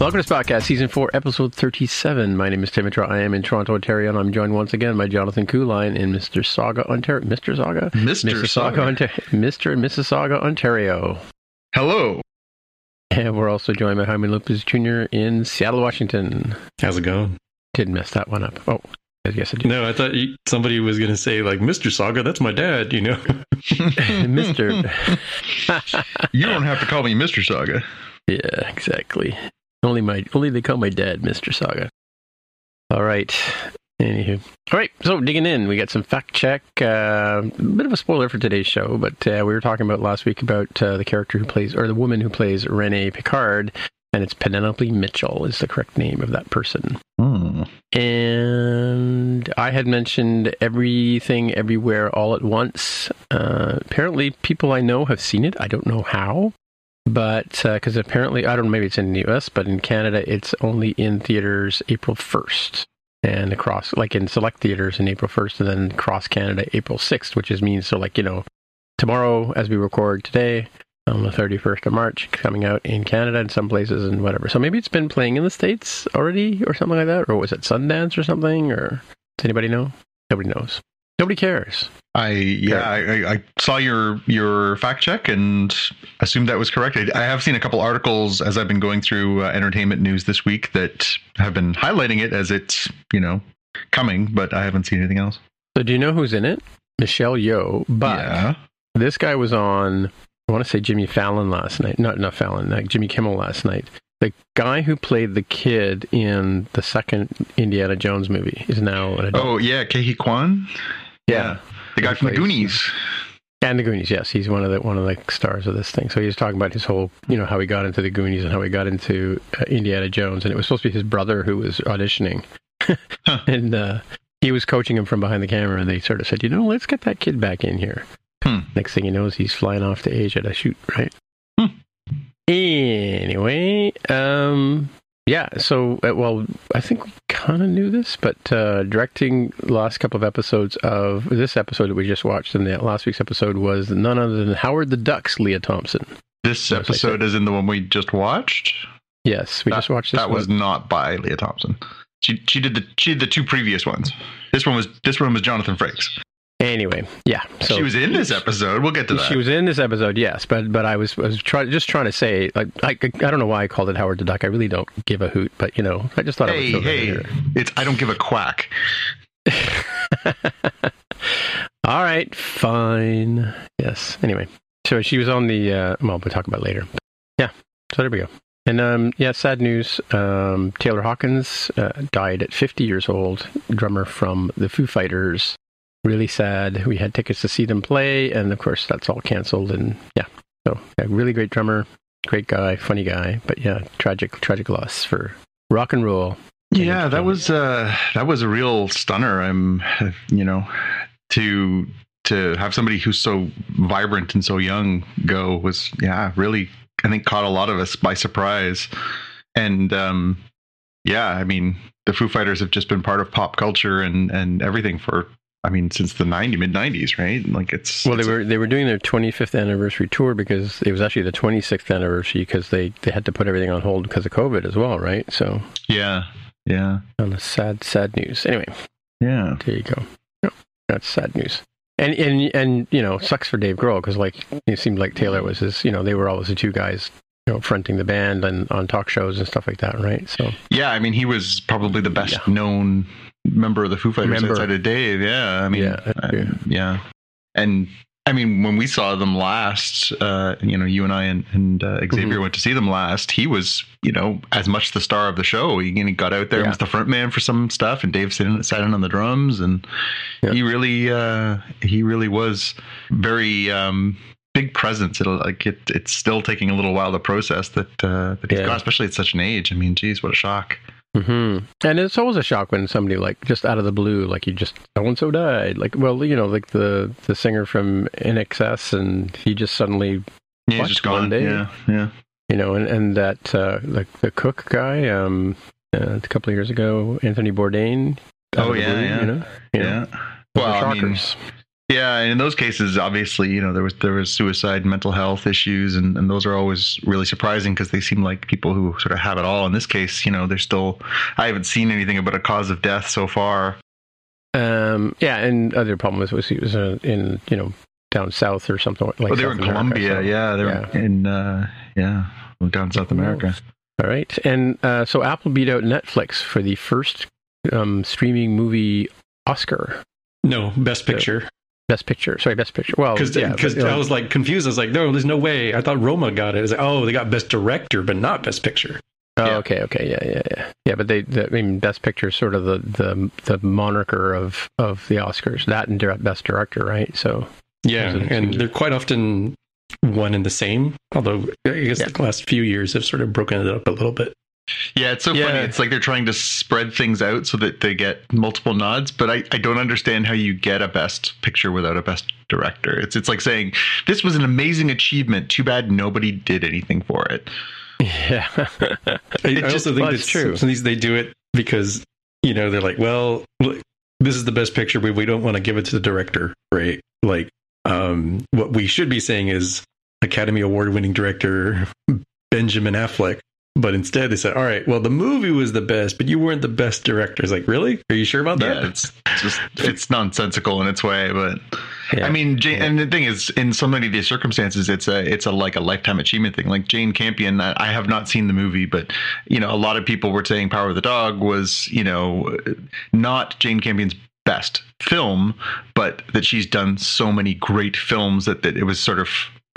Welcome to Spotcast, Season 4, Episode 37. My name is Timothy. I am in Toronto, Ontario, and I'm joined once again by Jonathan Kuline in Mr. Saga, Ontario. Mr. Saga? Mr. Mississauga, Saga. Ontario. Mr. and Mississauga, Ontario. Hello. And we're also joined by Jaime Lopez Jr. in Seattle, Washington. How's it going? Didn't mess that one up. Oh, I guess I did. No, I thought you, somebody was going to say, like, Mr. Saga, that's my dad, you know? Mr. You don't have to call me Mr. Saga. yeah, exactly. Only my only they call my dad Mr. Saga. All right. Anywho. All right, so digging in, we got some fact check. Uh, a bit of a spoiler for today's show, but uh, we were talking about last week about uh, the character who plays, or the woman who plays Renee Picard, and it's Penelope Mitchell is the correct name of that person. Hmm. And I had mentioned everything, everywhere, all at once. Uh, apparently, people I know have seen it. I don't know how, but uh, because apparently, I don't know, maybe it's in the US, but in Canada, it's only in theaters April 1st. And across, like in select theaters in April 1st, and then across Canada April 6th, which is means so, like, you know, tomorrow as we record today, on the 31st of March, coming out in Canada and some places and whatever. So maybe it's been playing in the States already or something like that. Or was it Sundance or something? Or does anybody know? Nobody knows. Nobody cares. I yeah, I, I- saw your your fact check and assumed that was correct. I, I have seen a couple articles as I've been going through uh, entertainment news this week that have been highlighting it as it's you know coming, but I haven't seen anything else. So do you know who's in it? Michelle Yeoh. But yeah, this guy was on, I want to say Jimmy Fallon last night. Not, not Fallon, like Jimmy Kimmel last night. The guy who played the kid in the second Indiana Jones movie is now an adult. oh yeah, Ke Huy Quan, yeah. the guy from the Goonies. And the Goonies, yes, he's one of the one of the stars of this thing. So he was talking about his whole, you know, how he got into the Goonies and how he got into uh, Indiana Jones, and it was supposed to be his brother who was auditioning, and uh, he was coaching him from behind the camera, and they sort of said, you know, let's get that kid back in here. Hmm. Next thing he knows, he's flying off to Asia to shoot, right? Hmm. Anyway, um, yeah. So, uh, well, I think we kind of knew this, but uh, directing the last couple of episodes of this episode that we just watched, and the last week's episode was none other than Howard the Duck's Lea Thompson. This episode is in the one we just watched. Yes, we that, just watched this. That was not by Lea Thompson. She she did the she did the two previous ones. This one was this one was Jonathan Frakes. Anyway. Yeah, so she was in this episode. We'll get to that. She was in this episode, yes, but but I was was try, just trying to say like I, I don't know why I called it Howard the Duck. I really don't give a hoot, but you know I just thought I hey would that in hey, it's I don't give a quack. All right, fine. Yes. Anyway, so she was on the. Uh, well, we'll talk about it later. Yeah. So there we go. And um, yeah, sad news. Um, Taylor Hawkins uh, died at 50 years old. Drummer from the Foo Fighters. Really sad. We had tickets to see them play, and of course that's all canceled. And yeah, so yeah, really great drummer, great guy, funny guy. But yeah, tragic, tragic loss for rock and roll. Yeah, that was uh that was a real stunner. I'm you know to to have somebody who's so vibrant and so young go was yeah really I think caught a lot of us by surprise. And um yeah, I mean the Foo Fighters have just been part of pop culture and and everything for I mean since the 90 mid 90s, right? Like it's Well, they it's a- were they were doing their 25th anniversary tour because it was actually the 26th anniversary because they they had to put everything on hold because of COVID as well, right? So yeah. Yeah. on the sad sad news. Anyway, Yeah. there you go. No, that's sad news. And and and you know, sucks for Dave Grohl because like it seemed like Taylor was his. You know, they were always the two guys. You know, fronting the band and on talk shows and stuff like that, right? So Yeah, I mean, he was probably the best Yeah. known member of the Foo Fighters Member. outside of Dave. Yeah, I mean, Yeah, uh, yeah, and I mean, when we saw them last, uh, you know, you and I and, and uh, Xavier Mhm. went to see them last. He was, you know, as much the star of the show. He, he got out there and was the front man for some stuff, and Dave sat in, sat in on the drums, and Yeah. he really, uh, he really was very um, big presence. It'll like it. It's still taking a little while to process that uh, that he's Yeah. gone, especially at such an age. I mean, geez, what a shock. Hmm And it's always a shock when somebody like just out of the blue, like you just so and so died. Like, well, you know, like the the singer from INXS, and he just suddenly, Yeah, he's just gone. One day? Yeah, yeah. you know, and and that uh, like the cook guy, um, uh, a couple of years ago, Anthony Bourdain. Oh, yeah, blue, yeah. you know, You Yeah. are Well, I mean, shockers. Yeah, and in those cases, obviously, you know, there was there was suicide, mental health issues, and, and those are always really surprising because they seem like people who sort of have it all. In this case, you know, they're still. I haven't seen anything about a cause of death so far. Um, yeah, and other problem was was he was uh, in you know down south or something like. That. Oh, they were South in America, Colombia. so- yeah, they were yeah. in uh, yeah, down South America. All right, and uh, so Apple beat out Netflix for the first um, streaming movie Oscar. No, Best Picture. Best Picture. Sorry, Best Picture. Well, Because yeah, but, I was like confused. I was like, no, there's no way. I thought Roma got it. I was like, oh, they got Best Director, but not Best Picture. oh, yeah. okay, okay, yeah, yeah, yeah, yeah. But they, the, I mean, Best Picture is sort of the the the moniker of of the Oscars. That and Best Director, right? So Yeah, Those are the and they're quite often one and the same. Although I guess Yeah. the last few years have sort of broken it up a little bit. Yeah, it's so Yeah. funny. It's like they're trying to spread things out so that they get multiple nods, but I, I don't understand how you get a best picture without a best director. It's it's like saying this was an amazing achievement. Too bad nobody did anything for it. yeah, I, It I just- also think well, that it's true. some they do it because you know they're like, well, look, this is the best picture, but we don't want to give it to the director, right? Like, um, what we should be saying is Academy Award winning director Benjamin Affleck. But instead, they said, "All right, well, the movie was the best, but you weren't the best director." It's like, really? Are you sure about that? Yeah, it's just it's nonsensical in its way, but Yeah. I mean, Jane, and the thing is, in so many of these circumstances, it's a it's a like a lifetime achievement thing. Like Jane Campion, I I have not seen the movie, but you know, a lot of people were saying Power of the Dog was you know not Jane Campion's best film, but that she's done so many great films that that it was sort of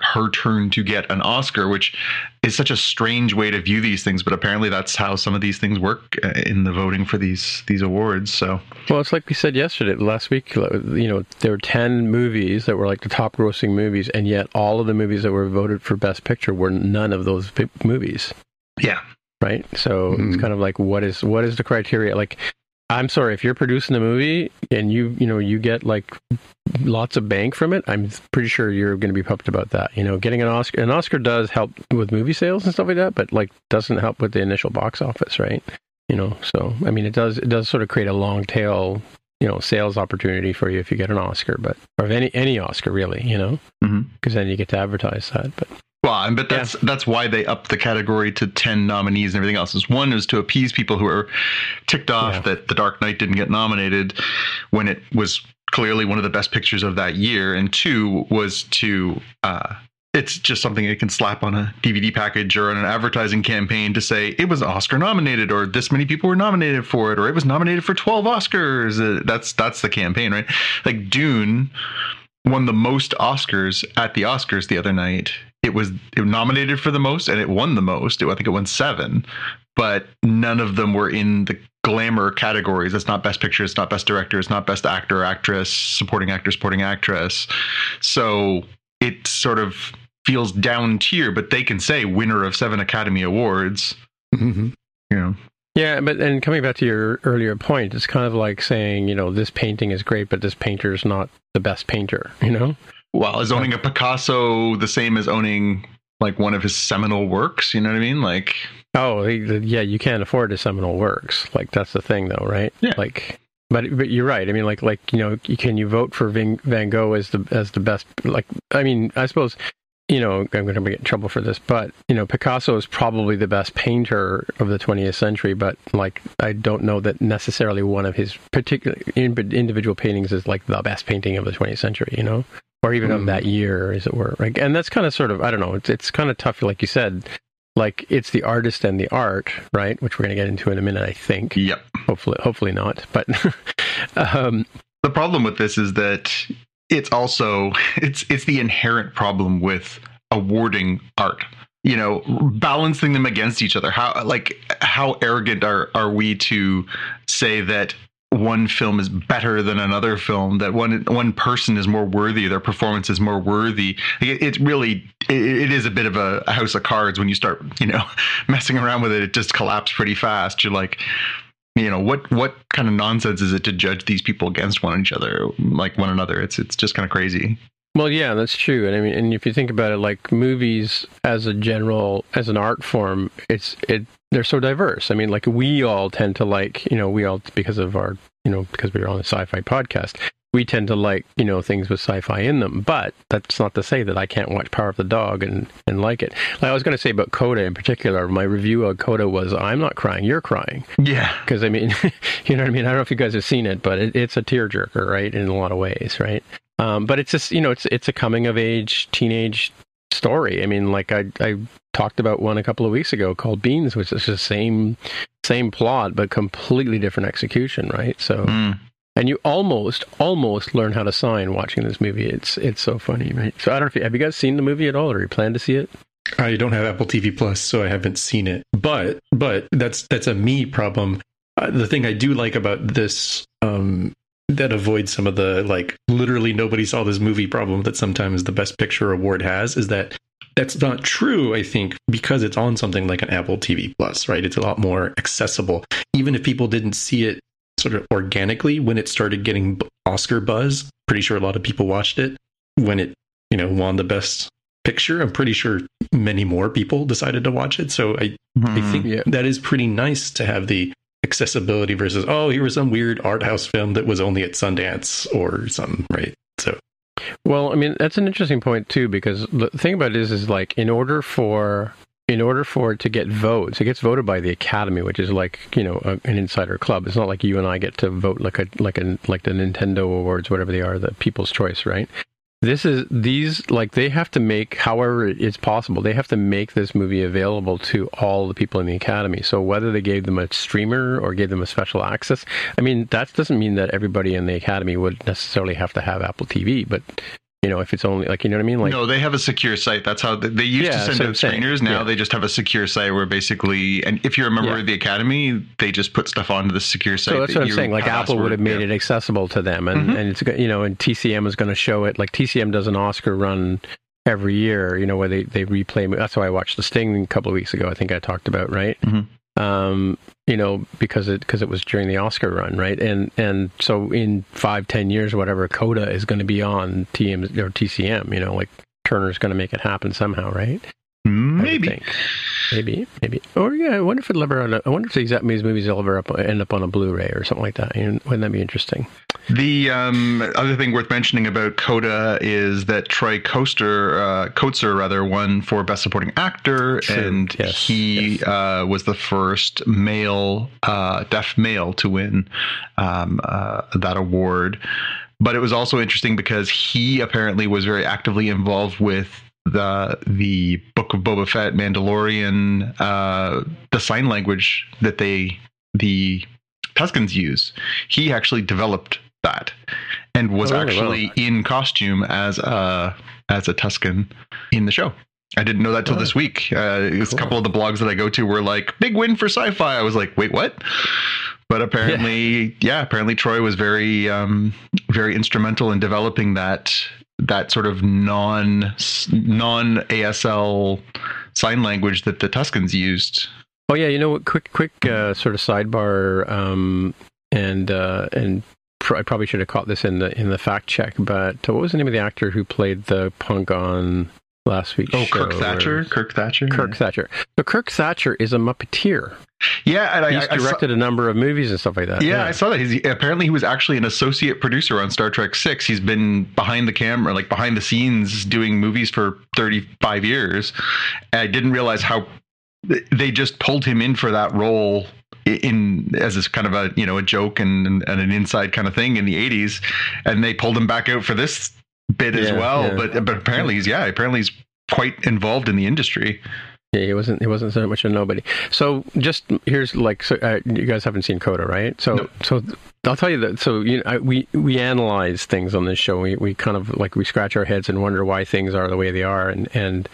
her turn to get an Oscar, which is such a strange way to view these things. But apparently, that's how some of these things work uh, in the voting for these these awards. So. Well, it's like we said yesterday, last week. You know, there were ten movies that were like the top-grossing movies, and yet all of the movies that were voted for Best Picture were none of those movies. Yeah. Right. So Mhm. it's kind of like, what is what is the criteria? Like, I'm sorry if you're producing a movie and you you know you get like lots of bank from it. I'm pretty sure you're going to be pumped about that. You know, getting an Oscar. An Oscar does help with movie sales and stuff like that, but like doesn't help with the initial box office, right? You know, so I mean, it does it does sort of create a long tail, you know, sales opportunity for you if you get an Oscar, but or any any Oscar really, you know, Mhm. because then you get to advertise that. But Well, but that's that's why they upped the category to ten nominees and everything else. Is one is to appease people who are ticked off Yeah. that The Dark Knight didn't get nominated when it was clearly one of the best pictures of that year, and two was to uh, it's just something you can slap on a DVD package or on an advertising campaign to say it was Oscar nominated or this many people were nominated for it or it was nominated for 12 Oscars. Uh, that's that's the campaign, right? Like Dune won the most Oscars at the Oscars the other night. It was it nominated for the most and it won the most. I think it won 7, but none of them were in the glamour categories. It's not best picture, it's not best director, it's not best actor, or actress, supporting actor, supporting actress. So it sort of feels down tier, but they can say winner of seven Academy Awards. Mm-hmm. You know, yeah, but and coming back to your earlier point, it's kind of like saying, you know, this painting is great, but this painter is not the best painter. You know. Well, is owning a Picasso the same as owning like one of his seminal works? You know what I mean? Like, Oh, yeah, you can't afford the seminal works. Like that's the thing, though, right? Yeah. Like, but but you're right. I mean, like like you know, can you vote for Van, Van Gogh as the as the best? Like, I mean, I suppose you know I'm going to get in trouble for this, but you know, Picasso is probably the best painter of the 20th century. But like, I don't know that necessarily one of his particular individual paintings is like the best painting of the 20th century. You know. Or even of Hmm. that year, as it were, right? And that's kind of sort of I don't know. It's it's kind of tough, like you said, like it's the artist and the art, right? Which we're going to get into in a minute, I think. yep. Hopefully, hopefully not. But um, The problem with this is that it's also it's it's the inherent problem with awarding art you know balancing them against each other how like how arrogant are are we to say that one film is better than another film that one one person is more worthy their performance is more worthy. It, it really it, it is a bit of a, a house of cards when you start you know messing around with it. It just collapses pretty fast. You're like you know what what kind of nonsense is it to judge these people against one each other like one another? It's it's just kind of crazy. Well, yeah, that's true. And I mean, and if you think about it, like movies as a general, as an art form, it's it they're so diverse. I mean, like we all tend to like, you know, we all because of our, you know, because we're on a sci-fi podcast, we tend to like, you know, things with sci-fi in them. But that's not to say that I can't watch Power of the Dog and and like it. Like I was going to say about Coda in particular, my review of Coda was, "I'm not crying, you're crying." yeah because I mean, you know what I mean. I don't know if you guys have seen it, but it, it's a tearjerker, right? In a lot of ways, right? Um, but it's just you know, it's it's a coming of age teenage story. I mean, like I I talked about one a couple of weeks ago called Beans, which is the same same plot but completely different execution, right? So. Mm. And you almost, almost learn how to sign watching this movie. It's it's so funny, right? So I don't know if you have you guys seen the movie at all, or you plan to see it? I don't have Apple TV Plus, so I haven't seen it. But but that's that's a me problem. Uh, the thing I do like about this um, that avoids some of the like literally nobody saw this movie problem that sometimes the Best Picture award has is that that's not true. I think because it's on something like an Apple TV Plus, right? It's a lot more accessible. Even if people didn't see it sort of organically when it started getting Oscar buzz, pretty sure a lot of people watched it when it you know won the Best Picture. I'm pretty sure many more people decided to watch it. So I I hmm, think Yeah. that is pretty nice to have the accessibility versus oh here was some weird art house film that was only at Sundance or something, right? So Well, I mean, that's an interesting point too, because the thing about it is, is like in order for in order for it to get votes, it gets voted by the Academy, which is like you know a, an insider club. It's not like you and I get to vote like a like a like the Nintendo awards, whatever they are, the People's Choice, right? This is these like they have to make however it's possible. They have to make this movie available to all the people in the academy. So whether they gave them a streamer or gave them a special access, I mean that doesn't mean that everybody in the academy would necessarily have to have Apple TV. But you know, if it's only like you know what I mean, like no, they have a secure site. That's how they, they used Yeah, to send out screeners. Now Yeah. they just have a secure site where basically, and if you're a member Yeah. of the academy, they just put stuff onto the secure site. So that's that what I'm saying. Like Apple would have made it accessible to them, and Mhm. and it's you know, and TCM is going to show it. Like TCM does an Oscar run every year. You know, where they they replay. That's why I watched The Sting a couple of weeks ago. I think I talked about right. Mhm. Um, you know, because it because it was during the Oscar run, right? And and so in five, ten years, whatever, Coda is going to be on TM or TCM. You know, like Turner's going to make it happen somehow, right? Maybe. Maybe, maybe. Or yeah, I wonder if it'll ever. I wonder if these Japanese movies will ever up, end up on a Blu-ray or something like that. You know, wouldn't that be interesting? The um, other thing worth mentioning about Coda is that Troy Coaster, uh, Kotsur rather, won for Best Supporting Actor, True. and Yes, he yes. Uh, was the first male, uh, deaf male, to win um, uh, that award. But it was also interesting because he apparently was very actively involved with the the Book of Boba Fett, Mandalorian, uh, the sign language that they the Tuskens use. He actually developed that and was Oh, actually in costume as a as a Tusken in the show. I didn't know that till Oh. this week. Uh, Cool. a couple of the blogs that I go to were like big win for sci-fi. I was like, wait, what? But apparently, yeah, apparently Troy was very um, very instrumental in developing that that sort of non non ASL sign language that the Tuskens used. Oh yeah, you know what? Quick, quick, uh, sort of sidebar, um, and uh, and pr- I probably should have caught this in the in the fact check. But uh, what was the name of the actor who played the punk on last week's Oh? Kirk Thatcher. Kirk Thatcher. Kirk Thatcher. So Kirk Thatcher is a Muppeteer. Yeah, and I, He's I- I saw- directed a number of movies and stuff like that. Yeah, I saw that. He's apparently he was actually an associate producer on Star Trek Six. He's been behind the camera, like behind the scenes, doing movies for thirty five years. And I didn't realize how they just pulled him in for that role in as this kind of a you know a joke and and an inside kind of thing in the eighties, and they pulled him back out for this bit as well. yeah. But but apparently he's yeah apparently he's quite involved in the industry. Yeah, he wasn't. He wasn't so much a nobody. So just here's like, so, uh, you guys haven't seen Coda, right? So, No. so I'll tell you that. So you know, I, we we analyze things on this show. We we kind of like we scratch our heads and wonder why things are the way they are, and and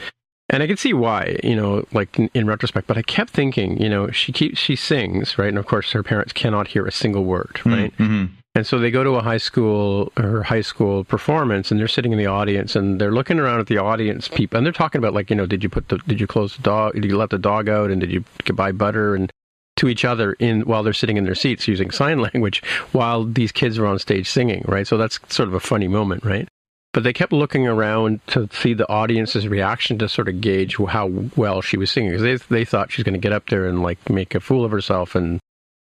and I can see why. You know, like in, in retrospect. But I kept thinking, you know, she keeps she sings right, and of course her parents cannot hear a single word, right? hmm And so they go to a high school or high school performance, and they're sitting in the audience, and they're looking around at the audience people, and they're talking about like, you know, did you put the, did you close the dog, did you let the dog out, and did you buy butter, and to each other in while they're sitting in their seats using sign language while these kids are on stage singing, right? So that's sort of a funny moment, right? But they kept looking around to see the audience's reaction to sort of gauge how well she was singing because they they thought she's going to get up there and like make a fool of herself and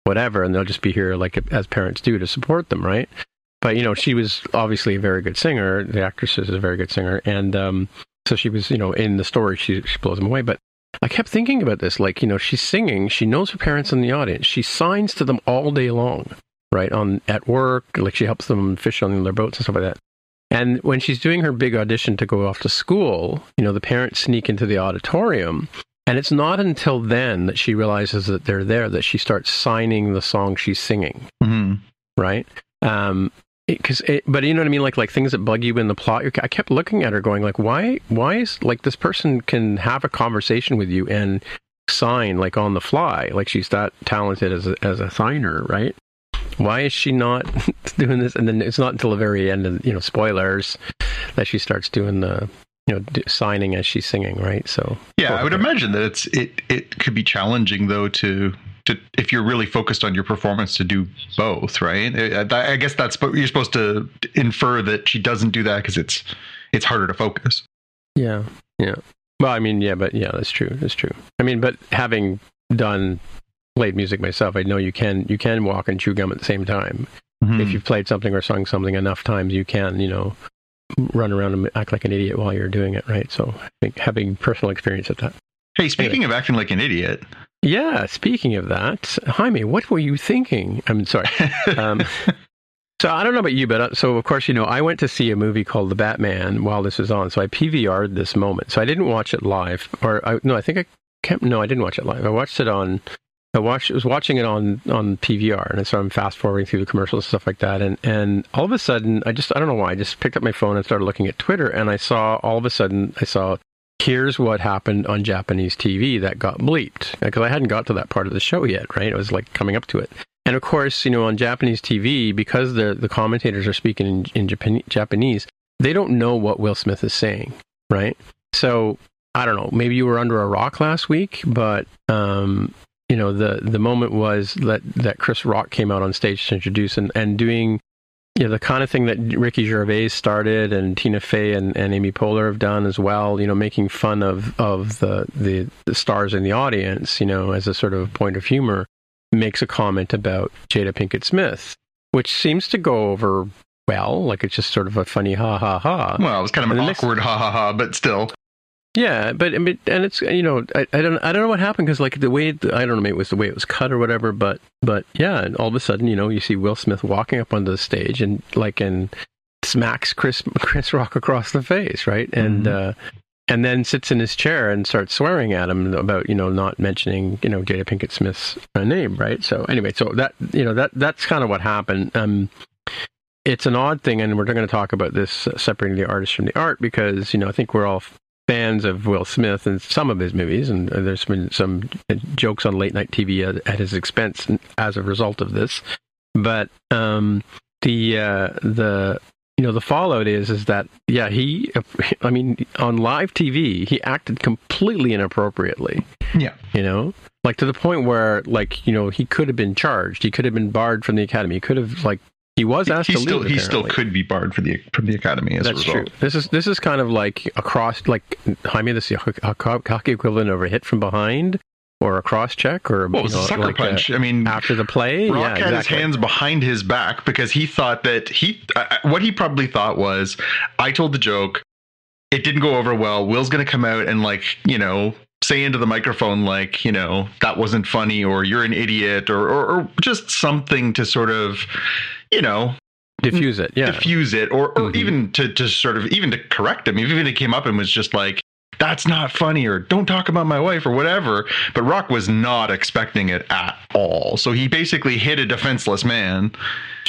whatever, and they'll just be here like as parents do to support them, right? But you know, she was obviously a very good singer. The actress is a very good singer, and um, so she was, you know, in the story, she she blows them away. But I kept thinking about this, like you know, she's singing, she knows her parents in the audience, she signs to them all day long, right? On at work, like she helps them fish on their boats and stuff like that. And when she's doing her big audition to go off to school, you know, the parents sneak into the auditorium. And it's not until then that she realizes that they're there that she starts signing the song she's singing, hmm right? Um, because, it, but you know what I mean, like like things that bug you in the plot. I kept looking at her, going like, why, why is like this person can have a conversation with you and sign like on the fly, like she's that talented as a, as a signer, right? Why is she not doing this? And then it's not until the very end, and you know, spoilers, that she starts doing the you know signing as she's singing, right? So Yeah, I would her. imagine that it's it it could be challenging though to to if you're really focused on your performance to do both, right? I, I guess that's but you're supposed to infer that she doesn't do that because it's it's harder to focus. Yeah, yeah. Well, I mean, yeah, but yeah, that's true. That's true. I mean, but having done played music myself, I know you can you can walk and chew gum at the same time. Mhm. If you've played something or sung something enough times, you can, you know, run around and act like an idiot while you're doing it, right? So I think having personal experience at that. Hey, speaking of acting like an idiot, Yeah. Speaking of that, Jaime, what were you thinking? I'm sorry. Um, so I don't know about you, but uh, so of course you know I went to see a movie called The Batman while this was on, so I PVR'd this moment. So I didn't watch it live, or I, no, I think I can't. No, I didn't watch it live. I watched it on. I watched. Was watching it on on PVR, and so I'm fast forwarding through the commercials and stuff like that. And and all of a sudden, I just I don't know why I just picked up my phone and started looking at Twitter, and I saw all of a sudden I saw here's what happened on Japanese TV that got bleeped because I hadn't got to that part of the show yet, right? It was like coming up to it. And of course, you know, on Japanese TV, because the the commentators are speaking in, in Japan, Japanese, they don't know what Will Smith is saying, right? So I don't know. Maybe you were under a rock last week, but um, you know, the the moment was that that Chris Rock came out on stage to introduce and and doing. You know, the kind of thing that Ricky Gervais started and Tina Fey and, and Amy Poehler have done as well, you know, making fun of, of the, the, the stars in the audience, you know, as a sort of point of humor, makes a comment about Jada Pinkett Smith, which seems to go over well. Like it's just sort of a funny ha ha ha. well, it was kind of an And next- awkward ha ha ha, but still. Yeah, but I mean, and it's you know I, I don't I don't know what happened because like the way it- I don't know maybe it was the way it was cut or whatever, but but yeah, and all of a sudden you know you see Will Smith walking up onto the stage and like and smacks Chris Chris Rock across the face, right, and uh, and then sits in his chair and starts swearing at him about you know not mentioning you know Jada Pinkett Smith's uh, name, right? So anyway, so that you know that that's kind of what happened. Um, it's an odd thing, and we're going to talk about this uh, separating the artist from the art because you know I think we're all fans of Will Smith and some of his movies, and uh, there's been some uh, jokes on late night TV at, at his expense as a result of this. But um, the uh, the you know the fallout is is that yeah he I mean on live TV he acted completely inappropriately. Yeah. You know, like to the point where like you know he could have been charged, he could have been barred from the academy, he could have like he was asked He to still leave. he still could be barred for the from the academy as That's a result. true. This is this is kind of like across like Jaime this hockey equivalent of a hit from behind or a cross check or Well, you know, a sucker like punch. I mean, after the play. Rock yeah, had his hands behind his back because he thought that he uh, what he probably thought was I told the joke, it didn't go over well. Will's gonna come out and like you know say into the microphone like you know that wasn't funny or you're an idiot or or, or just something to sort of you know diffuse it. Yeah, diffuse it or, or Mhm. even to, to sort of even to correct him even if he came up and was just like that's not funny or don't talk about my wife or whatever. But Rock was not expecting it at all. So he basically hit a defenseless man.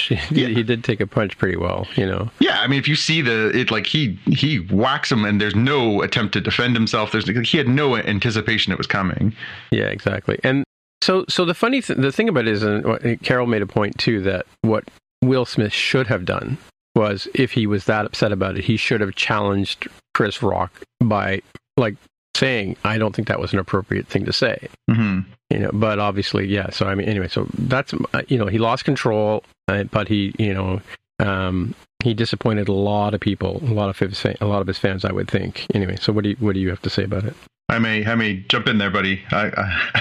He, he did take a punch pretty well, you know. Yeah, I mean, if you see the it, like he he whacks him, and there's no attempt to defend himself. There's he had no anticipation it was coming. Yeah, exactly. And so so the funny th- the thing about it is, and Carol made a point too that what Will Smith should have done was if he was that upset about it, he should have challenged Chris Rock by like saying, "I don't think that was an appropriate thing to say." Mm-hmm. You know, but obviously, yeah. So I mean, anyway, so that's uh, you know he lost control, uh, but he you know um, he disappointed a lot of people, a lot of his a lot of his fans, I would think. Anyway, so what do you what do you have to say about it? I may I may jump in there, buddy. I,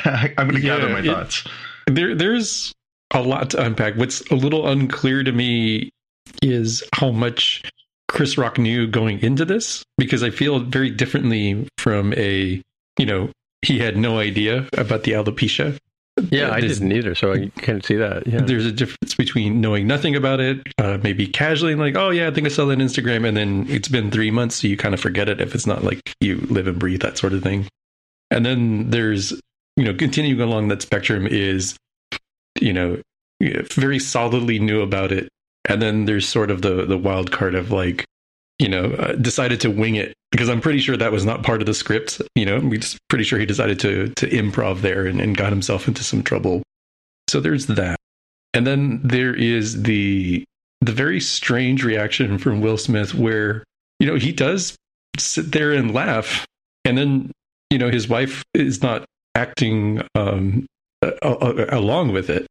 I I'm going to Yeah, gather my it- thoughts. there there's a lot to unpack. What's a little unclear to me is how much Chris Rock knew going into this because I feel very differently from a you know he had no idea about the alopecia. Yeah, I didn't either, so I can't see that. Yeah, There's a difference between knowing nothing about it, uh, maybe casually like, oh yeah, I think I saw that on Instagram, and then it's been three months, so you kind of forget it if it's not like you live and breathe that sort of thing. And then there's, you know, continuing along that spectrum is, you know, very solidly knew about it, and then there's sort of the the wild card of like, you know, uh, decided to wing it because I'm pretty sure that was not part of the script. You know, we just pretty sure he decided to to improv there and, and got himself into some trouble. So there's that, and then there is the the very strange reaction from Will Smith where you know he does sit there and laugh, and then you know his wife is not acting um, a- a- along with it,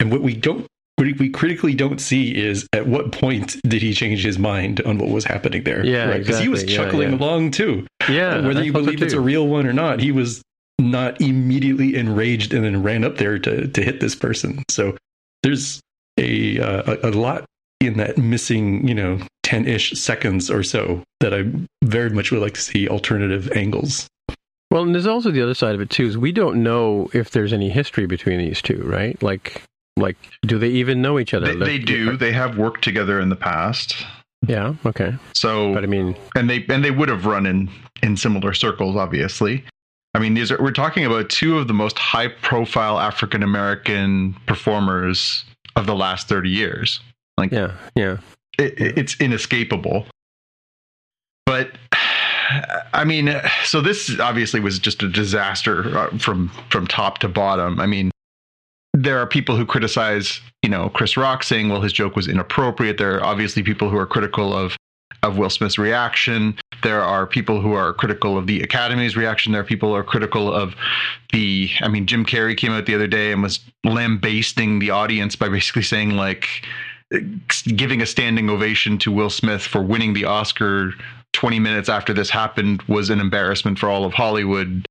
and what we don't what we critically don't see is at what point did he change his mind on what was happening there? Yeah, because he was exactly. Yeah, chuckling yeah. along too. yeah. whether I you believe it's a real one or not, he was not immediately enraged and then ran up there to to hit this person. So there's a uh, a, a lot in that missing, you know, ten ish seconds or so that I very much would like to see alternative angles. Well, and there's also the other side of it too. Is we don't know if there's any history between these two, right? Like, like, do they even know each other? They, they do. They have worked together in the past. Yeah. Okay. So But I mean, and they and they would have run in in similar circles obviously i mean these are we're talking about two of the most high profile african american performers of the last 30 years like yeah, yeah. it- it's inescapable but i mean so this obviously was just a disaster uh, from from top to bottom. I mean there are people who criticize you know chris rock saying well his joke was inappropriate. There are obviously people who are critical of of will smith's reaction. There are people who are critical of the academy's reaction. There are people who are critical of the i mean jim carrey came out the other day and was lambasting the audience by basically saying like giving a standing ovation to Will Smith for winning the Oscar 20 minutes after this happened was an embarrassment for all of Hollywood.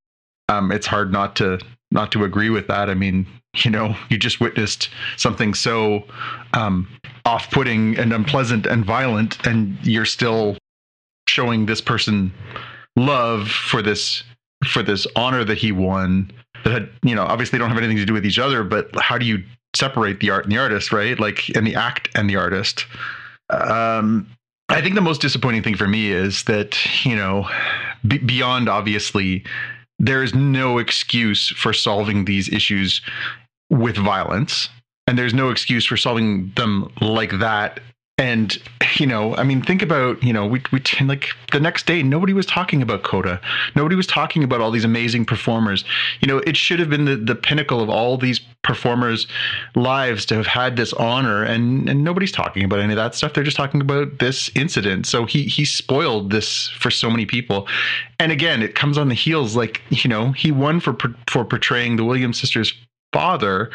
Um, it's hard not to not to agree with that. I mean, you know, you just witnessed something so um, off-putting and unpleasant and violent, and you're still showing this person love for this for this honor that he won. That had, you know, obviously don't have anything to do with each other. But how do you separate the art and the artist, right? Like, and the act and the artist. Um, I think the most disappointing thing for me is that, you know, b- beyond obviously, there is no excuse for solving these issues with violence. And there's no excuse for solving them like that. And, you know, I mean, think about, you know, we, we, like the next day, nobody was talking about Coda. Nobody was talking about all these amazing performers. You know, it should have been the, the pinnacle of all these performers' lives to have had this honor. And, and nobody's talking about any of that stuff. They're just talking about this incident. So he, he spoiled this for so many people. And again, it comes on the heels, like, you know, he won for, for portraying the Williams sisters' father.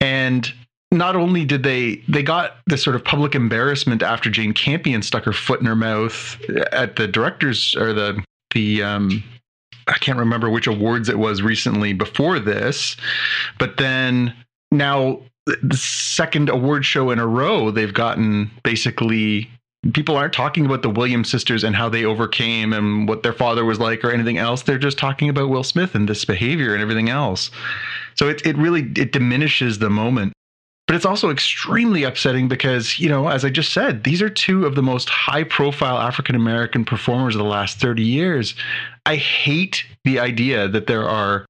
And not only did they they got this sort of public embarrassment after Jane Campion stuck her foot in her mouth at the directors or the the um I can't remember which awards it was recently before this, but then now the second award show in a row they've gotten basically people aren't talking about the Williams sisters and how they overcame and what their father was like or anything else. They're just talking about Will Smith and this behavior and everything else. So it it really it diminishes the moment but it's also extremely upsetting because, you know, as I just said, these are two of the most high profile African American performers of the last 30 years. I hate the idea that there are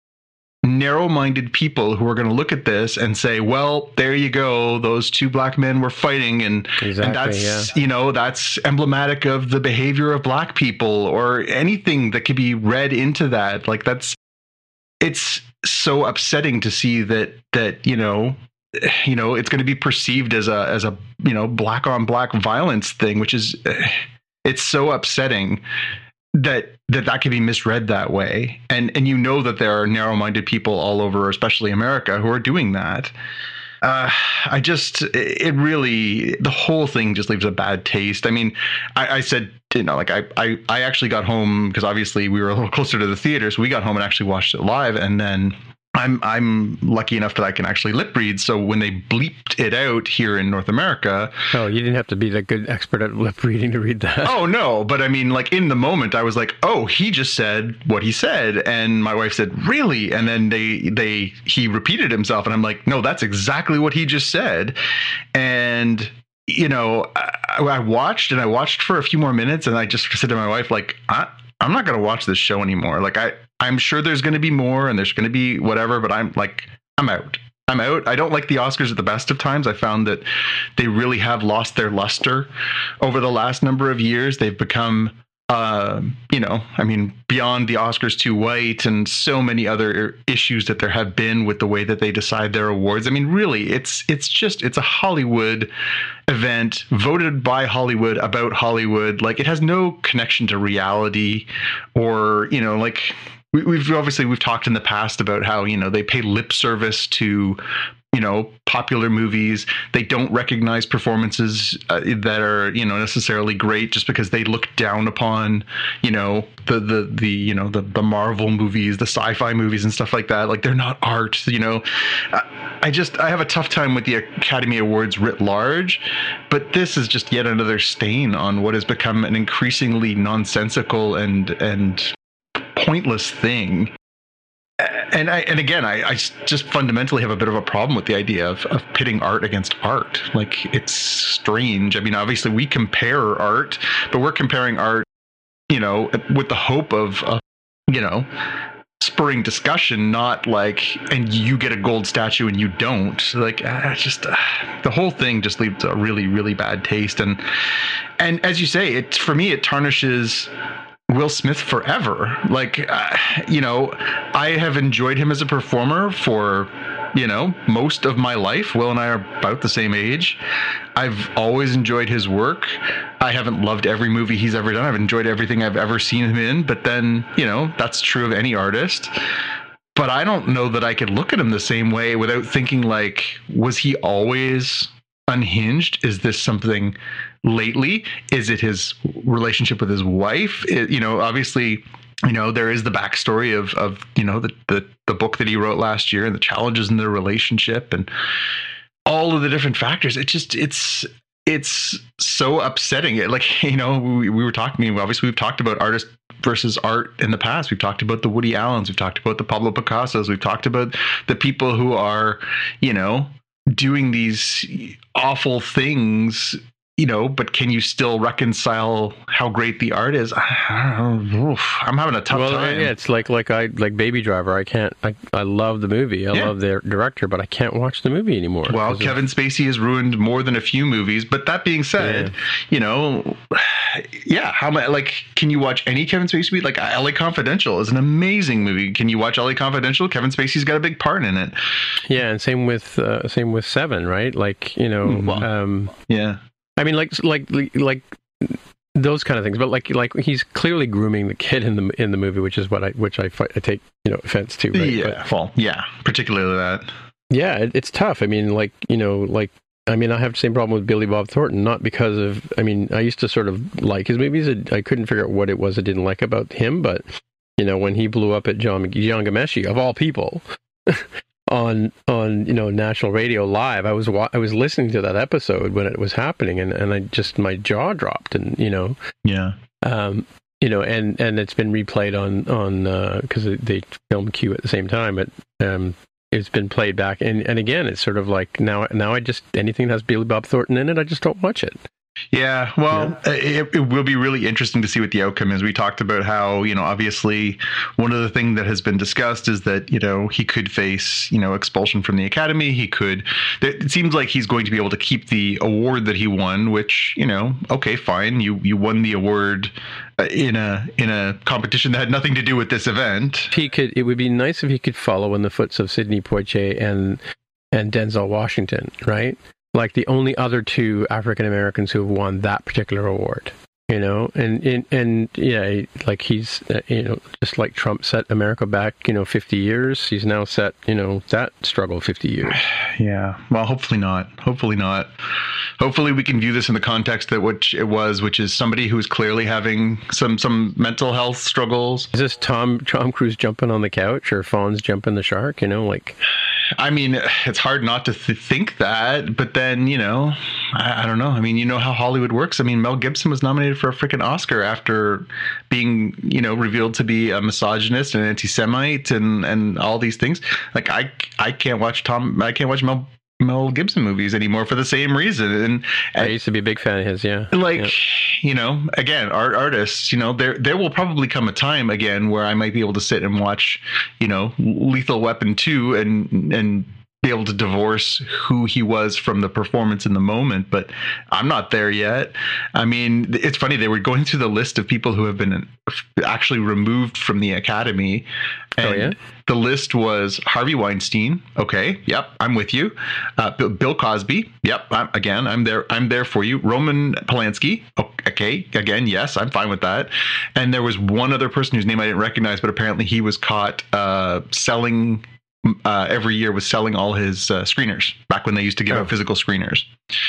narrow minded people who are going to look at this and say, well, there you go. Those two black men were fighting. And, Exactly, and that's, you know, that's emblematic of the behavior of black people or anything that could be read into that. Like, that's, it's so upsetting to see that, that, you know, you know, it's going to be perceived as a, as a, you know, black on black violence thing, which is, it's so upsetting that that that can be misread that way. And and you know that there are narrow-minded people all over especially america who are doing that. Uh, i just it really the whole thing just leaves a bad taste. I mean i, I said you know like I, I i actually got home because obviously we were a little closer to the theater so we got home and actually watched it live and then I'm I'm lucky enough that I can actually lip read. So when they bleeped it out here in North America, Oh, you didn't have to be that good expert at lip reading to read that. oh no, but I mean, like in the moment, I was like, oh, he just said what he said, and my wife said, really, and then they they he repeated himself, and I'm like, no, that's exactly what he just said, and you know, I, I watched and I watched for a few more minutes, and I just said to my wife, like, I, I'm not going to watch this show anymore. Like, I I'm sure there's going to be more, and there's going to be whatever, but I'm like, I'm out. I'm out. I don't like the Oscars at the best of times. I found that they really have lost their luster over the last number of years. They've become, uh, you know, I mean, beyond the Oscars too white and so many other issues that there have been with the way that they decide their awards. I mean, really, it's it's just it's a Hollywood event voted by Hollywood about Hollywood. Like it has no connection to reality or you know like we, we've obviously we've talked in the past about how you know they pay lip service to you know popular movies. They don't recognize performances uh, that are you know necessarily great just because they look down upon you know the the the you know the the marvel movies the sci-fi movies and stuff like that. Like they're not art you know. I, I just i have a tough time with the academy awards writ large but this is just yet another stain on what has become an increasingly nonsensical and and pointless thing. And I and again I, I just fundamentally have a bit of a problem with the idea of, of pitting art against art. Like it's strange. I mean obviously we compare art but we're comparing art you know with the hope of, of you know spurring discussion not like and you get a gold statue and you don't. Like uh, just uh, the whole thing just leaves a really really bad taste. And and as you say it for me it tarnishes Will Smith forever. Like, uh, you know, I have enjoyed him as a performer for, you know, most of my life. Will and I are about the same age. I've always enjoyed his work. I haven't loved every movie he's ever done. I've enjoyed everything I've ever seen him in. But then, you know, that's true of any artist. But I don't know that I could look at him the same way without thinking, like, was he always unhinged? Is this something lately? Is it his relationship with his wife? It, you know, obviously, you know, there is the backstory of of you know the the the book that he wrote last year and the challenges in their relationship and all of the different factors. It just it's it's so upsetting. It, like you know, we, we were talking. Obviously, we've talked about artist versus art in the past. We've talked about the Woody Allens. We've talked about the Pablo Picassos. We've talked about the people who are, you know, doing these awful things you know, but can you still reconcile how great the art is? I'm having a tough well, time. yeah, it's like like I like Baby Driver. I can't. I, I love the movie. I Yeah. love their director, but I can't watch the movie anymore. Well, Kevin Spacey has ruined more than a few movies. But that being said, you know, yeah, how much? Like, can you watch any Kevin Spacey? movie? Like, L.A. Confidential is an amazing movie. Can you watch L.A. Confidential? Kevin Spacey's got a big part in it. yeah, and same with uh, same with Seven, right? Like you know, Well- um, Yeah, I mean, like like like those kind of things. But like like he's clearly grooming the kid in the in the movie, which is what I which I, fi- I take you know offense to. Right? yeah. But- well, yeah, particularly that. Yeah, it, it's tough. I mean, like you know, like I mean, I have the same problem with Billy Bob Thornton, not because of. I mean, I used to sort of like his movies. I I couldn't figure out what it was I didn't like about him, but you know, when he blew up at Jian Jian Ghomeshi of all people. On on you know national radio live, I was wa- I was listening to that episode when it was happening, and, and I just my jaw dropped, and you know. Yeah, um, you know, and and it's been replayed on on because they filmed Q at the same time at um, it's been played back, and and again, it's sort of like now now I just anything that has Billy Bob Thornton in it, I just don't watch it. Yeah, well, yeah. It, it, will be really interesting to see what the outcome is. We talked about how, you know, obviously one of the things that has been discussed is that, you know, he could face, you know, expulsion from the academy. He could, it seems like he's going to be able to keep the award that he won, which, you know, okay, fine. You, you won the award uh, in a, in a competition that had nothing to do with this event. He could, it would be nice if he could follow in the footsteps of Sidney Poitier and, and Denzel Washington, right? Like the only other two African Americans who have won that particular award. You know, and and, and yeah, like he's uh, you know just like Trump set America back you know 50 years, he's now set you know that struggle 50 years. Yeah, well, hopefully not. Hopefully not. Hopefully we can view this in the context that which it was, which is somebody who is clearly having some some mental health struggles. Is this Tom Tom Cruise jumping on the couch or Fonz jumping the shark? You know, like I mean, it's hard not to th- think that, but then you know, I, I, don't know. I mean, you know how Hollywood works. I mean, Mel Gibson was nominated for a freaking Oscar after being, you know, revealed to be a misogynist and anti-Semite and and all these things. Like, I I can't watch Tom. I can't watch Mel Mel Gibson movies anymore for the same reason. And, I used to be a big fan of his. Yeah, like yeah. you know, again, art artists. You know, there there will probably come a time again where I might be able to sit and watch, you know, Lethal Weapon two and and be able to divorce who he was from the performance in the moment, but I'm not there yet. I mean, it's funny they were going through the list of people who have been actually removed from the academy. And oh yeah. The list was Harvey Weinstein. Okay, yep, I'm with you. Uh, Bill Cosby. Yep, I'm, again, I'm there. I'm there for you. Roman Polanski. Okay, again, yes, I'm fine with that. And there was one other person whose name I didn't recognize, but apparently he was caught uh, selling uh, every year was selling all his uh, screeners back when they used to give oh. out physical screeners.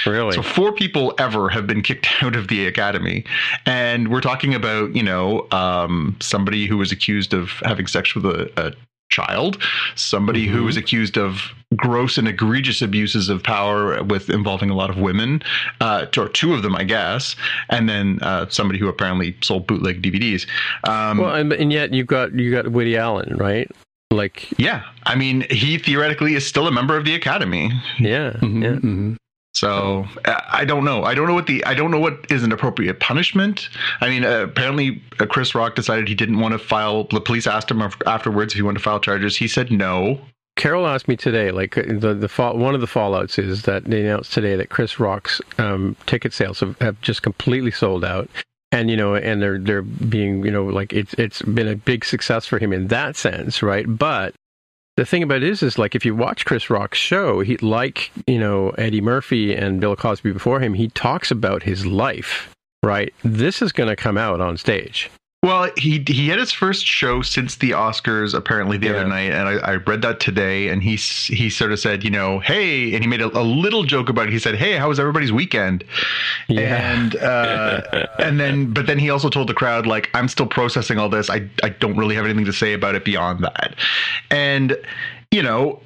Really? So four people ever have been kicked out of the academy, and we're talking about you know um, somebody who was accused of having sex with a, a child, somebody mm-hmm. who was accused of gross and egregious abuses of power with involving a lot of women, uh, or two of them, I guess, and then uh, somebody who apparently sold bootleg DVDs. Um, well, and, and yet you've got you got Woody Allen, right? Like, yeah, I mean, he theoretically is still a member of the academy. Yeah, mm-hmm, yeah. Mm-hmm. So I don't know. I don't know what the I don't know what is an appropriate punishment. I mean, uh, apparently uh, Chris Rock decided he didn't want to file. The police asked him afterwards if he wanted to file charges. He said no. Carol asked me today, like uh, the the fall, one of the fallouts is that they announced today that Chris Rock's um, ticket sales have, have just completely sold out, and you know and they're they're being you know like it's it's been a big success for him in that sense right? But the thing about it is is like if you watch chris rock's show he like you know eddie murphy and bill cosby before him he talks about his life right? This is going to come out on stage well, he he had his first show since the Oscars apparently the yeah. other night, and I, I, read that today. And he he sort of said, you know, hey, and he made a, a little joke about it. He said, hey, how was everybody's weekend? Yeah. And uh, and then but then he also told the crowd like, I'm still processing all this. I I don't really have anything to say about it beyond that. And you know,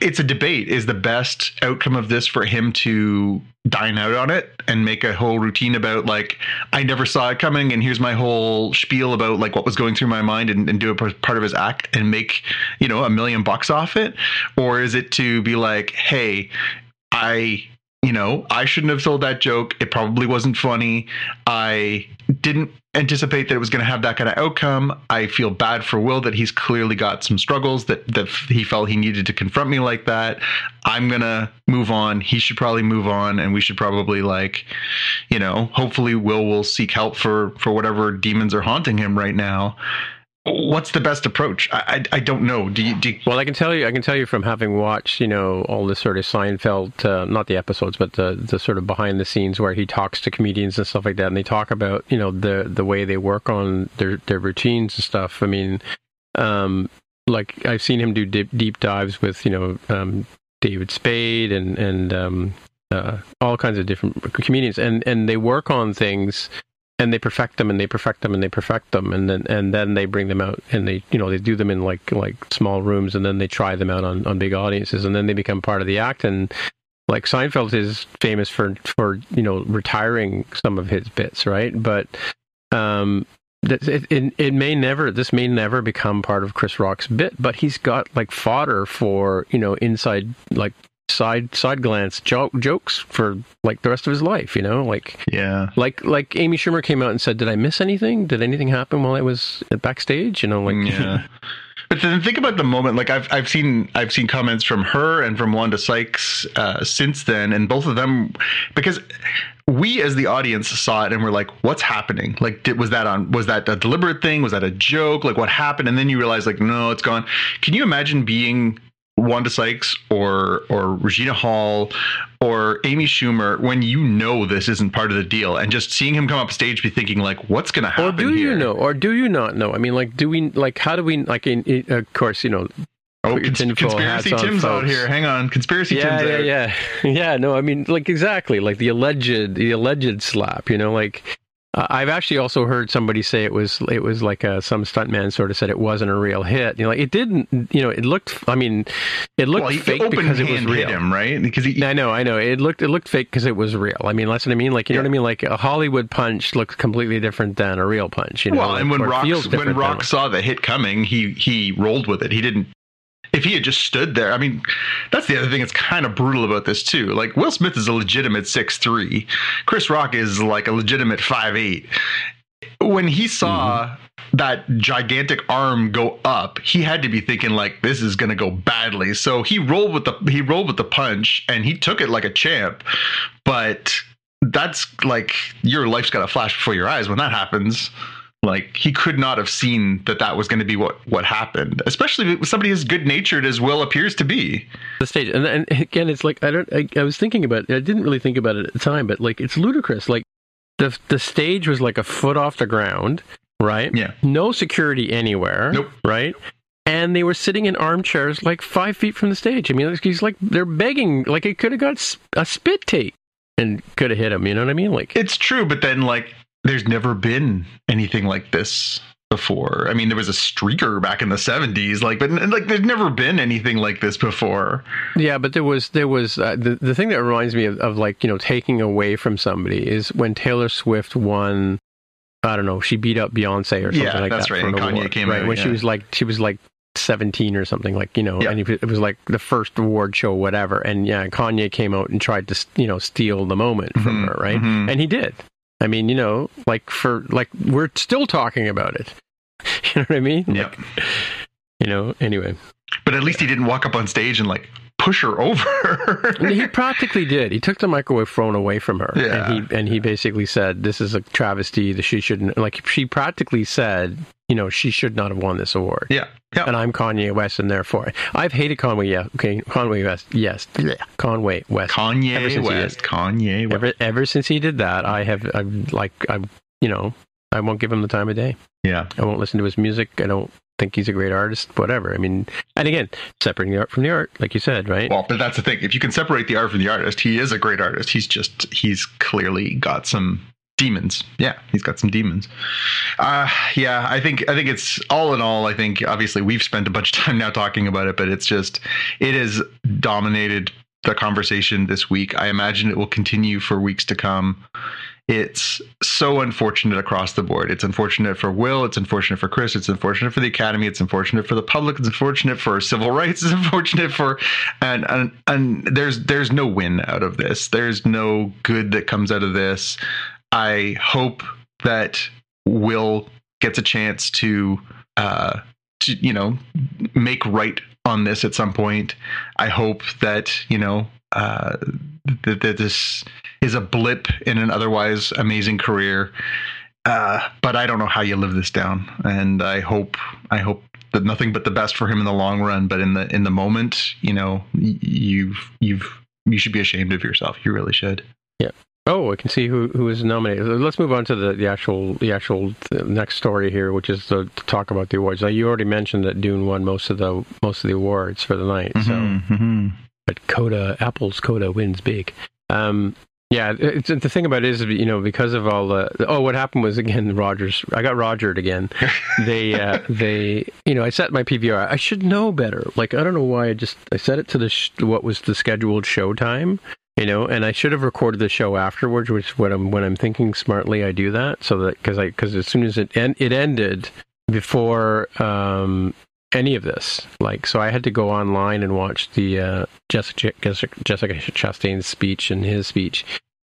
it's a debate. Is the best outcome of this for him to dine out on it and make a whole routine about like I never saw it coming and here's my whole spiel about like what was going through my mind and, and do a part of his act and make you know a million bucks off it, or is it to be like, hey, I you know, I shouldn't have told that joke. It probably wasn't funny. I didn't anticipate that it was going to have that kind of outcome. I feel bad for Will that he's clearly got some struggles that that he felt he needed to confront me like that. I'm going to move on. He should probably move on and we should probably like, you know, hopefully Will will seek help for for whatever demons are haunting him right now what's the best approach? I, I, I don't know. Do you, do you, Well, I can tell you. I can tell you from having watched, you know, all the sort of Seinfeld, uh, not the episodes, but the the sort of behind the scenes where he talks to comedians and stuff like that, and they talk about, you know, the the way they work on their their routines and stuff. I mean, um, like I've seen him do deep, deep dives with, you know, um, David Spade and and um, uh, all kinds of different comedians, and and they work on things and they perfect them and they perfect them and they perfect them and then and then they bring them out and they you know they do them in like like small rooms and then they try them out on on big audiences and then they become part of the act and like Seinfeld is famous for for you know retiring some of his bits right? But um it, it, it may never this may never become part of Chris Rock's bit, but he's got like fodder for you know inside like side side glance jo- jokes for like the rest of his life. You know, like Yeah. like like Amy Schumer came out and said, "Did I miss anything? Did anything happen while I was backstage?" You know, like yeah. But then think about the moment. Like I've I've seen I've seen comments from her and from Wanda Sykes uh, since then, and both of them because we as the audience saw it and we're like, "What's happening? Like, did, was that on? Was that a deliberate thing? Was that a joke? Like, what happened?" And then you realize, like, no, it's gone. Can you imagine being Wanda Sykes or or Regina Hall or Amy Schumer when you know this isn't part of the deal and just seeing him come up stage be thinking like what's going to happen Or do here? you know? Or do you not know? I mean, like, do we like? How do we like? In, in, of course, you know. Oh, cons- conspiracy Tim's out here. Hang on, conspiracy Yeah, Tim's yeah, out. yeah, yeah. No, I mean, like exactly, like the alleged, the alleged slap. You know, like uh, I've actually also heard somebody say it was, it was like a, some stuntman sort of said it wasn't a real hit. You know, like it didn't. You know, it looked. I mean, it looked Well, fake because it was real. him, right? Because he, I know, I know. It looked it looked fake because it was real. I mean, that's what I mean. Like you know what I mean. Like a Hollywood punch looks completely different than a real punch. You know, well, like, and when Rock when Rock saw the hit coming, he he rolled with it. He didn't. If he had just stood there, I mean, that's the other thing that's kind of brutal about this too. Like Will Smith is a legitimate six three, Chris Rock is like a legitimate five eight. When he saw Mm-hmm. that gigantic arm go up, he had to be thinking like this is going to go badly. So he rolled with the he rolled with the punch and he took it like a champ. But that's like your life's got to flash before your eyes when that happens. Like he could not have seen that that was going to be what what happened, especially with somebody as good natured as Will appears to be. the stage and, and again it's like i don't I, I was thinking about it i didn't really think about it at the time but like it's ludicrous like the the stage was like a foot off the ground right Yeah. no security anywhere Nope. right and they were sitting in armchairs like five feet from the stage i mean he's like they're begging like it could have got a spit take and could have hit him you know what i mean like It's true, but then like there's never been anything like this before. I mean, there was a streaker back in the 70s, like, but like there's never been anything like this before. Yeah, but there was there was uh, the the thing that reminds me of, of like you know taking away from somebody is when Taylor Swift won. I don't know. She beat up Beyonce or something Yeah, like that's that. right, for an and Kanye award, came right out, when she was like she was like seventeen or something like you know, Yeah. and it was like the first award show, whatever. And yeah, Kanye came out and tried to you know steal the moment from Mhm, her, right? mhm. And he did. I mean, you know, like for like we're still talking about it. You know what I mean? Yep. You know. Anyway. But at least he didn't walk up on stage and like push her over. he practically did. He took the microwave phone away from her, Yeah. and he and he basically said, "This is a travesty. That she shouldn't." Like she practically said, "You know, she should not have won this award." yeah. Yeah. And I'm Kanye West, and therefore I've hated Conway. Yeah, okay, Conway West. Yes, Yeah. Conway West. Ever Kanye he West. Kanye West. Ever ever since he did that, I have I've like I'm you know I won't give him the time of day. yeah. I won't listen to his music. I don't think he's a great artist. Whatever. I mean, and again, separating the art from the art, like you said, right? Well, but that's the thing. If you can separate the art from the artist, he is a great artist. He's just he's clearly got some demons. Yeah, he's got some demons. Uh yeah, I think I think it's all in all, I think obviously we've spent a bunch of time now talking about it, but it's just it has dominated the conversation this week. I imagine it will continue for weeks to come. It's so unfortunate across the board. It's unfortunate for Will. It's unfortunate for Chris. It's unfortunate for the Academy. It's unfortunate for the public. It's unfortunate for civil rights. It's unfortunate for and and and there's there's no win out of this. There's no good that comes out of this. I hope that Will gets a chance to uh to you know make right on this at some point. I hope that you know uh that, that this is a blip in an otherwise amazing career. Uh, but I don't know how you live this down, and I hope I hope that nothing but the best for him in the long run. But in the in the moment, you know, you've you've you should be ashamed of yourself. You really should. Yeah. Oh, I can see who who is nominated. Let's move on to the, the actual the actual uh, next story here, which is to, to talk about the awards. Now, you already mentioned that Dune won most of the most of the awards for the night. So, mm-hmm. But Coda Apple's Coda wins big. Um, yeah, it's, the thing about it is, you know, because of all the oh, what happened was again, Rogers. I got Rogered again. They uh, they you know, I set my PVR. I should know better. Like I don't know why I just I set it to the sh- what was the scheduled show time You know, and I should have recorded the show afterwards, which when I'm when I'm thinking smartly, I do that so that because I because as soon as it en- it ended before um, any of this, like so, I had to go online and watch the uh, Jessica Jessica Jessica Chastain's speech and his speech.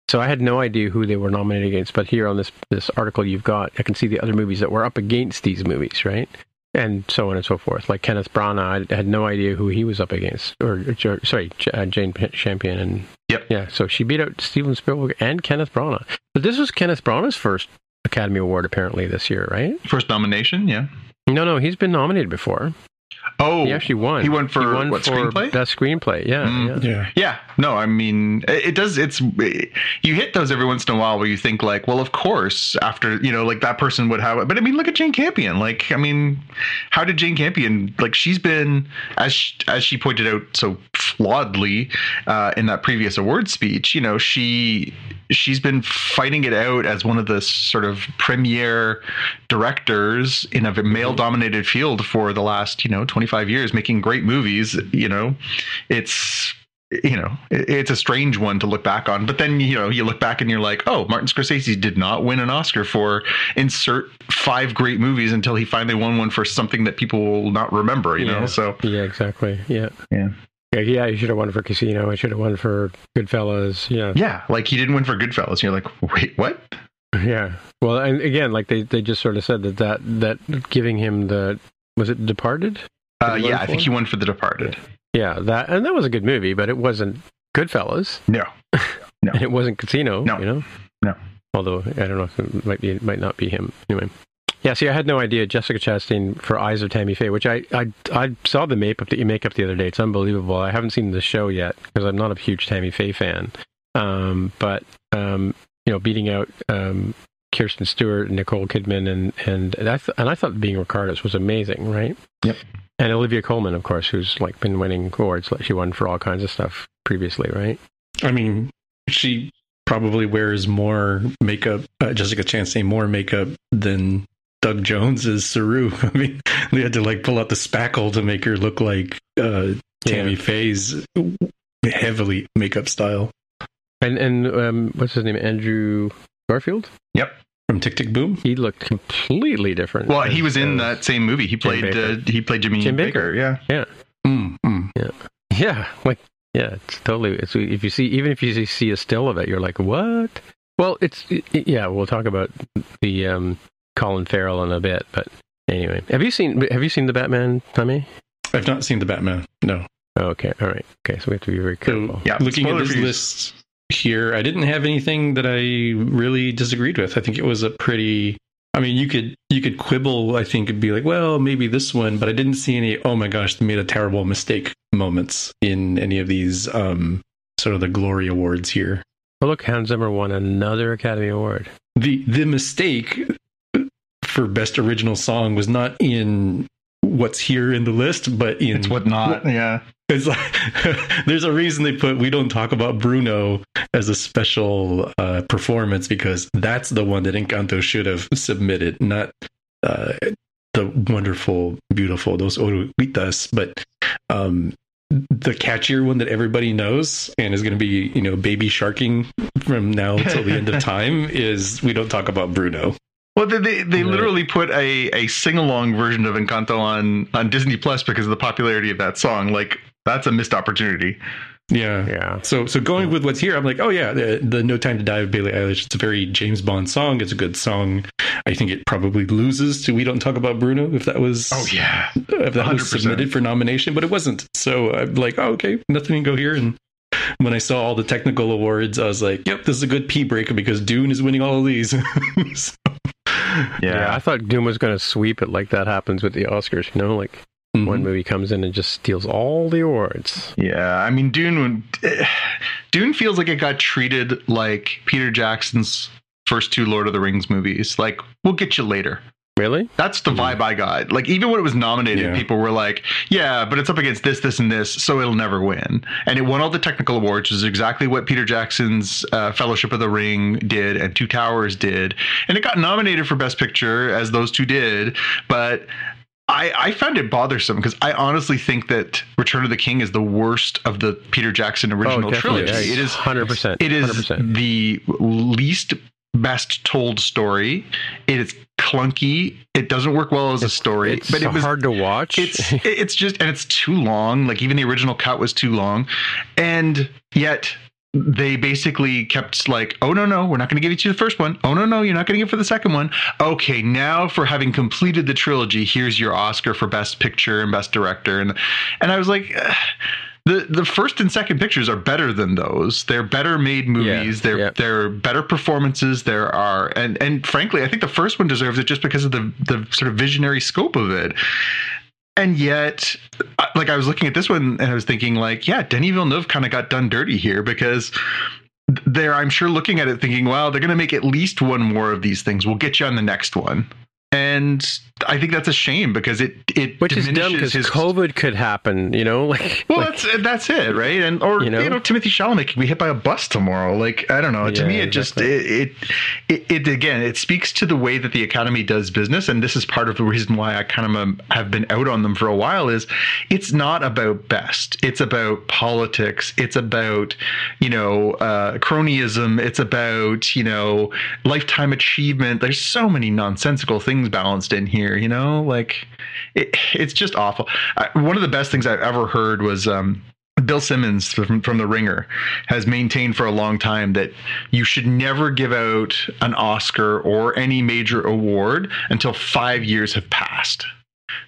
So I had no idea who they were nominated against, but here on this this article you've got, I can see the other movies that were up against these movies, right? and so on and so forth. Like Kenneth Branagh, I had no idea who he was up against, or, or sorry, uh, Jane Campion, and Yep. yeah, so she beat out Steven Spielberg and Kenneth Branagh. But this was Kenneth Branagh's first Academy Award apparently this year, right? First nomination, yeah. No, no, he's been nominated before. Oh, He actually won. He won for won what for screenplay? Best screenplay. Yeah, Mm. yeah. Yeah. Yeah, no, I mean, it it does. It's you hit those every once in a while where you think like, well, of course, after you know, like that person would have it. But I mean, look at Jane Campion. Like, I mean, how did Jane Campion? Like, she's been as she, as she pointed out so flawedly uh, in that previous award speech. You know, she she's been fighting it out as one of the sort of premier directors in a male dominated field for the last you know 25 years making great movies you know it's you know it's a strange one to look back on but then you know you look back and you're like oh martin scorsese did not win an oscar for insert five great movies until he finally won one for something that people will not remember you know so Yeah, exactly. Yeah. Yeah. Yeah, yeah, he should have won for Casino. He should have won for Goodfellas. Yeah. yeah like he didn't win for goodfellas you're like wait what Yeah. Well, and again, like they, they just sort of said that, that that giving him the was it Departed? uh, yeah i think he won for the departed Yeah, that and that was a good movie, but it wasn't Goodfellas, no No. it wasn't Casino. No. you know. No. Although I don't know if it might be, it might not be him. Anyway. Yeah, see, I had no idea Jessica Chastain for Eyes of Tammy Faye, which I I, I saw the makeup that you make up the other day. It's unbelievable. I haven't seen the show yet because I'm not a huge Tammy Faye fan. Um, but um, you know, beating out um, Kristen Stewart and Nicole Kidman and and and I th- and I thought being Ricardos was amazing, right? Yep. And Olivia Colman, of course, who's like been winning awards. Like she won for all kinds of stuff previously, right? I mean, she probably wears more makeup, uh, Jessica Chastain, more makeup than Doug Jones is Saru. I mean, they had to like pull out the spackle to make her look like uh, Tammy Yeah. Faye's heavily makeup style And and um, what's his name? Andrew Garfield. Yep, from Tick Tick Boom. He looked completely different. well he was in that same movie he played uh, he played jimmy Jim Bakker. Bakker. yeah Mm, mm. Yeah, like yeah, it's totally. It's if you see even if you see a still of it, you're like, what? Well, it's yeah. We'll talk about the um, Colin Farrell in a bit, but anyway, have you seen have you seen the Batman, Tommy? I've not seen the Batman. No. Oh, okay, all right, okay. So we have to be very careful. So Yeah, looking at spoiler this list here, I didn't have anything that I really disagreed with. I think it was a pretty. I mean, you could you could quibble. I think and be like, well, maybe this one, but I didn't see any. Oh my gosh, they made a terrible mistake moments in any of these um sort of the glory awards here. Well, look, Hans Zimmer won another Academy Award. The the mistake for best original song was not in what's here in the list, but in it's what not yeah It's like there's a reason they put we don't talk about Bruno as a special uh, performance because that's the one that Encanto should have submitted, not uh, the wonderful, beautiful Dos Oruguitas, but um, the catchier one that everybody knows and is going to be you know baby sharking from now till the end of time is we don't talk about Bruno. Well, they they, they Right. literally put a, a sing along version of Encanto on on Disney Plus because of the popularity of that song. Like that's a missed opportunity. Yeah. Yeah, So, so going with what's here, I'm like, oh yeah, the, the "No Time to Die" of Billie Eilish. It's a very James Bond song. It's a good song. I think it probably loses to "We Don't Talk About Bruno" if that was Oh, yeah, if that was 100%. submitted for nomination, but it wasn't. So I'm like, oh okay, nothing can go here. And when I saw all the technical awards, I was like, yep, this is a good pee breaker because Dune is winning all of these. So, yeah. I thought Dune was going to sweep it like that happens with the Oscars. You know, like mhm. one movie comes in and just steals all the awards. Yeah, I mean Dune. Dune feels like it got treated like Peter Jackson's first two Lord of the Rings movies. Like we'll get you later. Really? That's the vibe I got. Like even when it was nominated, Yeah. people were like, "Yeah, but it's up against this, this, and this, so it'll never win." And it won all the technical awards, which is exactly what Peter Jackson's uh, Fellowship of the Ring did and Two Towers did, and it got nominated for Best Picture as those two did. But I, I found it bothersome because I honestly think that Return of the King is the worst of the Peter Jackson original definitely. trilogy. It is 100%, It is 100%. the least best told story. It is clunky. It doesn't work well as a story. It's but it was hard to watch. it's it's just and it's too long. Like even the original cut was too long, and yet they basically kept like, oh no no, we're not going to give it to the first one. Oh no no, you're not going to get for the second one. Okay, now for having completed the trilogy, here's your Oscar for Best Picture and Best Director, and and I was like. "Ugh." The, the first and second pictures are better than those. They're better made movies. they're yeah. they're better performances. There are and and frankly, I think the first one deserves it just because of the the sort of visionary scope of it and yet like i was looking at this one and i was thinking like yeah denis villeneuve kind of got done dirty here because they're i'm sure looking at it thinking well they're going to make at least one more of these things we'll get you on the next one and i think that's a shame because it it which is dumb because his COVID could happen. You know, like well, like, that's that's it, right? And or You you know? know, Timothée Chalamet could be hit by a bus tomorrow. Like I don't know. to me, it just it, it it it again it speaks to the way that the Academy does business, and this is part of the reason why I kind of um, have been out on them for a while. Is it's not about best. It's about politics. It's about you know uh, cronyism. It's about you know lifetime achievement. There's so many nonsensical things balanced in here. You know, like it, it's just awful. I, one of the best things I've ever heard was um, Bill Simmons from, from The Ringer has maintained for a long time that you should never give out an Oscar or any major award until five years have passed.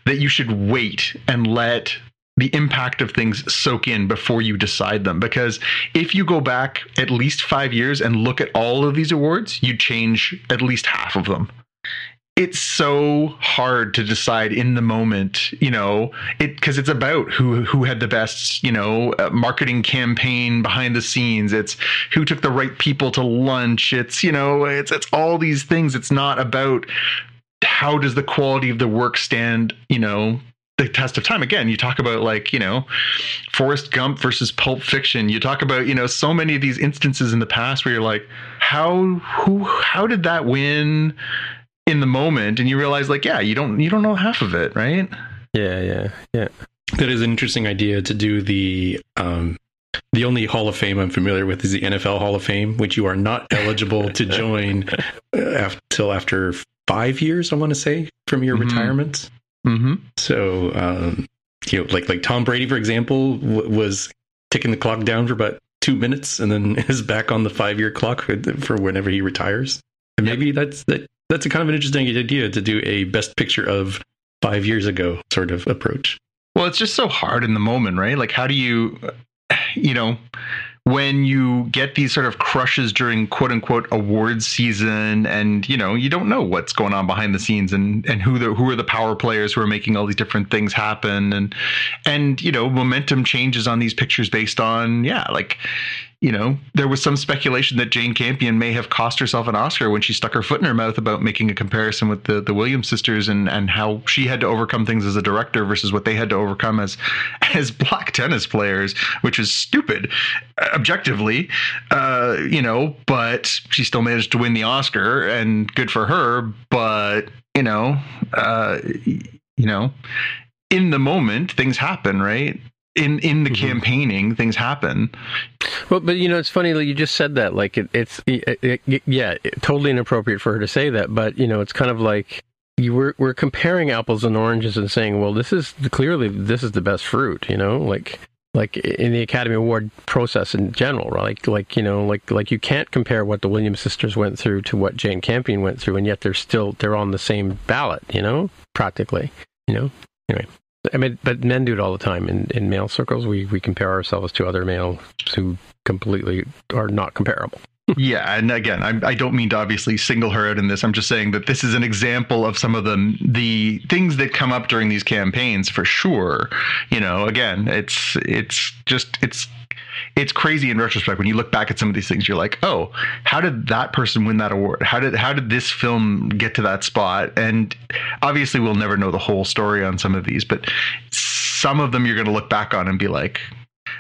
That you should wait and let the impact of things soak in before you decide them. Because if you go back at least five years and look at all of these awards, you change at least half of them it's so hard to decide in the moment, you know, it because it's about who who had the best, you know, uh, marketing campaign behind the scenes. It's who took the right people to lunch. It's you know, it's it's all these things. It's not about how does the quality of the work stand, you know, the test of time. Again, you talk about like, you know, Forrest Gump versus Pulp Fiction. You talk about, you know, so many of these instances in the past where you're like, how who how did that win? In the moment and you realize like yeah you don't you don't know half of it right yeah, yeah, yeah. That is an interesting idea to do the um, the only Hall of Fame I'm familiar with is the NFL Hall of Fame, which you are not eligible to join until after five years. I want to say from your Mhm. retirement. mm-hmm So, um, you know, like like Tom Brady, for example, w- was ticking the clock down for about two minutes, and then is back on the five year clock for, for whenever he retires. And maybe that's that. That's a kind of an interesting idea to do a best picture of five years ago sort of approach. well it's just so hard in the moment right like how do you you know when you get these sort of crushes during quote unquote awards season and you know you don't know what's going on behind the scenes and and who the who are the power players who are making all these different things happen and and you know momentum changes on these pictures based on yeah like you know, there was some speculation that Jane Campion may have cost herself an Oscar when she stuck her foot in her mouth about making a comparison with the, the Williams sisters and, and how she had to overcome things as a director versus what they had to overcome as as black tennis players, which is stupid, uh, objectively. Uh, you know, but she still managed to win the Oscar, and good for her. But you know, uh, you know, in the moment, things happen, right? In in the Mhm. campaigning, things happen. Well, but you know, it's funny that you just said that. Like, it, it's it, it, yeah, totally inappropriate for her to say that. But you know, it's kind of like you were we're comparing apples and oranges and saying, well, this is clearly this is the best fruit. You know, like like in the Academy Award process in general, right? Like like you know, like like you can't compare what the Williams sisters went through to what Jane Campion went through, and yet they're still they're on the same ballot. You know, practically. You know. Anyway. I mean, but men do it all the time in, in male circles. We we compare ourselves to other males who completely are not comparable. yeah, and again, I, I don't mean to obviously single her out in this. I'm just saying that this is an example of some of the the things that come up during these campaigns for sure. You know, again, it's it's just it's it's crazy in retrospect when you look back at some of these things. You're like, oh, how did that person win that award? How did how did this film get to that spot? And obviously, we'll never know the whole story on some of these, but some of them you're going to look back on and be like.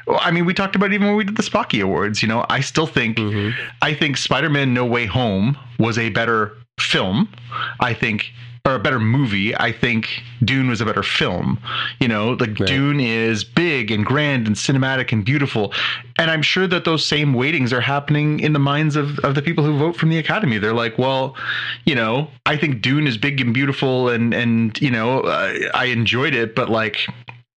Well, I mean, we talked about it even when we did the Spocky Awards. You know, I still think mm-hmm. I think Spider-Man: No Way Home was a better film. I think or a better movie. I think Dune was a better film. You know, like Right. Dune is big and grand and cinematic and beautiful. And I'm sure that those same weightings are happening in the minds of, of the people who vote from the Academy. They're like, well, you know, I think Dune is big and beautiful and, and you know, uh, I enjoyed it, but like,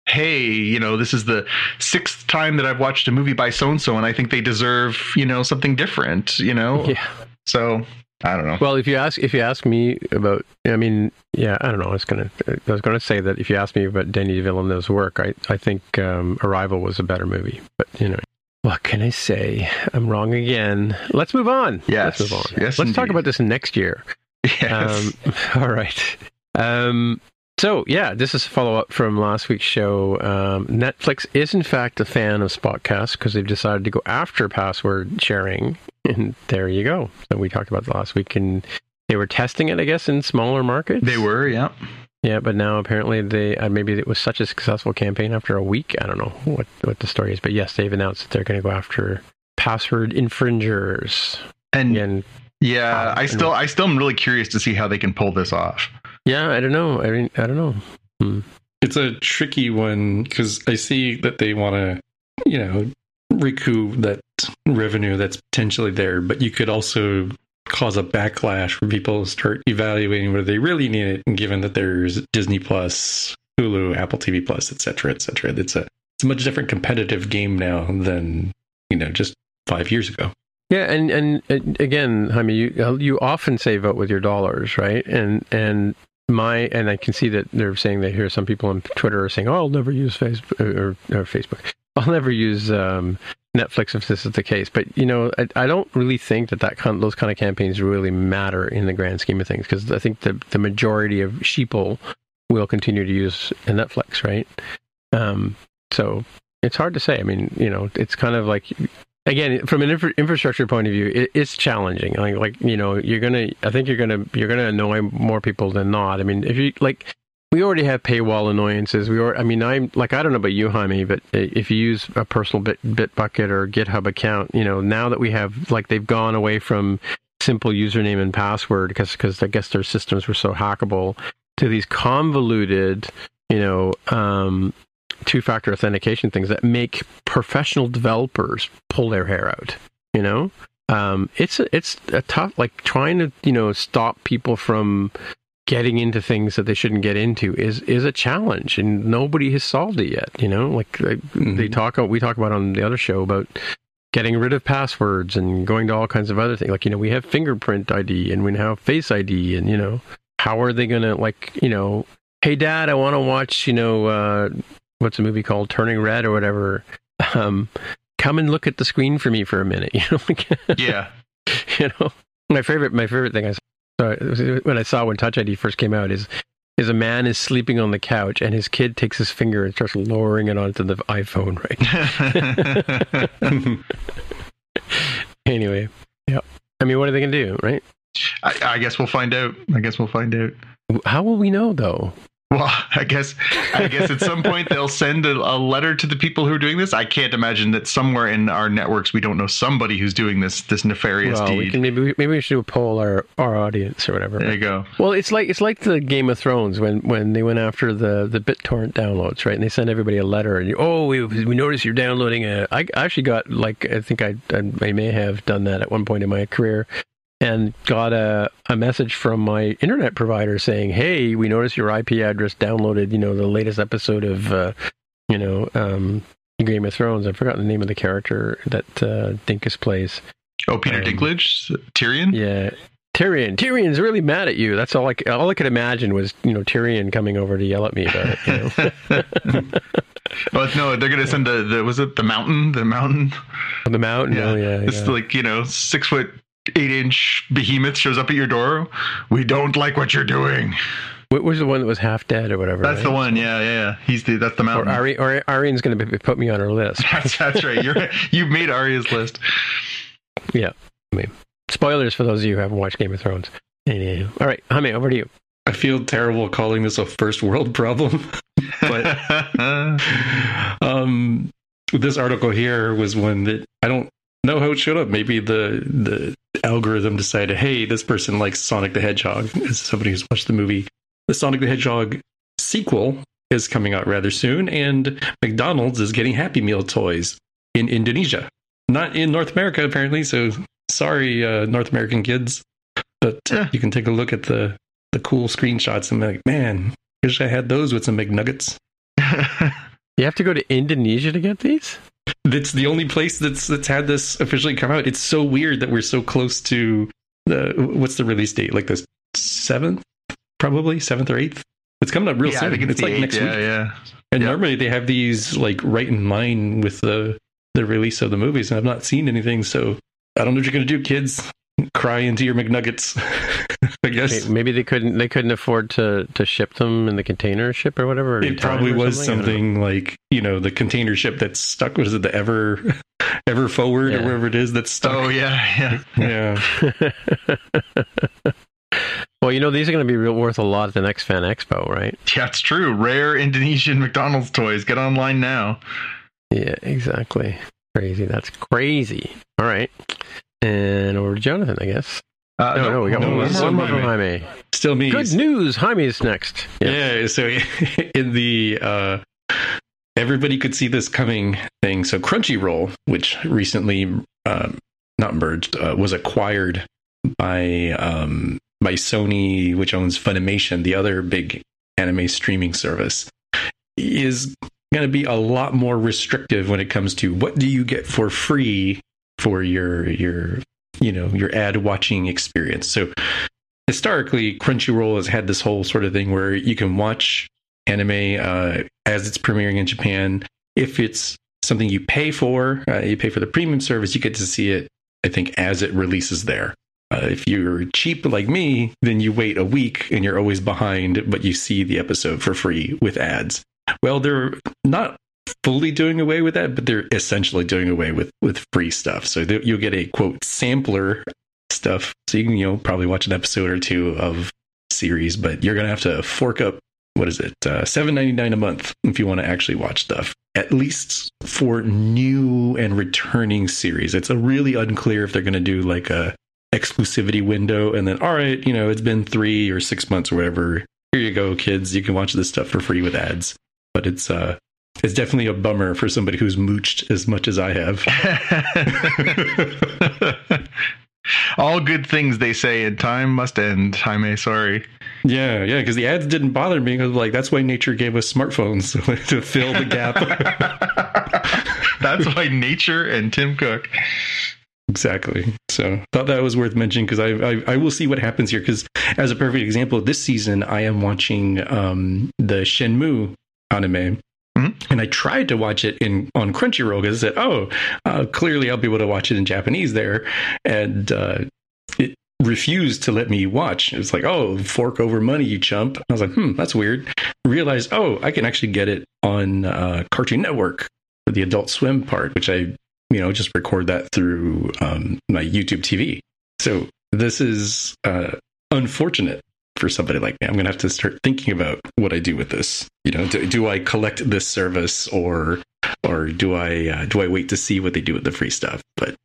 hey, you know, this is the sixth time that I've watched a movie by so and so, and I think they deserve, you know, something different, you know? Yeah. So I don't know. Well, if you ask if you ask me about, I mean, yeah, I don't know. I was gonna I was gonna say that if you ask me about Denis Villeneuve's work, I I think um, Arrival was a better movie. But you know, what can I say? I'm wrong again. Let's move on. Yes. Let's move on. Yes, Let's talk about this next year. yes. Um, all right. Um, so yeah, this is a follow up from last week's show. Um, Netflix is in fact a fan of Spotcast because they've decided to go after password sharing, and there you go. So we talked about last week, and they were testing it, I guess, in smaller markets. they were, yeah. yeah, but now apparently they uh, maybe it was such a successful campaign after a week. I don't know what what the story is, but yes, they've announced that they're going to go after password infringers. And Again, yeah, Um, I still I still am really curious to see how they can pull this off. Yeah, I don't know. I mean, I don't know. It's a tricky one because I see that they want to, you know, recoup that revenue that's potentially there, but you could also cause a backlash where people start evaluating whether they really need it, and given that there's Disney Plus, Hulu, Apple TV Plus, etc., cetera, et cetera. It's a it's a much different competitive game now than you know just five years ago. Yeah, and and uh, again, Jaime, you you often say vote with your dollars, right? And and my and I can see that they're saying that here some people on Twitter are saying, "Oh, I'll never use Facebook or, or Facebook. I'll never use um, Netflix if this is the case." But you know, I, I don't really think that that kind, those kind of campaigns really matter in the grand scheme of things because I think the the majority of sheeple will continue to use Netflix, right? Um, so it's hard to say. I mean, you know, it's kind of like again from an infra- infrastructure point of view it, it's challenging. Like like you know you're gonna i think you're gonna you're gonna annoy more people than not. I mean if you like we already have paywall annoyances. We are i mean i'm like i don't know about you jaime but if you use a personal bit bitbucket or github account you know now that we have like they've gone away from simple username and password because because i guess their systems were so hackable to these convoluted you know um two-factor authentication things that make professional developers pull their hair out. You know, um, it's a, it's a tough like trying to you know stop people from getting into things that they shouldn't get into is is a challenge, and nobody has solved it yet. You know, like they, they talk we talk about on the other show about getting rid of passwords and going to all kinds of other things. Like you know, we have fingerprint ID and we now have Face ID, and you know, how are they going to like you know, hey Dad, I want to watch you know. Uh, what's a movie called Turning Red or whatever. Um, come and look at the screen for me for a minute. You know, Yeah. you know. My favorite, my favorite thing I saw when I saw when Touch ID first came out is is a man is sleeping on the couch and his kid takes his finger and starts lowering it onto the iPhone. Right. anyway, yeah. I mean, what are they gonna do, right? I, I guess we'll find out. I guess we'll find out. How will we know though? Well, I guess I guess at some point they'll send a, a letter to the people who are doing this. I can't imagine that somewhere in our networks we don't know somebody who's doing this this nefarious well, we deed. can maybe maybe we should do a poll our our audience or whatever. there you go. Well, it's like it's like the Game of Thrones when, when they went after the, the BitTorrent downloads, right? And they sent everybody a letter, and you, oh, we, we noticed you're downloading a. I actually got like I think I I may have done that at one point in my career, and got a a message from my internet provider saying, hey, we noticed your IP address downloaded, you know, the latest episode of, uh, you know, um, Game of Thrones. I forgot the name of the character that uh, Dinkus plays. Oh, Peter Um, Dinklage, Tyrion. Yeah. Tyrion. Tyrion's really mad at you. That's all I, all I could imagine was, you know, Tyrion coming over to yell at me about it. You know? No, they're gonna send the, the was it the mountain the mountain the mountain. Oh, yeah. It's yeah. like, you know, six foot eight inch behemoth shows up at your door. We don't like what you're doing. What was the one that was half dead or whatever? That's right? the one. Yeah, yeah, yeah. He's the that's the Or. Ari, or Arian's going to put me on her list. that's, that's right. You're you've made Arya's list. yeah. I mean, spoilers for those of you who haven't watched Game of Thrones. Anyhow. All right. Jaime, over to you. I feel terrible calling this a first world problem, but um, this article here was one that I don't know how it showed up. Maybe the the algorithm decided, hey, this person likes Sonic the Hedgehog. As somebody who's watched the movie, the Sonic the Hedgehog sequel is coming out rather soon, and McDonald's is getting Happy Meal toys in Indonesia, not in North America apparently. So sorry, uh, North American kids, but Yeah. you can take a look at the the cool screenshots and be like, man, wish I had those with some McNuggets. You have to go to Indonesia to get these? That's the only place that's that's had this officially come out. It's so weird that we're so close to the what's the release date? Like the seventh, probably seventh or eighth. It's coming up real yeah, soon. It's, it's like eighth, next yeah, week. yeah. And Yeah. normally they have these like right in line with the the release of the movies, and I've not seen anything. So I don't know what you're gonna do, kids. Cry into your McNuggets. I guess Maybe they couldn't they couldn't afford to, to ship them in the container ship or whatever. or it probably was I something like you know the container ship that's stuck. Was it the ever ever forward or wherever it is that's stuck? Oh yeah, yeah. yeah. well, you know these are going to be real worth a lot at the next Fan Expo, right? Yeah, it's true. Rare Indonesian McDonald's toys. Get online now. Yeah, exactly. Crazy. That's crazy. All right, and over to Jonathan, I guess. Uh, No, no, we got no, one, more- one more from Jaime. Still me. Good news. Jaime's next. Yeah. So in the uh, everybody could see this coming thing. So Crunchyroll, which recently um, not merged, uh, was acquired by um, by Sony, which owns Funimation, the other big anime streaming service, is going to be a lot more restrictive when it comes to what do you get for free for your your you know your ad watching experience. So historically, Crunchyroll has had this whole sort of thing where you can watch anime uh, as it's premiering in Japan. If it's something you pay for, uh, you pay for the premium service, you get to see it, I think, as it releases there. Uh, if you're cheap like me, then you wait a week and you're always behind, but you see the episode for free with ads. Well, they're not fully doing away with that, but they're essentially doing away with with free stuff. So th- you'll get a quote sampler stuff, so you can you know probably watch an episode or two of series, but you're gonna have to fork up what is it uh, seven ninety nine a month if you want to actually watch stuff. At least for new and returning series, it's a really unclear if they're gonna do like a exclusivity window and then all right, you know, it's been three or six months or whatever. Here you go, kids. You can watch this stuff for free with ads. But it's uh it's definitely a bummer for somebody who's mooched as much as I have. All good things they say in time must end. Jaime, sorry. Yeah, yeah, because the ads didn't bother me because like that's why nature gave us smartphones to fill the gap. That's why nature and Tim Cook. exactly. So thought that was worth mentioning because I, I I will see what happens here because as a perfect example, this season I am watching um the Shenmue anime. Mhm. And I tried to watch it in on Crunchyroll because I said, "Oh, uh, clearly I'll be able to watch it in Japanese there," and uh, it refused to let me watch. It was like, "Oh, fork over money, you chump." I was like, "Hmm, that's weird." Realized, oh, I can actually get it on uh, Cartoon Network for the Adult Swim part, which I, you know, just record that through um, my YouTube TV. So this is uh, unfortunate for somebody like me. I'm going to have to start thinking about what I do with this. You know, do, do I collect this service or or do I uh, do I wait to see what they do with the free stuff? But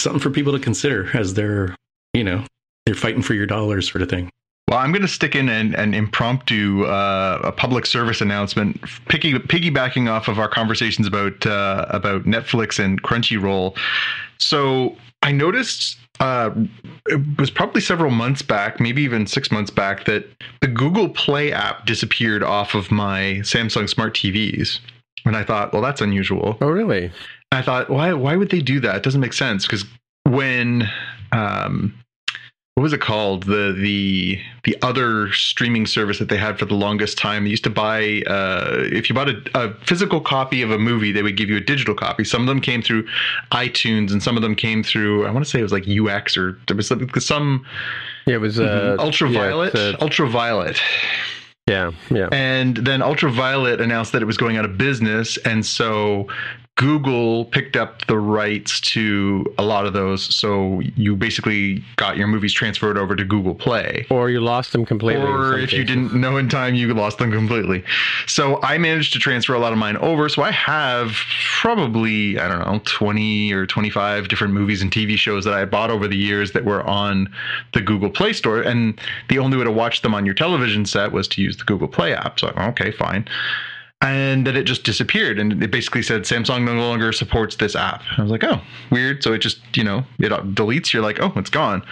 something for people to consider as they're you know they're fighting for your dollars sort of thing. Well, I'm going to stick in an, an impromptu uh, a public service announcement, piggy, piggybacking off of our conversations about uh, about Netflix and Crunchyroll. So I noticed uh, it was probably several months back, maybe even six months back, that the Google Play app disappeared off of my Samsung smart TVs, and I thought, well, that's unusual. Oh, really? I thought, why why would they do that? It doesn't make sense because when um what was it called? The the the other streaming service that they had for the longest time. They used to buy uh if you bought a, a physical copy of a movie they would give you a digital copy. Some of them came through itunes and some of them came through i want to say it was like ux or there was some, some Yeah, it was uh, ultraviolet? Yeah, it's, uh, ultraviolet. Yeah, yeah. and then Ultraviolet announced that it was going out of business, and so Google picked up the rights to a lot of those, so you basically got your movies transferred over to Google Play. Or you lost them completely. Or if you didn't know in time, you lost them completely. So I managed to transfer a lot of mine over. So I have probably, I don't know, 20 or 25 different movies and TV shows that I bought over the years that were on the Google Play Store. And the only way to watch them on your television set was to use the Google Play app. So, I'm, okay, fine. And then it just disappeared. And it basically said Samsung no longer supports this app. I was like, oh, weird. So it just, you know, it deletes. You're like, oh, it's gone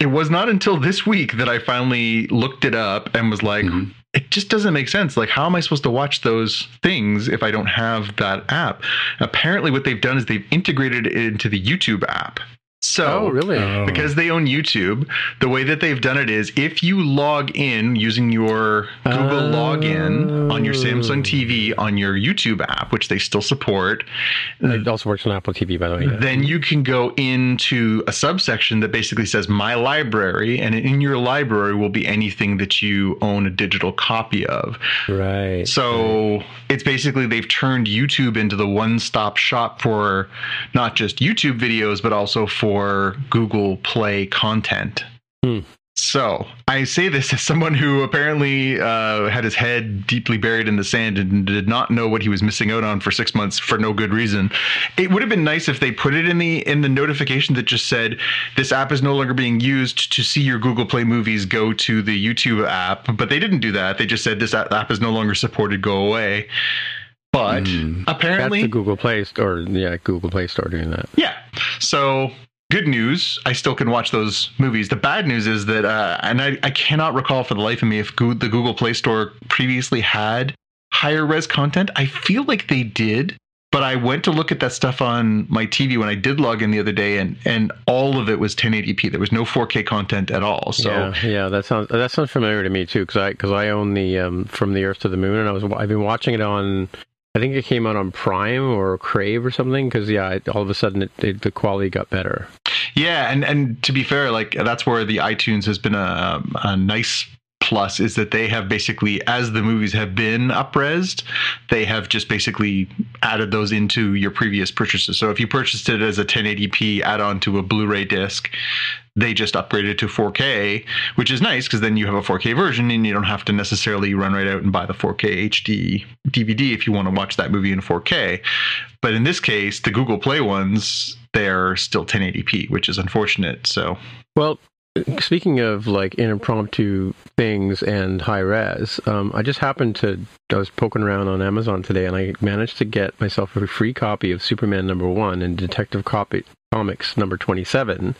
it was not until this week that I finally looked it up and was like, mm-hmm. it just doesn't make sense. Like, how am I supposed to watch those things if I don't have that app? Apparently, what they've done is they've integrated it into the YouTube app. So, Oh, really? because they own YouTube, the way that they've done it is if you log in using your Google login on your Samsung oh. TV on your YouTube app, which they still support, It also works on Apple TV, by the way. then you can go into a subsection that basically says my library and in your library will be anything that you own a digital copy of Right. so it's basically they've turned youtube into the one-stop shop for not just youtube videos but also for google play content Hmm. so I say this as someone who apparently uh, had his head deeply buried in the sand and did not know what he was missing out on for six months for no good reason. It would have been nice if they put it in the in the notification that just said this app is no longer being used to see your Google Play movies. Go to the YouTube app, but they didn't do that. They just said this app is no longer supported. Go away. But That's apparently, the Google Play Store. Yeah, Google Play Store doing that. yeah. So good news. I still can watch those movies. The bad news is that, uh, and I, I cannot recall for the life of me if Goo- the Google Play Store previously had higher res content. I feel like they did. But I went to look at that stuff on my TV when I did log in the other day, and, and all of it was 1080p. There was no 4K content at all. So yeah, yeah, that sounds that sounds familiar to me too because I because I own the um, From the Earth to the Moon and I was I've been watching it on I think it came out on Prime or Crave or something because yeah it, all of a sudden it, it, the quality got better. Yeah, and and to be fair, like that's where the iTunes has been a, a nice plus is that they have basically as the movies have been upresed, they have just basically added those into your previous purchases. So if you purchased it as a 1080p add-on to a Blu-ray disc, they just upgraded to 4K, which is nice because then you have a 4K version and you don't have to necessarily run right out and buy the 4K HD DVD if you want to watch that movie in 4K. But in this case, the Google Play ones, they're still 1080p, which is unfortunate. So, Well, speaking of like impromptu things and high res, um, I just happened to I was poking around on Amazon today and I managed to get myself a free copy of Superman number one and Detective Copy Comics number twenty seven.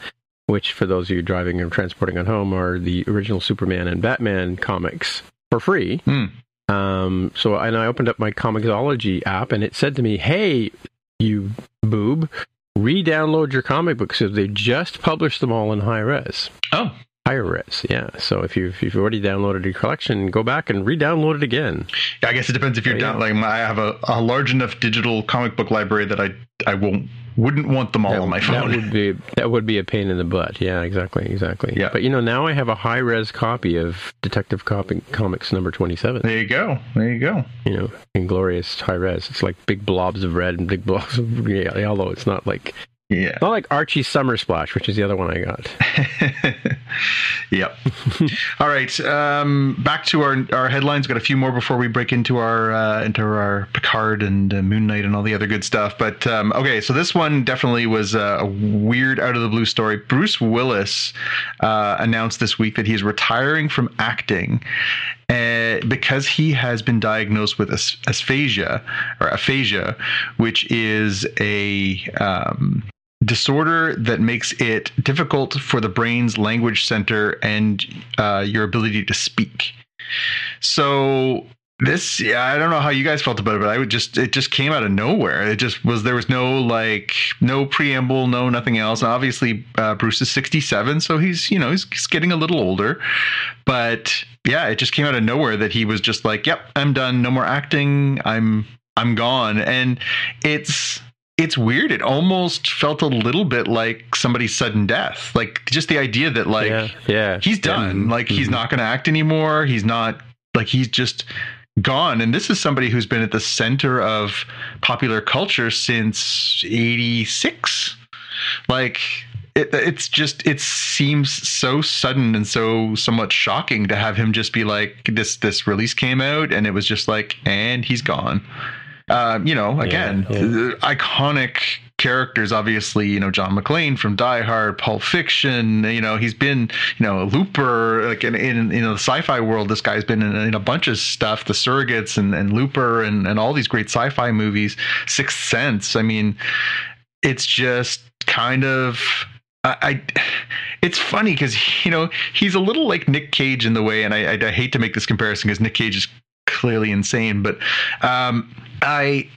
Which, for those of you driving and transporting at home, are the original Superman and Batman comics for free. Hmm. Um, so, and I opened up my Comixology app, and it said to me, "Hey, you boob, re-download your comic books because they just published them all in high res." oh, Higher res, yeah. So if you if you've already downloaded your collection, go back and re-download it again. Yeah, I guess it depends if you're Oh, down. yeah. Like, I have a, a large enough digital comic book library that I I won't wouldn't want them all that, on my phone. that would be that would be a pain in the butt. Yeah, exactly, exactly. Yeah. But you know, now I have a high res copy of Detective Copy, Comics number twenty seven. there you go. There you go. You know, in glorious high res. It's like big blobs of red and big blobs of yellow. It's not like Yeah. not like Archie Summer Splash, which is the other one I got. yep. All right. Um, back to our our headlines. Got a few more before we break into our uh, into our Picard and uh, Moon Knight and all the other good stuff. But um, okay, so this one definitely was a weird out of the blue story. Bruce Willis uh, announced this week that he is retiring from acting. Uh, because he has been diagnosed with as- asphasia or aphasia, which is a um, disorder that makes it difficult for the brain's language center and uh, your ability to speak. So this yeah, I don't know how you guys felt about it, but I would just it just came out of nowhere. It just was there was no like no preamble, no nothing else. And obviously, uh, Bruce is sixty seven, so he's you know he's, he's getting a little older. But yeah, it just came out of nowhere that he was just like, "Yep, I'm done. No more acting. I'm I'm gone." And it's it's weird. It almost felt a little bit like somebody's sudden death. Like just the idea that like yeah, yeah. he's done. Yeah. Like he's Mhm. not going to act anymore. He's not like he's just gone. And this is somebody who's been at the center of popular culture since 86. Like, it, it's just it seems so sudden and so somewhat shocking to have him just be like this this release came out and it was just like and he's gone um, you know again Yeah, yeah. iconic characters obviously you know john mcclane from die hard pulp fiction you know he's been you know a looper like in in, in the sci-fi world this guy's been in, in a bunch of stuff the surrogates and, and looper and, and all these great sci-fi movies sixth sense i mean it's just kind of I, I it's funny because you know he's a little like Nick Cage in the way, and I, I, I hate to make this comparison because Nick Cage is clearly insane, but um, I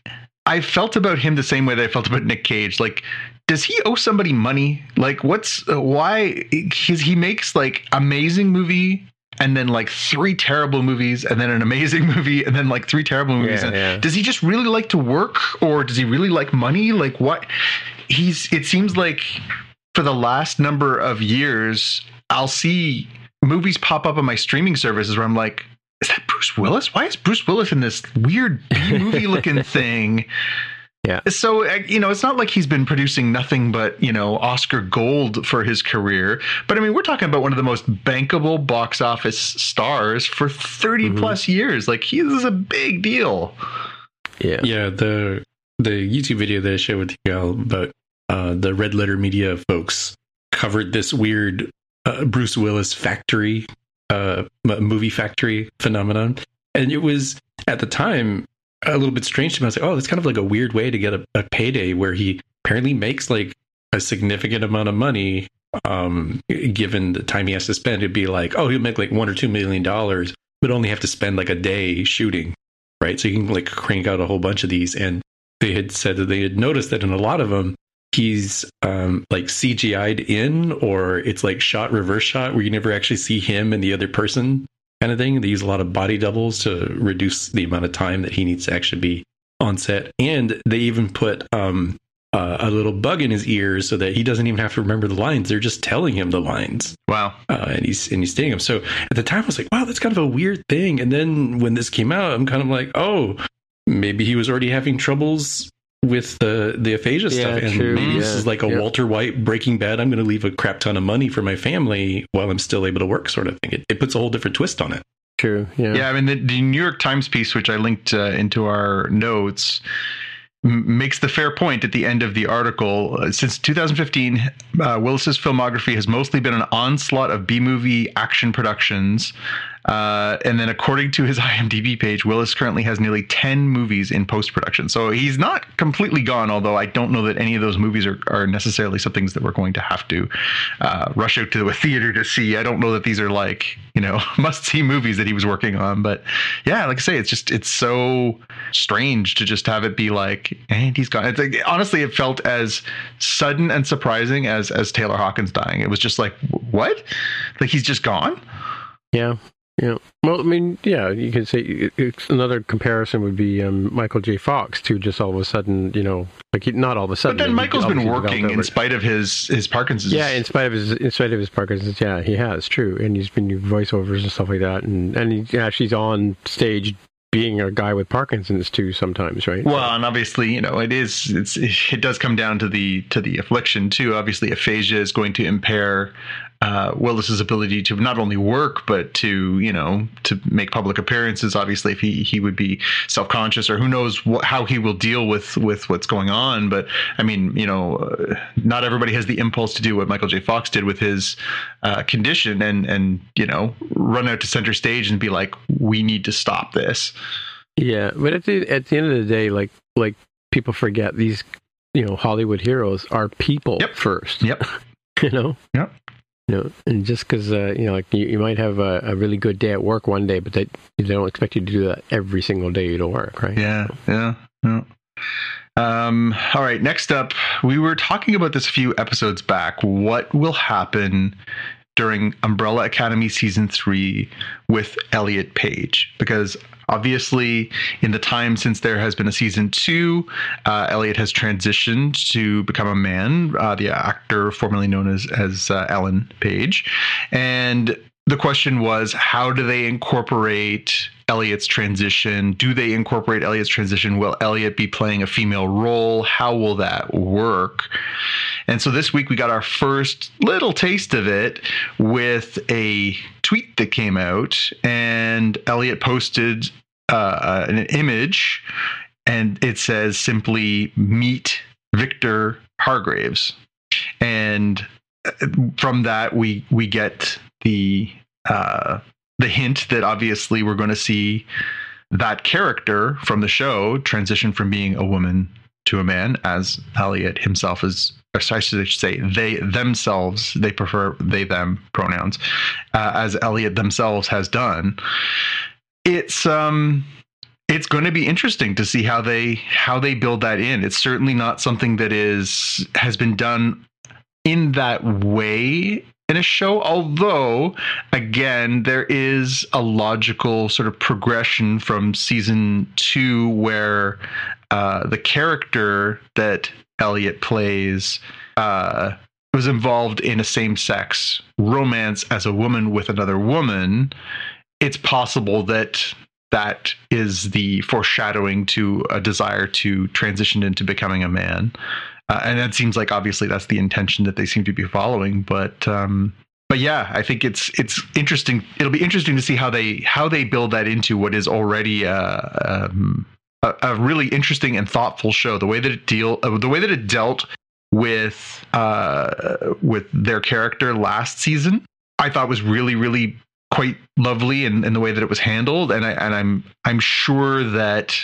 I felt about him the same way that I felt about Nick Cage. Like, does he owe somebody money? Like, what's uh, why? Because he makes like amazing movie. And then like three terrible movies, and then an amazing movie, and then like three terrible movies. Yeah, and yeah. Does he just really like to work, or does he really like money? Like what? He's. It seems like for the last number of years, I'll see movies pop up on my streaming services where I'm like, is that Bruce Willis? Why is Bruce Willis in this weird B movie looking thing? Yeah. So, uh, you know, it's not like he's been producing nothing but, you know, Oscar gold for his career. But I mean, we're talking about one of the most bankable box office stars for 30 plus years. Like, he this is a big deal. Yeah. Yeah, the the YouTube video that I shared with you all about uh, the Red Letter Media folks covered this weird uh, Bruce Willis factory, uh, movie factory phenomenon, and it was at the time a little bit strange to me. I was like, oh, that's kind of like a weird way to get a, a payday where he apparently makes like a significant amount of money. Um, given the time he has to spend, it'd be like, oh, he'll make like one or two million dollars, but only have to spend like a day shooting right? So you can like crank out a whole bunch of these. And they had said that they had noticed that in a lot of them, he's um, like CGI'd in, or it's like shot reverse shot where you never actually see him and the other person kind of thing. They use a lot of body doubles to reduce the amount of time that he needs to actually be on set. And they even put um, uh, a little bug in his ears so that he doesn't even have to remember the lines. They're just telling him the lines Wow. uh, and he's and he's stating them. So at the time, I was like, "Wow, that's kind of a weird thing." And then when this came out, I'm kind of like, "Oh, maybe he was already having troubles with the the aphasia Yeah, stuff, and true. maybe this Yeah. is like a Yeah. Walter White Breaking Bad. I'm going to leave a crap ton of money for my family while I'm still able to work, sort of thing. It, it puts a whole different twist on it. True. Yeah. Yeah, I mean, the, the New York Times piece, which I linked uh, into our notes, m- makes the fair point at the end of the article. Uh, since 2015, uh, Willis's filmography has mostly been an onslaught of B movie action productions. Uh, and then, according to his IMDb page, Willis currently has nearly 10 movies in post production. So he's not completely gone, although I don't know that any of those movies are, are necessarily some things that we're going to have to uh, rush out to a theater to see. I don't know that these are like, you know, must see movies that he was working on. But yeah, like I say, it's just, it's so strange to just have it be like, and he's gone. It's like, honestly, it felt as sudden and surprising as, as Taylor Hawkins dying. It was just like, what? Like he's just gone? Yeah. Yeah. Well, I mean, yeah, you can say it's another comparison would be um, Michael J. Fox too. Just all of a sudden, you know, like he, not all of a sudden. But then Michael's been working in spite of his, his Parkinson's. Yeah, in spite of his, in spite of his Parkinson's, yeah, he has true, and he's been doing voiceovers and stuff like that, and and he actually's on stage being a guy with Parkinson's too sometimes, right? Well, and obviously, you know, it is it's it does come down to the to the affliction too. Obviously, aphasia is going to impair uh, Willis's ability to not only work but to you know to make public appearances. Obviously, if he he would be self conscious or who knows what, how he will deal with with what's going on. But I mean, you know, uh, not everybody has the impulse to do what Michael J. Fox did with his uh, condition and and you know run out to center stage and be like, we need to stop this. Yeah, but at the at the end of the day, like like people forget these, you know, Hollywood heroes are people Yep. first. Yep. You know. Yep. You know, and just because uh, you know, like you, you might have a, a really good day at work one day, but they they don't expect you to do that every single day you to work, right? Yeah, yeah, yeah. Um, all right, next up, we were talking about this a few episodes back. What will happen during Umbrella Academy season three with Elliot Page? Because obviously, in the time since there has been a season two, uh, Elliot has transitioned to become a man, uh, the actor formerly known as as uh, Ellen Page, and the question was how do they incorporate Elliot's transition? Do they incorporate Elliot's transition? Will Elliot be playing a female role? How will that work? And so this week we got our first little taste of it with a tweet that came out, and Elliot posted uh, an image, and it says simply "Meet Viktor Hargreeves," and uh, from that we we get the uh, the hint that obviously we're going to see that character from the show transition from being a woman to a man, as Elliot himself is. Or I should say they themselves. They prefer they them pronouns, uh, as Elliot themselves has done. It's um it's going to be interesting to see how they how they build that in. It's certainly not something that is has been done in that way in a show although again there is a logical sort of progression from season 2 where uh, the character that Elliot plays uh, was involved in a same-sex romance as a woman with another woman it's possible that that is the foreshadowing to a desire to transition into becoming a man. Uh, and that seems like obviously that's the intention that they seem to be following. But um, but yeah, I think it's it's interesting. It'll be interesting to see how they how they build that into what is already a, um, a, a really interesting and thoughtful show. The way that it deal uh, the way that it dealt with uh, with their character last season, I thought was really really quite lovely in, in the way that it was handled, and I and I'm I'm sure that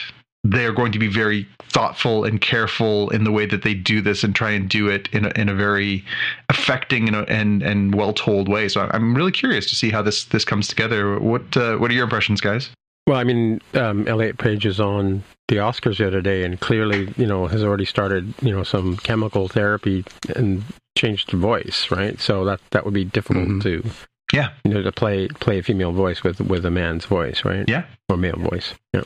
they're going to be very thoughtful and careful in the way that they do this and try and do it in a, in a very affecting and and, and well told way. So I'm really curious to see how this this comes together. What uh, what are your impressions, guys? Well, I mean, um, Elliot Page is on the Oscars the other day, and clearly, you know, has already started, you know, some chemical therapy and changed the voice, right? So that that would be difficult mm-hmm. to yeah, you know, to play play a female voice with with a man's voice, right? Yeah, or male voice. Yeah.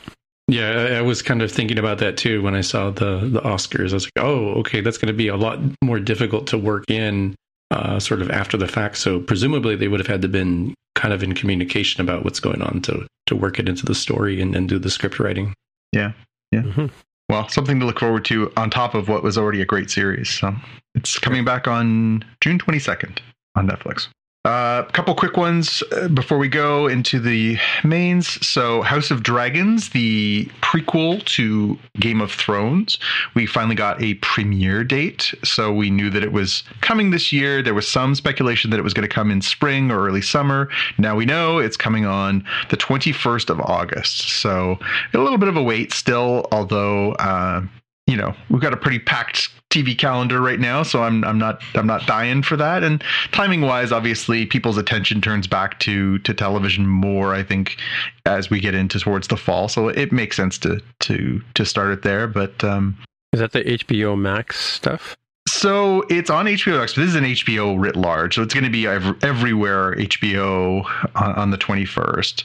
Yeah, I was kind of thinking about that too when I saw the the Oscars. I was like, oh, okay, that's going to be a lot more difficult to work in, uh, sort of after the fact. So presumably they would have had to been kind of in communication about what's going on to to work it into the story and, and do the script writing. Yeah, yeah. Mm-hmm. Well, something to look forward to on top of what was already a great series. So it's coming back on June twenty second on Netflix. A uh, couple quick ones uh, before we go into the mains. So, House of Dragons, the prequel to Game of Thrones, we finally got a premiere date. So, we knew that it was coming this year. There was some speculation that it was going to come in spring or early summer. Now we know it's coming on the 21st of August. So, a little bit of a wait still, although. Uh, you know we've got a pretty packed TV calendar right now, so I'm I'm not I'm not dying for that. And timing wise, obviously, people's attention turns back to to television more. I think as we get into towards the fall, so it makes sense to to to start it there. But um, is that the HBO Max stuff? So it's on HBO Max, but this is an HBO writ large, so it's going to be everywhere HBO on, on the 21st.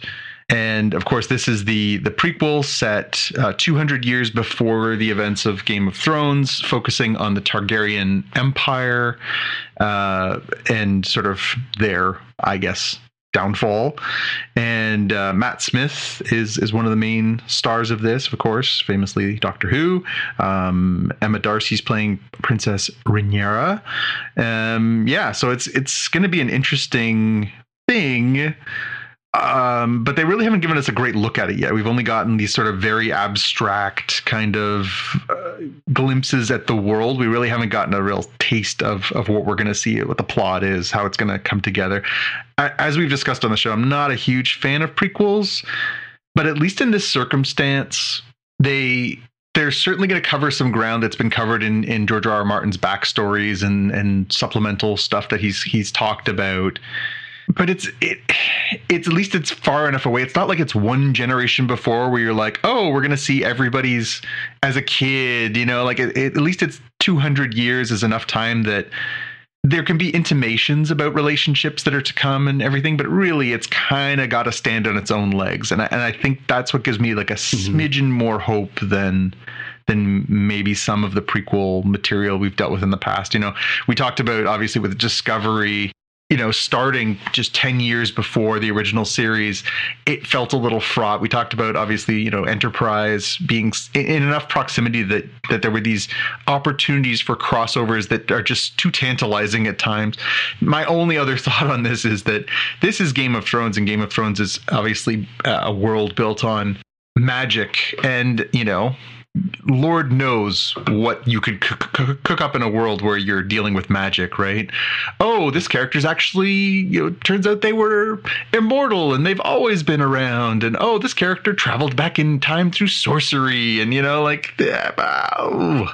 And of course, this is the the prequel set uh, 200 years before the events of Game of Thrones, focusing on the Targaryen Empire uh, and sort of their, I guess, downfall. And uh, Matt Smith is is one of the main stars of this, of course, famously Doctor Who. Um, Emma Darcy's playing Princess Rhaenyra. Um, yeah, so it's it's going to be an interesting thing um, but they really haven't given us a great look at it yet. We've only gotten these sort of very abstract kind of uh, glimpses at the world. We really haven't gotten a real taste of of what we're going to see, what the plot is, how it's going to come together. As we've discussed on the show, I'm not a huge fan of prequels, but at least in this circumstance, they they're certainly going to cover some ground that's been covered in in George R. R. Martin's backstories and and supplemental stuff that he's he's talked about but it's it it's at least it's far enough away. It's not like it's one generation before where you're like, oh, we're gonna see everybody's as a kid, you know, like it, it, at least it's 200 years is enough time that there can be intimations about relationships that are to come and everything, but really it's kind of got to stand on its own legs, and I, and I think that's what gives me like a mm-hmm. smidgen more hope than than maybe some of the prequel material we've dealt with in the past. You know, we talked about obviously with Discovery you know, starting just 10 years before the original series, it felt a little fraught. We talked about obviously, you know, Enterprise being in enough proximity that that there were these opportunities for crossovers that are just too tantalizing at times. My only other thought on this is that this is Game of Thrones and Game of Thrones is obviously uh, a world built on magic and, you know, Lord knows what you could cook, cook, up in a world where you're dealing with magic, right? Oh, this character's actually, you know, turns out they were immortal and they've always been around. And oh, this character traveled back in time through sorcery. And, you know, like, oh,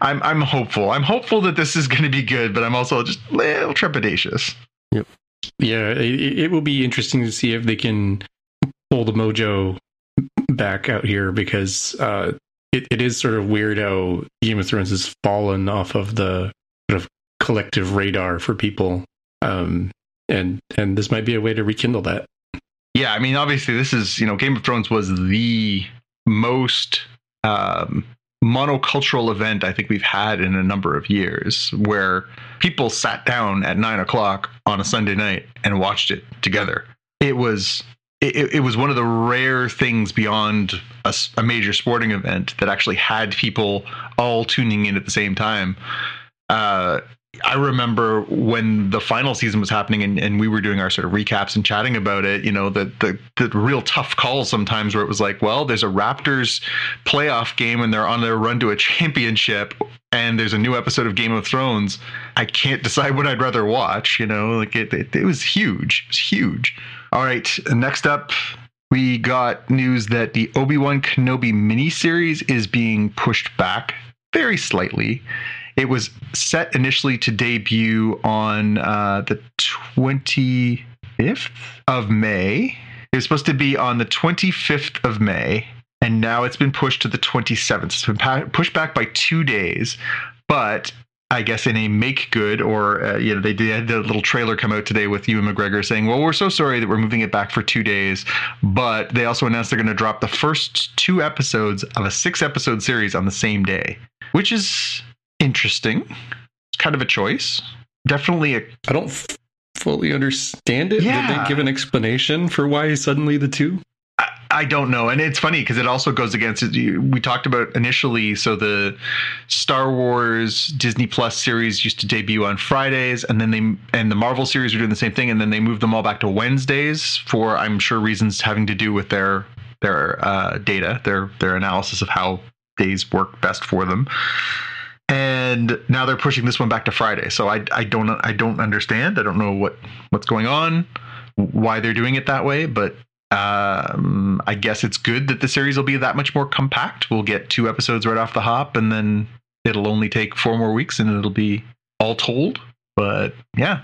I'm, I'm hopeful. I'm hopeful that this is going to be good, but I'm also just a little trepidatious. Yep. Yeah, it, it will be interesting to see if they can pull the mojo back out here because uh, it, it is sort of weird how Game of Thrones has fallen off of the sort of collective radar for people. Um, and and this might be a way to rekindle that. Yeah, I mean, obviously, this is you know, Game of Thrones was the most um, monocultural event I think we've had in a number of years, where people sat down at nine o'clock on a Sunday night and watched it together. It was it, it was one of the rare things beyond a, a, major sporting event that actually had people all tuning in at the same time. Uh, I remember when the final season was happening and, and, we were doing our sort of recaps and chatting about it, you know, the, the, the real tough calls sometimes where it was like, well, there's a Raptors playoff game and they're on their run to a championship and there's a new episode of Game of Thrones. I can't decide what I'd rather watch, you know, like it, it, it was huge. It was huge. All right, next up, we got news that the Obi Wan Kenobi miniseries is being pushed back very slightly. It was set initially to debut on uh, the 25th of May. It was supposed to be on the 25th of May, and now it's been pushed to the 27th. It's been pushed back by two days, but I guess in a make good, or uh, you know, they did the little trailer come out today with Ewan McGregor saying, "Well, we're so sorry that we're moving it back for two days," but they also announced they're going to drop the first two episodes of a six-episode series on the same day, which is interesting. It's kind of a choice. Definitely a. I don't f- fully understand it. Yeah. Did they give an explanation for why suddenly the two? I don't know, and it's funny because it also goes against it. We talked about initially, so the Star Wars Disney Plus series used to debut on Fridays, and then they and the Marvel series were doing the same thing, and then they moved them all back to Wednesdays for I'm sure reasons having to do with their their uh, data, their their analysis of how days work best for them. And now they're pushing this one back to Friday. So I I don't I don't understand. I don't know what what's going on, why they're doing it that way, but um, I guess it's good that the series will be that much more compact. We'll get two episodes right off the hop, and then it'll only take four more weeks, and it'll be all told. But yeah,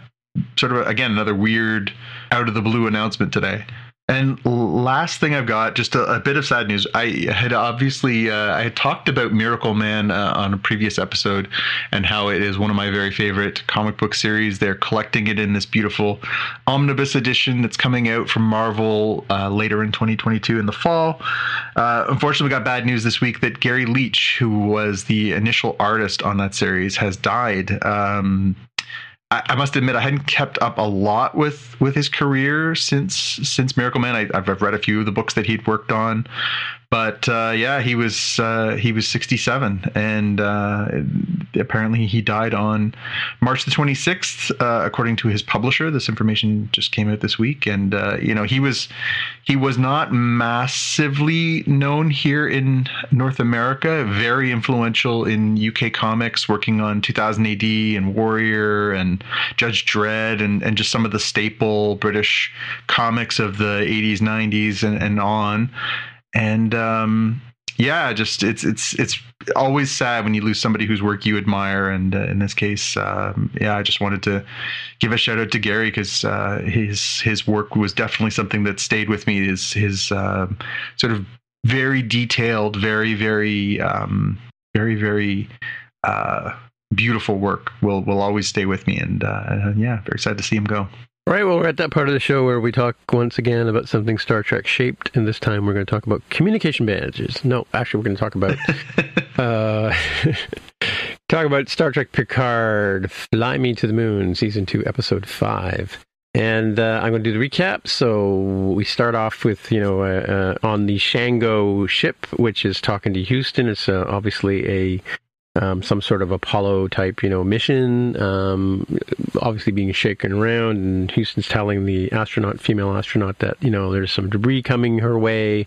sort of again another weird out of the blue announcement today. And last thing I've got, just a, a bit of sad news. I had obviously uh, I had talked about Miracle Man uh, on a previous episode, and how it is one of my very favorite comic book series. They're collecting it in this beautiful omnibus edition that's coming out from Marvel uh, later in 2022 in the fall. Uh, unfortunately, we got bad news this week that Garry Leach, who was the initial artist on that series, has died. Um, I, must admit I hadn't kept up a lot with with his career since since Miracle Man. I, have read a few of the books that he'd worked on, but uh, yeah, he was uh, he was 67, and uh, apparently he died on March the 26th, uh, according to his publisher. This information just came out this week, and uh, you know he was he was not massively known here in North America. Very influential in UK comics, working on 2000 AD and Warrior and Judge Dredd, and and just some of the staple British comics of the 80s, 90s, and, and on and um, yeah, just it's it's it's always sad when you lose somebody whose work you admire, and uh, in this case, um, yeah, I just wanted to give a shout out to Garry because uh, his his work was definitely something that stayed with me. His his uh, sort of very detailed, very very um, very very uh, beautiful work will will always stay with me, and uh, yeah, very sad to see him go. All right, well, we're at that part of the show where we talk once again about something Star Trek shaped, and this time we're going to talk about communication bandages. No, actually, we're going to talk about uh, talk about Star Trek Picard, Fly Me to the Moon, Season 2, Episode 5. And uh, I'm going to do the recap. So we start off with, you know, uh, uh, on the Shango ship, which is talking to Houston. It's uh, obviously a um, some sort of Apollo type, you know, mission. Um, obviously being shaken around, and Houston's telling the astronaut, female astronaut, that you know there's some debris coming her way,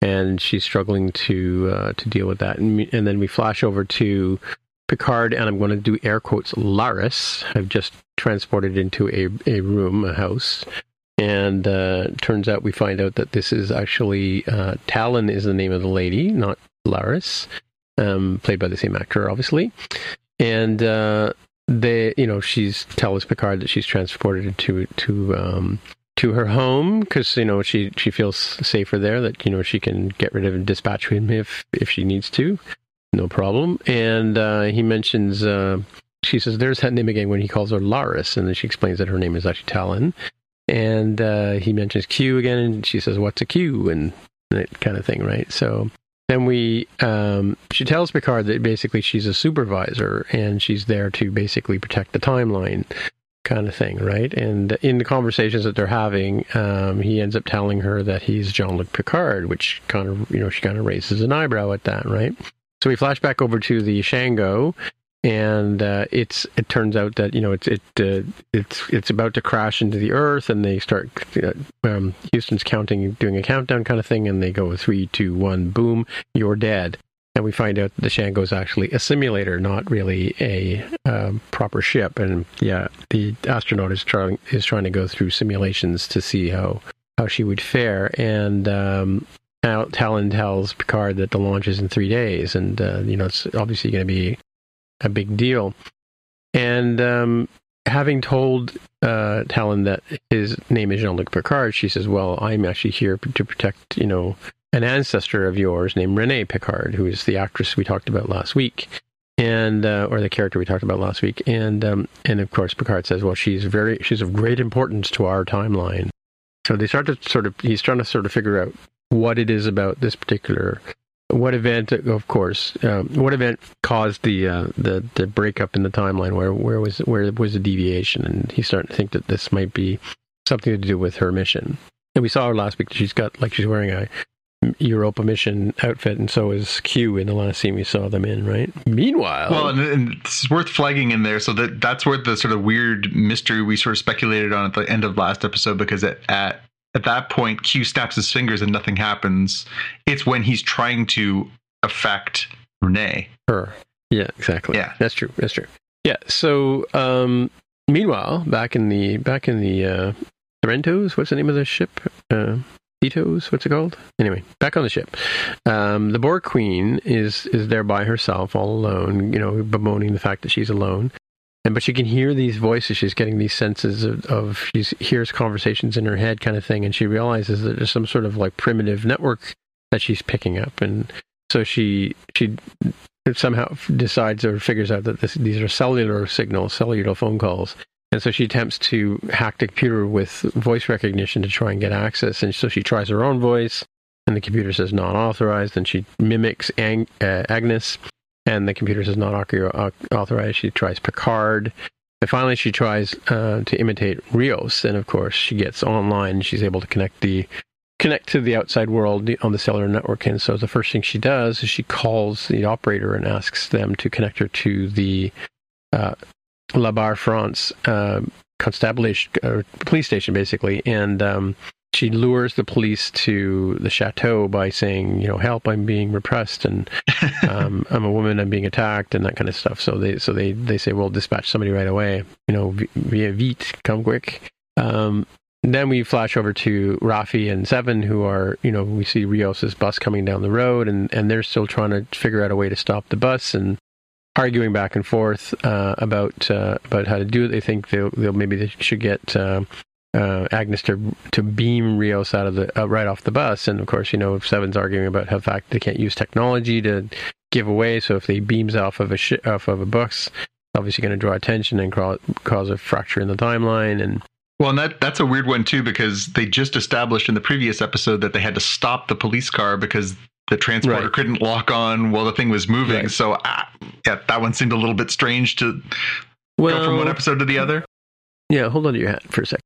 and she's struggling to uh, to deal with that. And, and then we flash over to Picard, and I'm going to do air quotes, Laris, I've just transported into a, a room, a house. And uh, turns out we find out that this is actually uh, Tallinn is the name of the lady, not Laris, um, played by the same actor, obviously. And uh, they, you know, she's tells Picard that she's transported to to um, to her home because you know she she feels safer there. That you know she can get rid of and dispatch him if if she needs to no problem. And uh, he mentions, uh, she says, there's that name again when he calls her Laris. And then she explains that her name is actually Tallinn. And uh, he mentions Q again. And she says, what's a Q? And that kind of thing, right? So then we, um, she tells Picard that basically she's a supervisor and she's there to basically protect the timeline kind of thing, right? And in the conversations that they're having, um, he ends up telling her that he's Jean Luc Picard, which kind of, you know, she kind of raises an eyebrow at that, right? So we flash back over to the Shango, and uh, it's it turns out that you know it's it uh, it's it's about to crash into the Earth, and they start uh, um, Houston's counting, doing a countdown kind of thing, and they go three, two, one, boom, you're dead. And we find out the Shango is actually a simulator, not really a um, proper ship. And yeah, the astronaut is trying is trying to go through simulations to see how how she would fare. And um, Tallinn tells Picard that the launch is in three days, and uh, you know it's obviously going to be a big deal. And um, having told uh, Tallinn that his name is Jean-Luc Picard, she says, "Well, I'm actually here to protect, you know, an ancestor of yours named Renee Picard, who is the actress we talked about last week." And uh, or the character we talked about last week, and um, and of course Picard says, well, she's very she's of great importance to our timeline. So they start to sort of he's trying to sort of figure out what it is about this particular what event of course um, what event caused the uh, the the breakup in the timeline? Where where was where was the deviation? And he's starting to think that this might be something to do with her mission. And we saw her last week. She's got like she's wearing a Europa mission outfit, and so is Q in the last scene we saw them in, right? Meanwhile, well, and, and it's worth flagging in there, so that that's where the sort of weird mystery we sort of speculated on at the end of last episode, because at, at at that point, Q snaps his fingers and nothing happens. It's when he's trying to affect Renee. Her. Yeah, exactly. Yeah. That's true. That's true. Yeah. So um meanwhile, back in the back in the uh Sorrentos, what's the name of the ship? Uh Titos, what's it called? Anyway, back on the ship. Um, the Borg Queen is is there by herself, all alone. You know, bemoaning the fact that she's alone and but she can hear these voices. She's getting these senses of, of she hears conversations in her head kind of thing and she realizes that there's some sort of like primitive network that she's picking up. And so she she somehow decides or figures out that this, these are cellular signals cellular phone calls. And so she attempts to hack the computer with voice recognition to try and get access. And so she tries her own voice and the computer says not authorized and she mimics Ang- uh, agnes and the computer says not authorized. She tries Picard. And finally, she tries uh, to imitate Rios, and of course, she gets online. She's able to connect the connect to the outside world on the cellular network. And so, the first thing she does is she calls the operator and asks them to connect her to the uh, La Barre France uh, police station, basically. And um, she lures the police to the chateau by saying, you know, help, I'm being repressed, and um, I'm a woman, I'm being attacked, and that kind of stuff. So they, so they, they say, well, dispatch somebody right away, you know, via vite, come quick. Um, then we flash over to Raffi and Seven, who are, you know, we see Rios's bus coming down the road, and, and they're still trying to figure out a way to stop the bus and arguing back and forth uh, about uh, about how to do it. They think they'll, they'll maybe they should get uh, uh, Agnes to to beam Rios out of the uh, right off the bus, and of course, you know, Seven's arguing about how the fact they can't use technology to give away. So if they beams off of a sh- off of a bus, obviously going to draw attention and cause, cause a fracture in the timeline. And well, and that that's a weird one too because they just established in the previous episode that they had to stop the police car because the transporter Right. couldn't lock on while the thing was moving. Right. So ah, yeah, that one seemed a little bit strange to well, go from one episode to the other. Yeah, hold on to your hat for a second.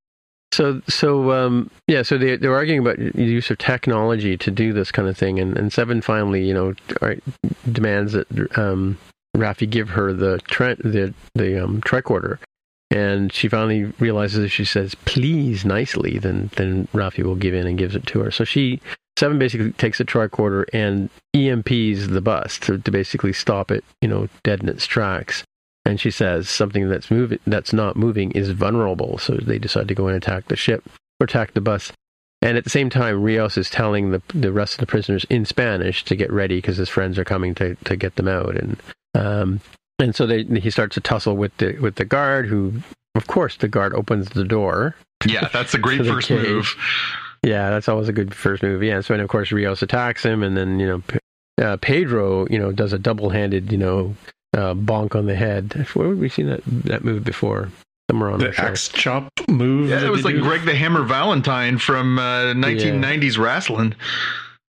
So, so um, yeah, so they they're arguing about the use of technology to do this kind of thing, and, and Seven finally, you know, demands that um, Raffi give her the tre- the the um, tricorder, and she finally realizes if she says please nicely, then then Raffi will give in and gives it to her. So she Seven basically takes the tricorder and EMPs the bus to, to basically stop it, you know, dead in its tracks and she says something that's moving that's not moving is vulnerable. So they decide to go and attack the ship or attack the bus. And at the same time rios is telling the the rest of the prisoners in spanish to get ready because his friends are coming to to get them out. And um and so they he starts to tussle with the with the guard who of course the guard opens the door. Yeah, that's a great first move. yeah, that's always a good first move. Yeah, so and of course Rios attacks him, and then you know uh, Pedro, you know, does a double-handed, you know, uh, bonk on the head. Where would we seen that that move before? Somewhere on the, The show. axe chop move. Yeah, it was like do. Greg the Hammer Valentine from uh, 1990s wrestling.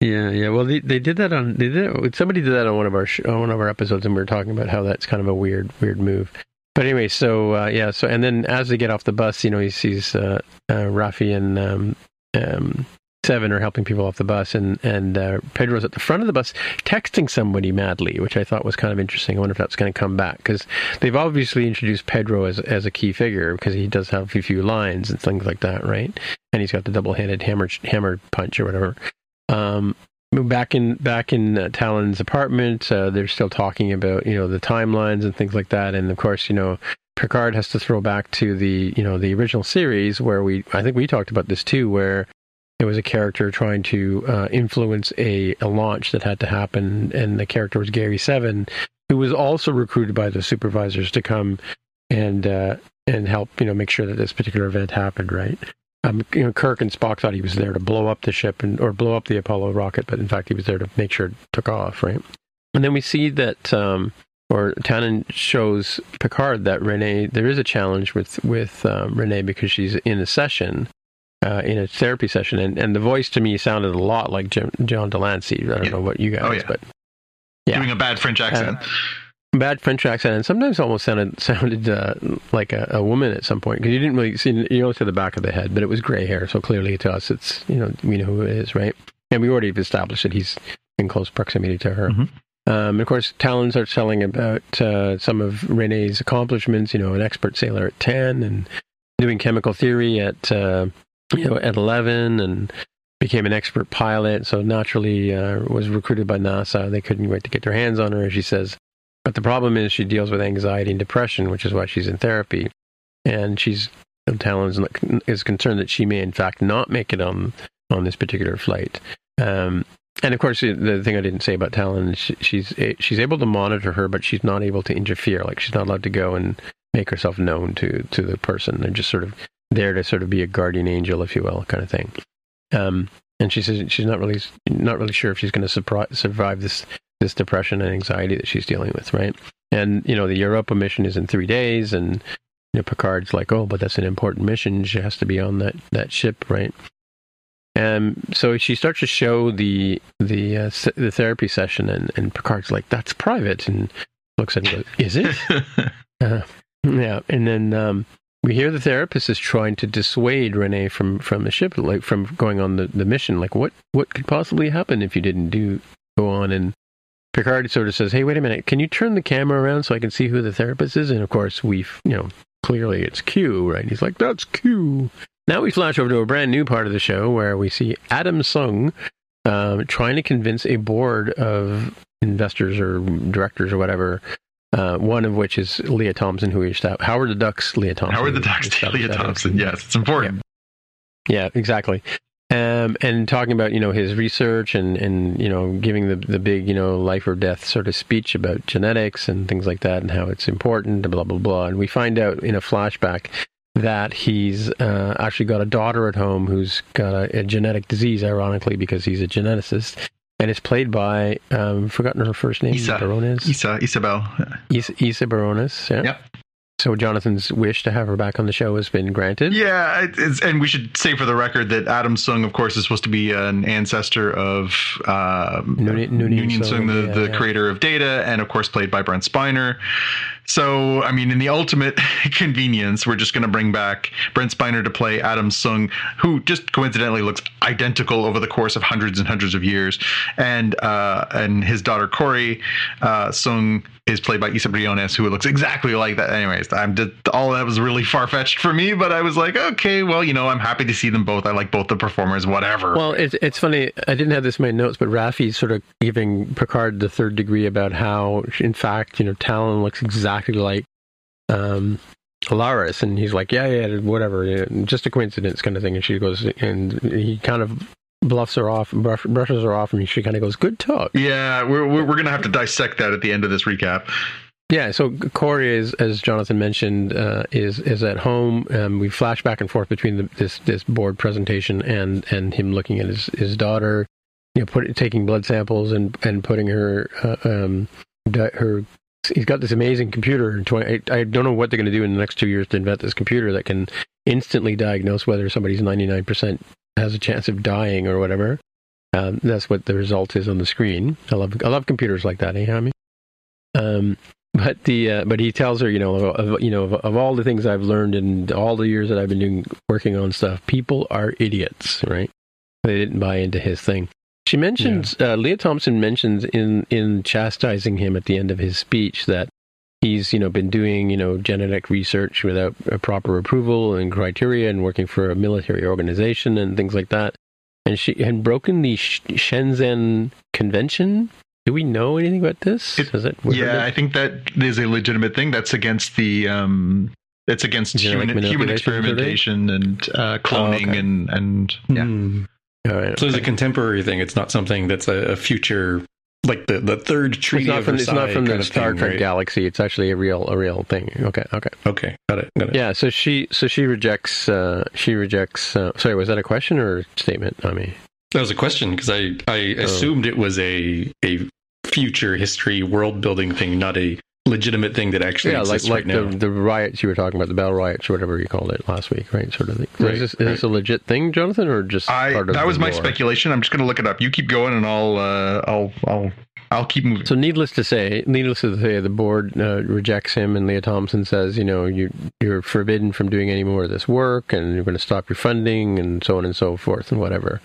Yeah, yeah. Well, they, they did that on they did somebody did that on one of our sh- on one of our episodes, and we were talking about how that's kind of a weird weird move. But anyway, so uh, yeah, so and then as they get off the bus, you know, he sees uh, uh, Raffi and um, um, Seven are helping people off the bus, and and uh, Pedro's at the front of the bus texting somebody madly, which I thought was kind of interesting. I wonder if that's going to come back because they've obviously introduced Pedro as as a key figure because he does have a few lines and things like that, right? And he's got the double-handed hammer hammer punch or whatever. Um, back in back in uh, Tallinn's apartment, uh, they're still talking about you know the timelines and things like that, and of course you know Picard has to throw back to the you know the original series where we I think we talked about this too, where there was a character trying to uh, influence a, a launch that had to happen, and the character was Gary Seven, who was also recruited by the supervisors to come and uh, and help you know make sure that this particular event happened, right? Um, you know, Kirk and Spock thought he was there to blow up the ship and or blow up the Apollo rocket, but in fact he was there to make sure it took off, right? And then we see that, um, or Tallinn shows Picard that Renee there is a challenge with with um, Renee because she's in a session, uh, in a therapy session, and, and the voice to me sounded a lot like Jim, John de Lancie. I don't Yeah. know what you guys, Oh, yeah. but Yeah. Doing a bad French accent. bad French accent, and sometimes almost sounded sounded uh, like a, a woman at some point because you didn't really see you only see the back of the head, but it was gray hair, so clearly to us it's you know we know who it is, right? And we already have established that he's in close proximity to her. Mhm. Um, of course, Tallinn starts telling about uh, some of Renee's accomplishments. You know, an expert sailor at ten, and doing chemical theory at uh, you know at eleven, and became an expert pilot. So naturally, uh, was recruited by NASA. They couldn't wait to get their hands on her, as she says. But the problem is she deals with anxiety and depression, which is why she's in therapy. And she's Tallinn is concerned that she may, in fact, not make it on on this particular flight. Um, and of course, the thing I didn't say about Tallinn she, she's she's able to monitor her, but she's not able to interfere. Like she's not allowed to go and make herself known to to the person. They're just sort of there to sort of be a guardian angel, if you will, kind of thing. Um, and she says she's not really not really sure if she's going to survive this this depression and anxiety that she's dealing with, right? And you know, the Europa mission is in three days, and you know, Picard's like, "Oh, but that's an important mission. She has to be on that that ship, right?" And so she starts to show the the uh, the therapy session, and, and Picard's like, "That's private," and looks at it and goes, "Is it?" Uh, yeah, and then um, we hear the therapist is trying to dissuade Renee from from the ship, like from going on the, the mission. Like, what what could possibly happen if you didn't do go on? And Picard sort of says, "Hey, wait a minute, can you turn the camera around so I can see who the therapist is?" And of course, we you know clearly it's Q, right? He's like, "That's Q." Now we flash over to a brand new part of the show where we see Adam Soong um, trying to convince a board of investors or directors or whatever. Uh, one of which is Lea Thompson, who we established. Howard the Duck's Lea Thompson. Howard the Duck's Lea that. Thompson. Yes, it's important. Yeah, exactly. Um, and talking about you know his research and and you know giving the the big you know life or death sort of speech about genetics and things like that and how it's important blah blah blah. And we find out in a flashback that he's uh, actually got a daughter at home who's got a, a genetic disease, ironically because he's a geneticist. And it's played by um, forgotten her first name, Isa. Briones. Isa, Isabel. Isa, Isa Briones. Yeah. Yep. So Jonathan's wish to have her back on the show has been granted. Yeah, it's, and we should say for the record that Adam Soong, of course, is supposed to be an ancestor of um, Noonien- Noonien Noonien Soong, Soong, the, yeah, the yeah. creator of Data, and of course played by Brent Spiner. So, I mean, in the ultimate convenience, we're just going to bring back Brent Spiner to play Adam Soong, who just coincidentally looks identical over the course of hundreds and hundreds of years, and uh, and his daughter Kore uh, Soong is played by Isa Briones, who looks exactly like that. Anyways, I'm just, all that was really far fetched for me, but I was like, okay, well, you know, I'm happy to see them both. I like both the performers, whatever. Well, it's it's funny. I didn't have this in my notes, but Raffi's sort of giving Picard the third degree about how, in fact, you know, Tallinn looks exactly like um, Alaris, and he's like, yeah, yeah, whatever, yeah, just a coincidence kind of thing. And she goes, and he kind of bluffs her off, brush, brushes her off, and she kind of goes, good talk. yeah, we're we're, we're gonna have to dissect that at the end of this recap. Yeah, so Kore is, as Jonathan mentioned, uh, is is at home. Um, we flash back and forth between the, this this board presentation and and him looking at his his daughter, you know, put, taking blood samples and and putting her uh, um di- her. He's got this amazing computer. in 20, I, don't know what they're going to do in the next two years to invent this computer that can instantly diagnose whether somebody's ninety nine percent has a chance of dying or whatever. Um, that's what the result is on the screen. I love I love computers like that. Eh? Um, but the uh, but he tells her, you know, of- you know, of, of all the things I've learned in all the years that I've been doing working on stuff, people are idiots, right? They didn't buy into his thing. She mentions uh, Lea Thompson mentions in in chastising him at the end of his speech that he's you know been doing you know genetic research without a proper approval and criteria and working for a military organization and things like that. And she had broken the Shenzhen Convention. Do we know anything about this? It- it Yeah, I think that is a legitimate thing. That's against the um, it's against human, human experimentation and uh, cloning okay. and and yeah. Hmm. Right. So it's a contemporary thing. It's not something that's a, a future, like the, the third treaty it's not from, it's not from the Star Trek right? galaxy. It's actually a real a real thing. Okay, okay. Okay, got it. Got it. Yeah. So she so she rejects uh, she rejects. Uh, sorry, was that a question or a statement? I mean, That was a question because I I Oh. assumed it was a a future history world building thing, not a legitimate thing that actually yeah, like exists like right the now. the riots you were talking about, the Bell riots or whatever you called it last week, right? Sort of thing. So Right, is, this, is this a legit thing, Jonathan, or just I part of that the was my lore? speculation. I'm just gonna look it up. You keep going, and I'll uh, I'll I'll I'll keep moving. So needless to say, needless to say, the board uh, rejects him, and Lea Thompson says, you know, you you're forbidden from doing any more of this work, and you're going to stop your funding, and so on and so forth, and whatever.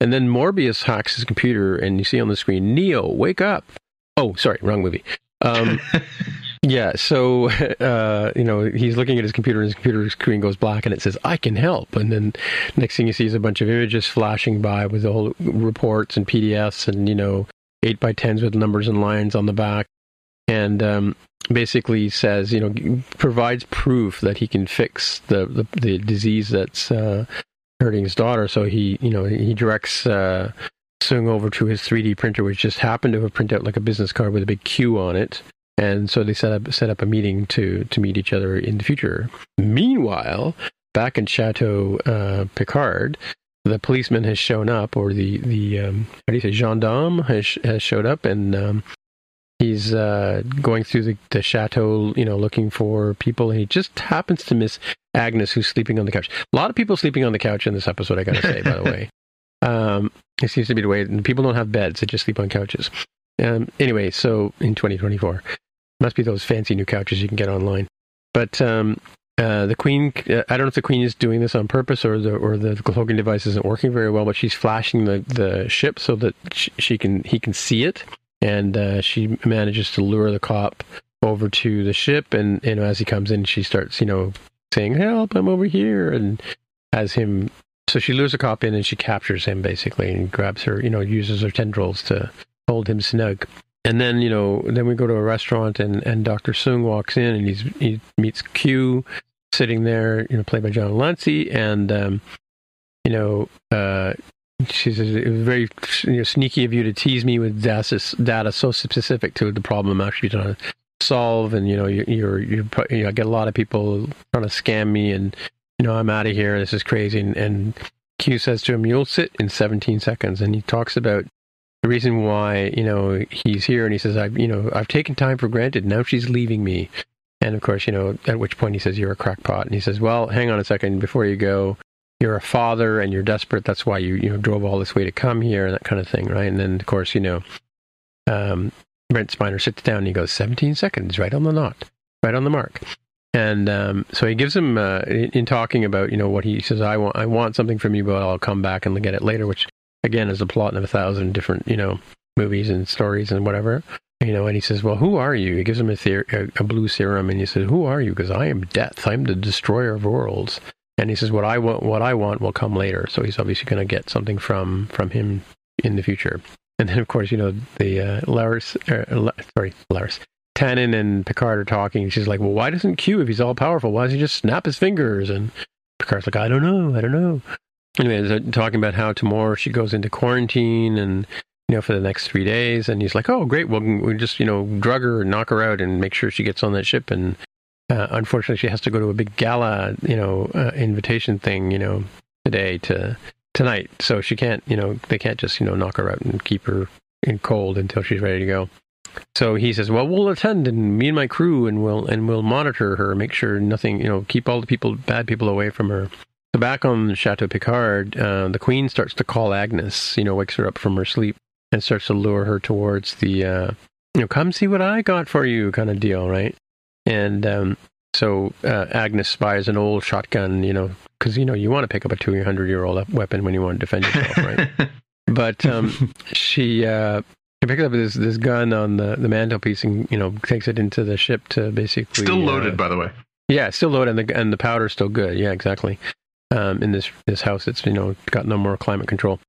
And then Morbius hacks his computer, and you see on the screen, Neo, wake up! Oh, sorry, wrong movie. Um, yeah, so uh, you know he's looking at his computer, and his computer screen goes black, and it says "I can help." And then next thing you see is a bunch of images flashing by with all reports and PDFs, and you know eight by tens with numbers and lines on the back, and um, basically says you know provides proof that he can fix the the, the disease that's uh, hurting his daughter. So he you know he directs. Uh, Soong over to his 3D printer, which just happened to have printed out like a business card with a big Q on it, and so they set up set up a meeting to to meet each other in the future. Meanwhile, back in Chateau uh, Picard, the policeman has shown up, or the the um, how do you say gendarme has has showed up, and um, he's uh, going through the, the chateau, you know, looking for people, and he just happens to miss Agnes, who's sleeping on the couch. A lot of people sleeping on the couch in this episode, I gotta say, by the way. Um, it seems to be the way, and people don't have beds; they just sleep on couches. Um, anyway, so in 2024, must be those fancy new couches you can get online. But um, uh, the queen, uh, I don't know if the queen is doing this on purpose or the or the cloaking device isn't working very well, but she's flashing the, the ship so that she, she can he can see it, and uh, she manages to lure the cop over to the ship, and know as he comes in, she starts you know saying help, I'm over here, and has him. So she lures a cop in and she captures him basically and grabs her, you know, uses her tendrils to hold him snug. And then, you know, then we go to a restaurant and, and Dr. Soong walks in and he's, he meets Q sitting there, you know, played by John Lancie. And, um, you know, uh, she says, it was very you know, sneaky of you to tease me with data, data so specific to the problem I'm actually trying to solve. And, you know, you're, you're, you're, you know, I get a lot of people trying to scam me and, you know, I'm out of here. This is crazy. And, and Q says to him, you'll sit in 17 seconds. And he talks about the reason why, you know, he's here. And he says, I've, you know, I've taken time for granted. Now she's leaving me. And of course, you know, at which point he says, You're a crackpot. And he says, Well, hang on a second before you go. You're a father and you're desperate. That's why you, you know, drove all this way to come here and that kind of thing, right? And then, of course, you know, um, Brent Spiner sits down and he goes, 17 seconds, right on the knot, right on the mark. And um, so he gives him, uh, in, in talking about, you know, what he says, I want, I want something from you, but I'll come back and get it later, which again is a plot in a thousand different, you know, movies and stories and whatever. You know, and he says, "Well, who are you?" He gives him a, ther- a, blue serum, and he says, "Who are you?" Because I am death. I'm the destroyer of worlds. And he says, "What I want, what I want, will come later." So he's obviously going to get something from from him in the future. And then, of course, you know, the uh, Laris, uh, sorry, Laris, Tallinn and Picard are talking. She's like, "Well, why doesn't Q, if he's all powerful, why doesn't he just snap his fingers?" And Picard's like, "I don't know, I don't know." Anyway, talking about how tomorrow she goes into quarantine and you know, for the next three days. And he's like, oh, great. Well, we just, you know, drug her and knock her out and make sure she gets on that ship. And uh, unfortunately, she has to go to a big gala, you know, uh, invitation thing, you know, today to tonight. So she can't, you know, they can't just, you know, knock her out and keep her in cold until she's ready to go. So he says, "Well, we'll attend, and me and my crew, and we'll and we'll monitor her, make sure nothing, you know, keep all the people, bad people, away from her." So back on Chateau Picard, uh, the Queen starts to call Agnes, you know, wakes her up from her sleep, and starts to lure her towards the uh, you know come see what I got for you kind of deal, right? And um, so uh, Agnes spies an old shotgun, you know, because you know you want to pick up a two hundred year old weapon when you want to defend yourself, right? but um, she uh, she picks up this this gun on the the mantelpiece and you know takes it into the ship to basically still loaded, uh, by the way. Yeah, still loaded, and the and the powder's still good. Yeah, exactly. Um, in this this house, it's you know got no more climate control.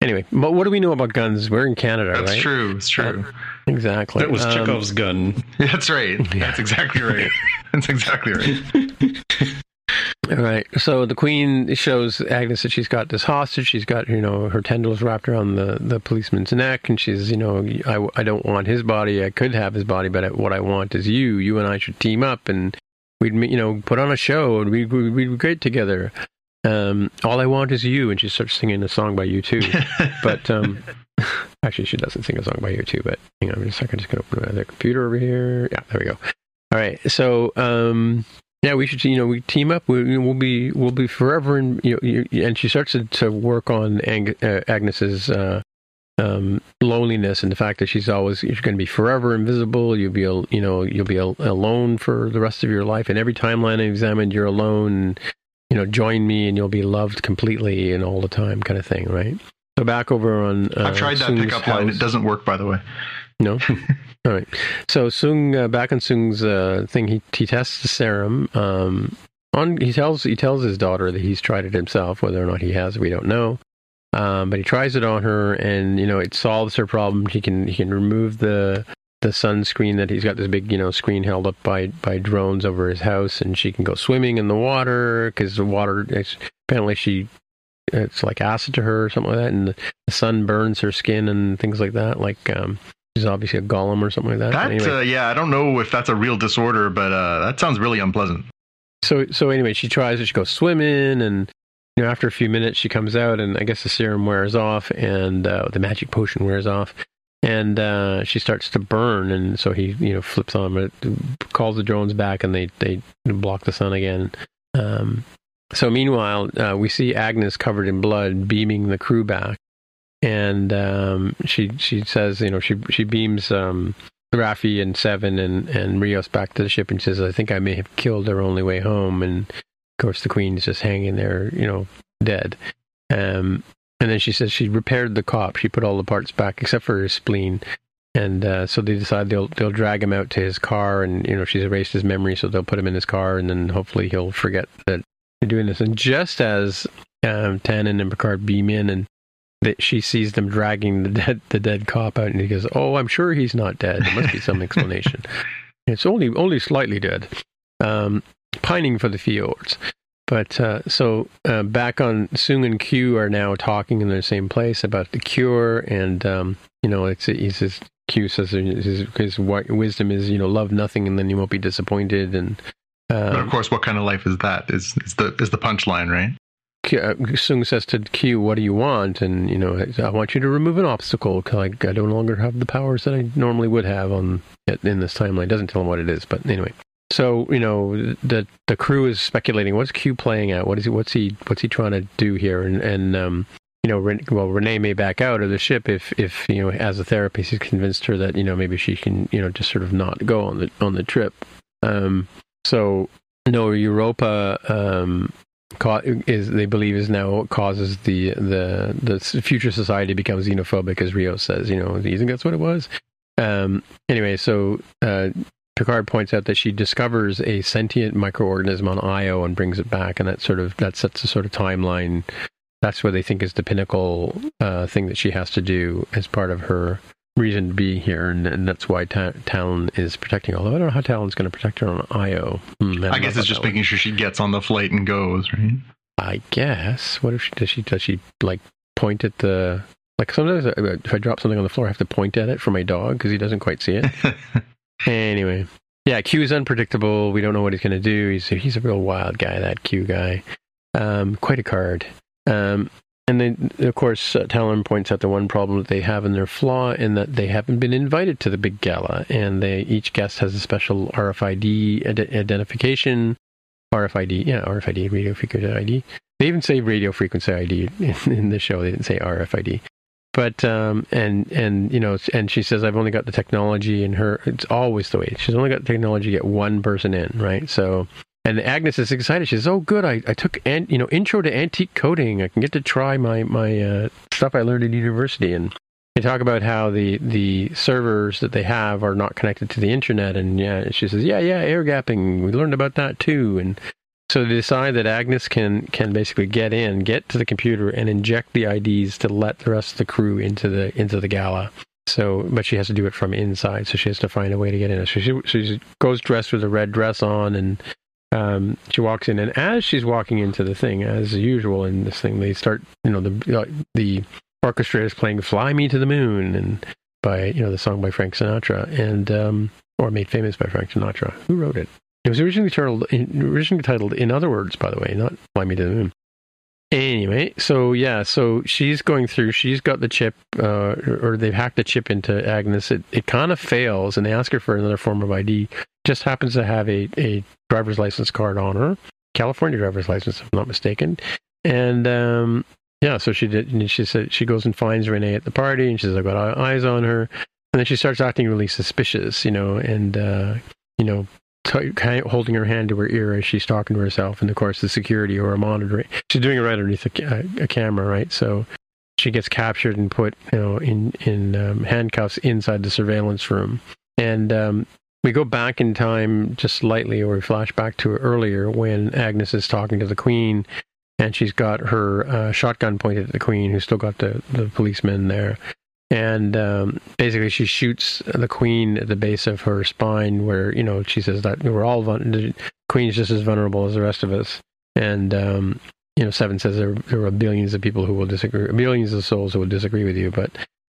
Anyway, but what do we know about guns? We're in Canada, That's right? true. It's true. Uh, exactly. That was Um, Chekhov's gun. That's right. That's exactly right. That's exactly right. All right. So the queen shows Agnes that she's got this hostage. She's got, you know, her tendrils wrapped around the, the policeman's neck. And she's, you know, I, I don't want his body. I could have his body, but what I want is you. You and I should team up and we'd, you know, put on a show and we'd, we'd be great together. Um, all I want is you. And she starts singing a song by you too. but, um, actually, she doesn't sing a song by you too, but hang on a second. I'm just going to open the computer over here. Yeah, there we go. All right. So, um, yeah, we should. You know, we team up. We, we'll be we'll be forever. And you know, you, and she starts to, to work on Ang, uh, Agnes's uh, um, loneliness and the fact that she's always you're going to be forever invisible. You'll be you know you'll be al- alone for the rest of your life. And every timeline I examined, you're alone. You know, join me, and you'll be loved completely and all the time, kind of thing, right? So back over on. Uh, I've tried that pickup line. It doesn't work, by the way. no. All right. So Soong, uh, back on Soong's uh, thing, he he tests the serum. Um, on he tells he tells his daughter that he's tried it himself. Whether or not he has, we don't know. Um, but he tries it on her, and you know it solves her problem. He can he can remove the the sunscreen that he's got this big you know screen held up by by drones over his house, and she can go swimming in the water because the water apparently she it's like acid to her or something like that, and the, the sun burns her skin and things like that. Like um, she's obviously a golem or something like that. That, Anyway. uh, yeah, I don't know if that's a real disorder, but uh, that sounds really unpleasant. so so anyway, she tries it. She goes swimming, and you know after a few minutes, she comes out, and I guess the serum wears off, and uh, the magic potion wears off, and uh, she starts to burn, and so he you know flips on, but calls the drones back, and they they block the sun again. Um, so meanwhile, uh, we see Agnes covered in blood, beaming the crew back, and um, she she says, you know, she she beams um, Raffi and Seven and, and Rios back to the ship and says, I think I may have killed their only way home. And of course, the Queen's just hanging there, you know, dead. Um, and then she says she repaired the cop. She put all the parts back except for his spleen. And uh, so they decide they'll they'll drag him out to his car, and you know she's erased his memory, so they'll put him in his car, and then hopefully he'll forget that they're doing this. And just as um, Tallinn and Picard beam in, and that she sees them dragging the dead the dead cop out, and he goes, "Oh, I'm sure he's not dead. There must be some explanation. it's only only slightly dead, um, pining for the fjords. But uh, so uh, back on Soong and Q are now talking in the same place about the cure, and um, you know, it's he says Q says his, his wisdom is you know love nothing, and then you won't be disappointed, and But um, of course, what kind of life is that? Is is the is the punchline, right? Uh, Soong says to Q, "What do you want?" And you know, I want you to remove an obstacle because I, no longer have the powers that I normally would have on in this timeline. Doesn't tell him what it is, but anyway. so you know the the crew is speculating what's Q playing at? What is he? What's he? What's he trying to do here? And and um, you know, Ren- well, Renee may back out of the ship if if you know as a therapist he's convinced her that you know maybe she can you know just sort of not go on the on the trip. Um, so no, Europa um, is they believe is now causes the the the future society becomes xenophobic, as Rio says. You know, you think that's what it was? Um, anyway, so uh, Picard points out that she discovers a sentient microorganism on Io and brings it back, and that sort of that sets a sort of timeline. That's what they think is the pinnacle uh, thing that she has to do as part of her reason to be here, and, and that's why Ta- Tallinn is protecting. Although I don't know how Tallinn's going to protect her on Io. Hmm, I guess it's just making sure she gets on the flight and goes, right? I guess. What if she does? She does she like point at the like sometimes I- if I drop something on the floor, I have to point at it for my dog because he doesn't quite see it. anyway, yeah, Q is unpredictable. We don't know what he's going to do. He's he's a real wild guy. That Q guy, um, quite a card. Um, and then, of course, uh, Tallinn points out the one problem that they have in their flaw in that they haven't been invited to the big gala, and they each guest has a special RFID ide- identification. RFID, yeah, RFID, radio frequency ID. They even say radio frequency ID in, in the show. They didn't say RFID. But um, and and you know, and she says I've only got the technology in her. It's always the way she's only got the technology to get one person in, right? So and Agnes is excited. She says, "Oh, good! I, I took an, you know intro to antique coding. I can get to try my my uh, stuff I learned at university." And they talk about how the the servers that they have are not connected to the internet. And yeah, she says, "Yeah, yeah, air gapping. We learned about that too." And so they decide that Agnes can can basically get in, get to the computer, and inject the IDs to let the rest of the crew into the into the gala. So, but she has to do it from inside. So she has to find a way to get in. So she she goes dressed with a red dress on and um, she walks in, and as she's walking into the thing, as usual in this thing, they start, you know, the uh, the orchestra is playing "Fly Me to the Moon" and by you know the song by Frank Sinatra, and um, or made famous by Frank Sinatra. Who wrote it? It was originally titled, originally titled "In Other Words," by the way, not "Fly Me to the Moon." Anyway, so yeah, so she's going through. She's got the chip, uh, or they've hacked the chip into Agnes. It it kind of fails, and they ask her for another form of ID. Just happens to have a a driver's license card on her, California driver's license, if I'm not mistaken. And um, yeah, so she did. And she said she goes and finds Renee at the party, and she says, "I've got eyes on her." And then she starts acting really suspicious, you know, and uh, you know, t- holding her hand to her ear as she's talking to herself. And of course, the security or monitoring. She's doing it right underneath a, a camera, right? So she gets captured and put, you know, in in um, handcuffs inside the surveillance room. And um, we go back in time just slightly, or we flash back to earlier when Agnes is talking to the Queen, and she's got her uh, shotgun pointed at the Queen, who's still got the the policeman there. And um, basically, she shoots the queen at the base of her spine, where you know she says that we're all vul- the queen's just as vulnerable as the rest of us. And um, you know, Seven says there, there are billions of people who will disagree, billions of souls who will disagree with you. But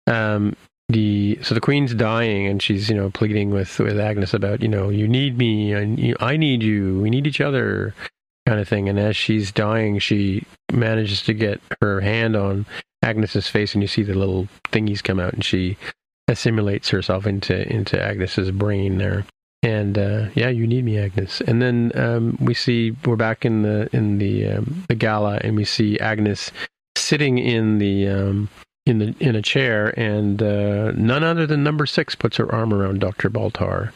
um, the so the queen's dying, and she's you know pleading with with Agnes about you know you need me, and you, I need you, we need each other, kind of thing. And as she's dying, she manages to get her hand on Agnes's face, and you see the little thingies come out, and she assimilates herself into into Agnes's brain there. And uh, yeah, you need me, Agnes. And then um, we see we're back in the in the um, the gala, and we see Agnes sitting in the um, in the in a chair, and uh, none other than Number Six puts her arm around Doctor Baltar.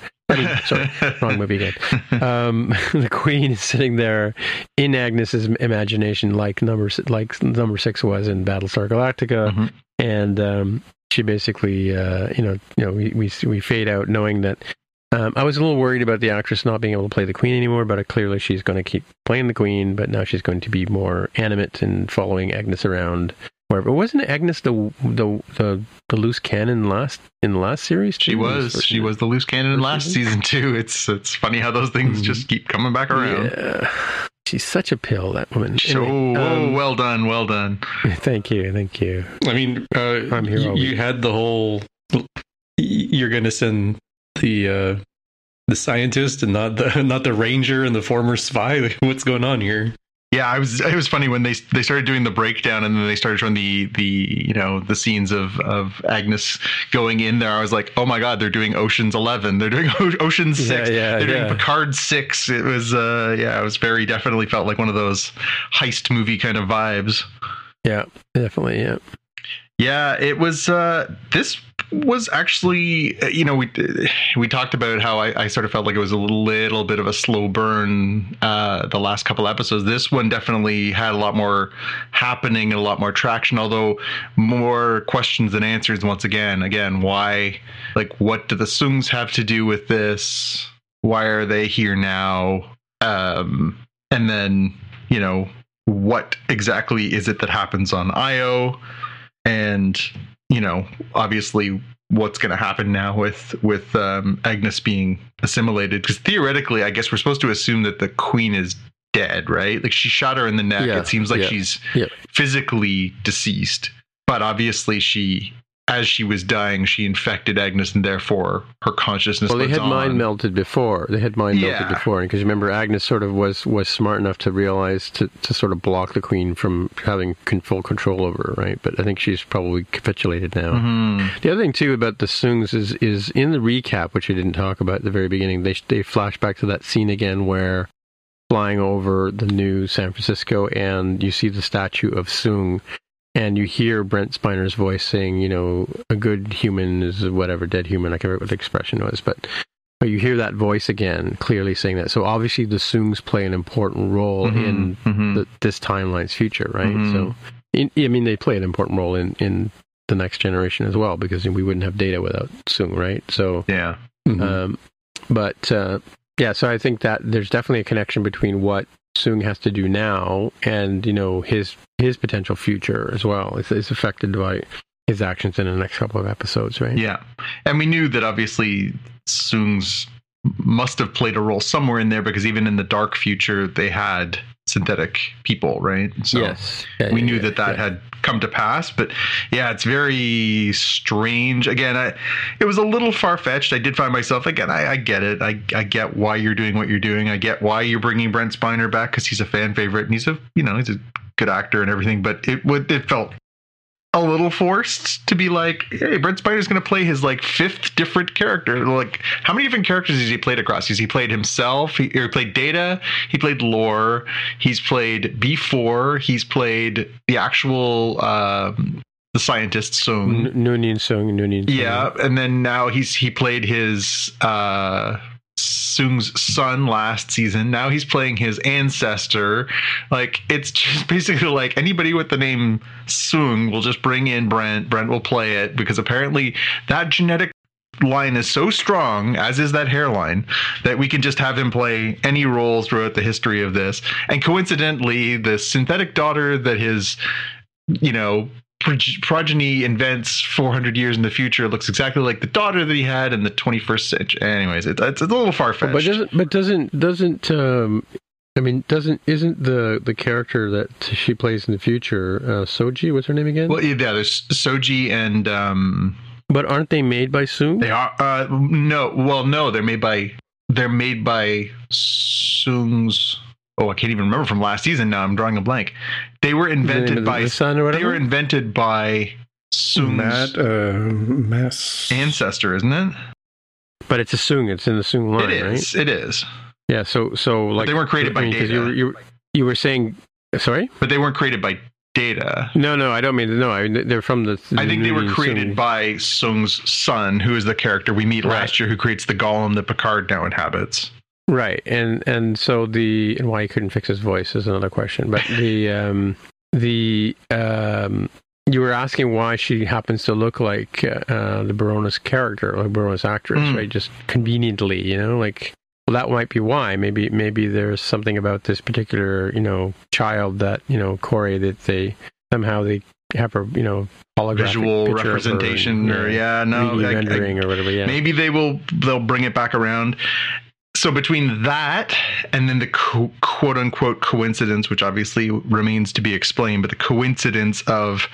Sorry, wrong movie again. Um, the Queen is sitting there in Agnes's imagination, like number like Number Six was in Battlestar Galactica, Mhm. and um, she basically, uh, you know, you know, we, we we fade out knowing that. Um, I was a little worried about the actress not being able to play the Queen anymore, but uh, clearly she's going to keep playing the Queen. But now she's going to be more animate and following Agnes around. Wherever wasn't Agnes the the the, the loose cannon last in the last series? She too? was she was the loose cannon in last season? season too. It's it's funny how those things Mhm. just keep coming back around. Yeah. She's such a pill, that woman. Anyway, oh, um, well done, well done. thank you, thank you. I mean, uh, I'm here you, you had the whole. You're going to send the uh, the scientist and not the not the ranger and the former spy. What's going on here? Yeah, I was. It was funny when they they started doing the breakdown and then they started showing the the you know the scenes of of Agnes going in there. I was like, oh my god, they're doing Ocean's Eleven. They're doing o- Ocean Six. yeah, they're yeah. doing Picard Six. It was uh yeah, it was very definitely felt like one of those heist movie kind of vibes. Yeah, definitely. Yeah. Yeah, it was. Uh, this was actually, uh, you know, we we talked about how I, I sort of felt like it was a little bit of a slow burn uh, the last couple episodes. This one definitely had a lot more happening and a lot more traction, although more questions than answers. Once again, again, why? Like, what do the Soongs have to do with this? Why are they here now? Um, and then, you know, what exactly is it that happens on Io? and you know obviously what's going to happen now with with um, Agnes being assimilated because theoretically I guess we're supposed to assume that the queen is dead right like she shot her in the neck Yeah, it seems like yeah, she's yeah. physically deceased but obviously she as she was dying she infected Agnes and therefore her consciousness Well, they had mind melted before. They had mind Yeah. melted before, because remember, Agnes sort of was was smart enough to realize to, to sort of block the queen from having full control over her, right? But I think she's probably capitulated now. Mhm. The other thing too about the Soongs is is in the recap, which I didn't talk about at the very beginning. They they flash back to that scene again where flying over the new San Francisco, and you see the statue of Soong, and you hear Brent Spiner's voice saying, you know, a good human is whatever dead human. I can't remember what the expression was, but. But you hear that voice again, clearly saying that. So obviously, the Soongs play an important role Mhm, in mhm. the, this timeline's future, right? Mhm. So, in, I mean, they play an important role in in the next generation as well because we wouldn't have data without Soong, right? So, yeah um, but uh, yeah, so I think that there's definitely a connection between what Soong has to do now and you know his his potential future as well. is, it's affected by his actions in the next couple of episodes, right? Yeah. And we knew that obviously Soong's must have played a role somewhere in there because even in the dark future, they had synthetic people, right? So yes. Yeah, we yeah, knew yeah, that that had come to pass. But yeah, it's very strange. Again, I, it was a little far fetched. I did find myself, again, I, I get it. I, I get why you're doing what you're doing. I get why you're bringing Brent Spiner back because he's a fan favorite and he's a, you know, he's a good actor and everything. But it would, it felt a little forced to be like, hey, Brent Spiner's going to play his like fifth different character. Like, how many different characters has he played across? He's he played himself? He, he played Data. He played Lore. He's played B4. He's played the actual um, the scientist Soong. N- Noonien Soong, Noonien Soong. Yeah, and then now he's he played his uh Soong's son last season. Now he's playing his ancestor. Like it's just basically like anybody with the name Soong will just bring in Brent. Brent will play it because apparently that genetic line is so strong, as is that hairline, that we can just have him play any roles throughout the history of this. And coincidentally, the synthetic daughter that his, you know, progeny invents 400 years in the future looks exactly like the daughter that he had in the 21st century. Anyways, it, it's a little far fetched. But doesn't but doesn't doesn't um I mean doesn't isn't the the character that she plays in the future uh, Soji what's her name again? well, yeah, there's Soji and um, but aren't they made by Soong? they are uh, no, well, no, they're made by they're made by Soong's. Oh, I can't even remember from last season. Now I'm drawing a blank. They were The invented the- by the they were invented by Soong's Matt, uh, Mass. ancestor, isn't it? but it's a Soong. It's in the Soong line, it right? It is. Yeah. So so like they weren't created by I mean, 'cause Data. You were, you were, you were saying sorry? But they weren't created by Data. No, no, I don't mean no. I mean, they're from the. I think they were created Soong. by Soong's son, who is the character we meet Right. last year, who creates the golem that Picard now inhabits. Right, and and so the and why he couldn't fix his voice is another question. But the um the um you were asking why she happens to look like uh, uh, the Briones character, like Briones actress, Mm. right? Just conveniently, you know, like well, that might be why. Maybe maybe there's something about this particular you know child that you know Kore that they somehow they have a you know Visual picture of her, representation, or yeah, no, 3D I- I- rendering or whatever. Yeah, maybe they will they'll bring it back around. So between that and then the co- quote unquote coincidence, which obviously remains to be explained, but the coincidence of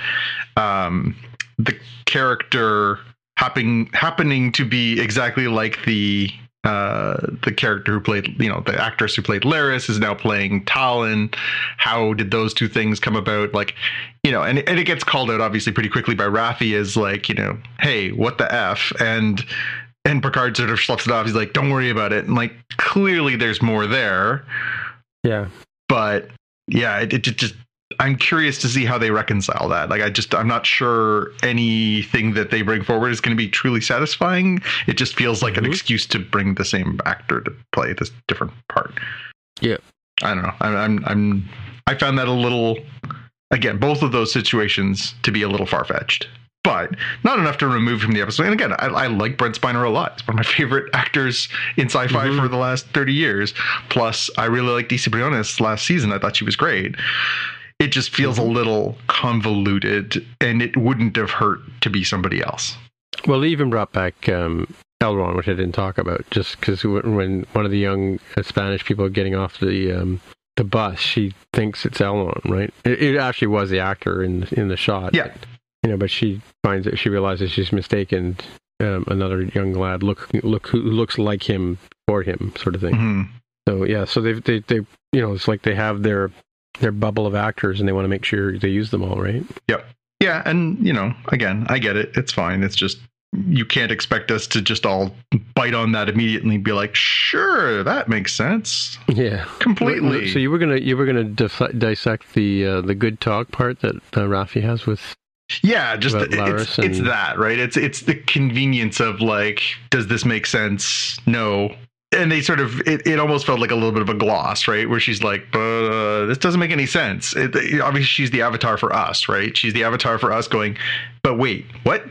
um, the character happening happening to be exactly like the uh, the character who played, you know, the actress who played Laris is now playing Tallinn. How did those two things come about? Like, you know, and, and it gets called out obviously pretty quickly by Raffi as like, you know, hey, what the F? And and Picard sort of sloughs it off. He's like, don't worry about it. And like, clearly there's more there. Yeah. But yeah, it, it just I'm curious to see how they reconcile that. Like, I just, I'm not sure anything that they bring forward is going to be truly satisfying. It just feels like Mhm. an excuse to bring the same actor to play this different part. Yeah. I don't know. I'm, I'm, I'm I found that a little, again, both of those situations to be a little far fetched, but not enough to remove from the episode. And again, I, I like Brent Spiner a lot. He's one of my favorite actors in sci-fi Mhm. for the last 30 years. Plus, I really like DC Briones last season. I thought she was great. It just feels a little convoluted, and it wouldn't have hurt to be somebody else. Well, they even brought back um, Elnor, which I didn't talk about, just because when one of the young Spanish people getting off the um, the bus, she thinks it's Elnor, right? It, it actually was the actor in in the shot. Yeah. You know, but she finds it. She realizes she's mistaken um, another young lad look look who looks like him for him, sort of thing. Mhm. So yeah, so they they they you know it's like they have their their bubble of actors and they want to make sure they use them all, right? Yep. Yeah, and you know, again, I get it. It's fine. It's just you can't expect us to just all bite on that immediately and be like, "Sure, that makes sense." Yeah. Completely. So you were gonna you were gonna dif- dissect the uh, the good talk part that uh, Raffi has with Yeah, just it's, Laris it's that, right? It's it's the convenience of like, does this make sense? No. And they sort of it, it almost felt like a little bit of a gloss, right? Where she's like, but uh, this doesn't make any sense. It, obviously, she's the avatar for us, right? She's the avatar for us going, but wait, what?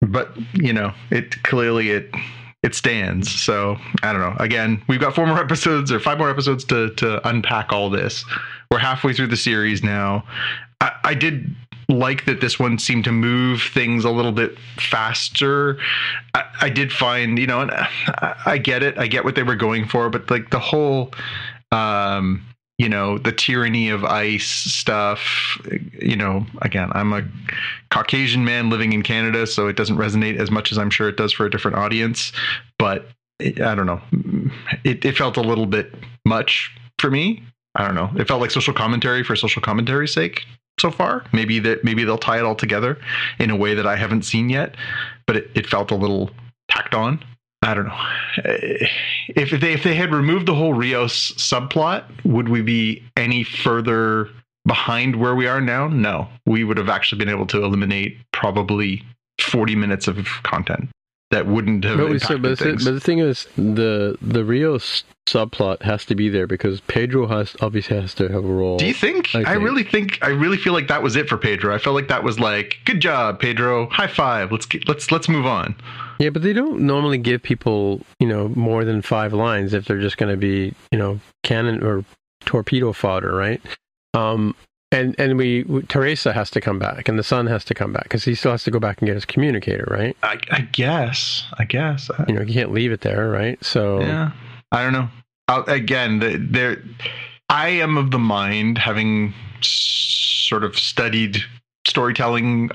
But you know, it clearly it it stands. So I don't know. Again, we've got four more episodes or five more episodes to to unpack all this. We're halfway through the series now. I, I did like that this one seemed to move things a little bit faster. I, I did find, you know, and I, I get it. I get what they were going for, but like the whole, um, you know, the tyranny of ice stuff, you know, again, I'm a Caucasian man living in Canada, so it doesn't resonate as much as I'm sure it does for a different audience. But it, I don't know. It, it felt a little bit much for me. I don't know. It felt like social commentary for social commentary's sake so far. Maybe that maybe they'll tie it all together in a way that I haven't seen yet, but it, it felt a little tacked on. I don't know. Eh, If they if they had removed the whole Rios subplot, would we be any further behind where we are now? No. We would have actually been able to eliminate probably 40 minutes of content that wouldn't have But, so, impacted but, the, but the thing is, the the Rios subplot has to be there because Pedro has obviously has to have a role. Do you think? I I, really think. I really feel like that was it for Pedro. I felt like that was like, good job, Pedro. High five. Let's get, let's let's move on. Yeah, but they don't normally give people, you know, more than five lines if they're just going to be, you know, cannon or torpedo fodder, right? Um, and and we Teresa has to come back, and the son has to come back because he still has to go back and get his communicator, right? I, I guess. I guess. I- You know, you can't leave it there, right? So yeah. I don't know. i again, the, there. I am of the mind, having sort of studied storytelling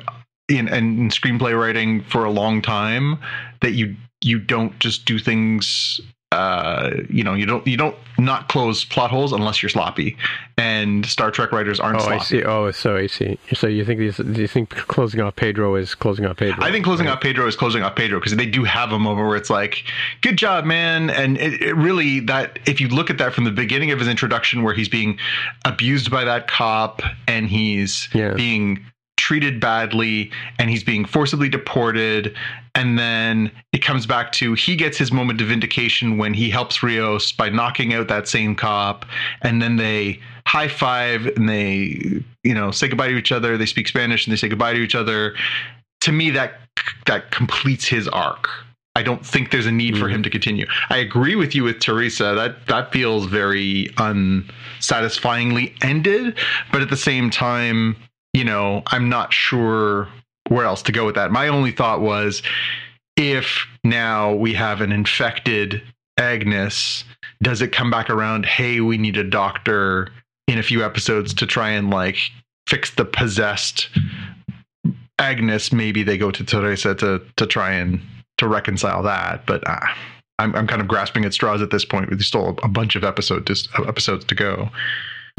in and screenplay writing for a long time, that you you don't just do things uh you know you don't you don't not close plot holes unless you're sloppy and star trek writers aren't Oh, sloppy I see. Oh, so I see. So you think these? Do you think closing off Pedro is closing off Pedro? I think closing right? off Pedro is closing off Pedro because they do have a moment where it's like, "Good job, man!" And it, it really that if you look at that from the beginning of his introduction, where he's being abused by that cop and he's Yeah. being treated badly and he's being forcibly deported, and then it comes back to he gets his moment of vindication when he helps Rios by knocking out that same cop, and then they high five and they you know say goodbye to each other. They speak Spanish and they say goodbye to each other to me that that completes his arc. I don't think there's a need for mm-hmm. him to continue. I agree with you with Teresa. That that feels very unsatisfyingly ended, but at the same time, you know, I'm not sure where else to go with that. My only thought was if now we have an infected Agnes, does it come back around, hey, we need a doctor in a few episodes to try and like fix the possessed Agnes, maybe they go to Teresa to to try and to reconcile that. But uh, I'm, I'm kind of grasping at straws at this point. There's still a bunch of episodes episodes to go.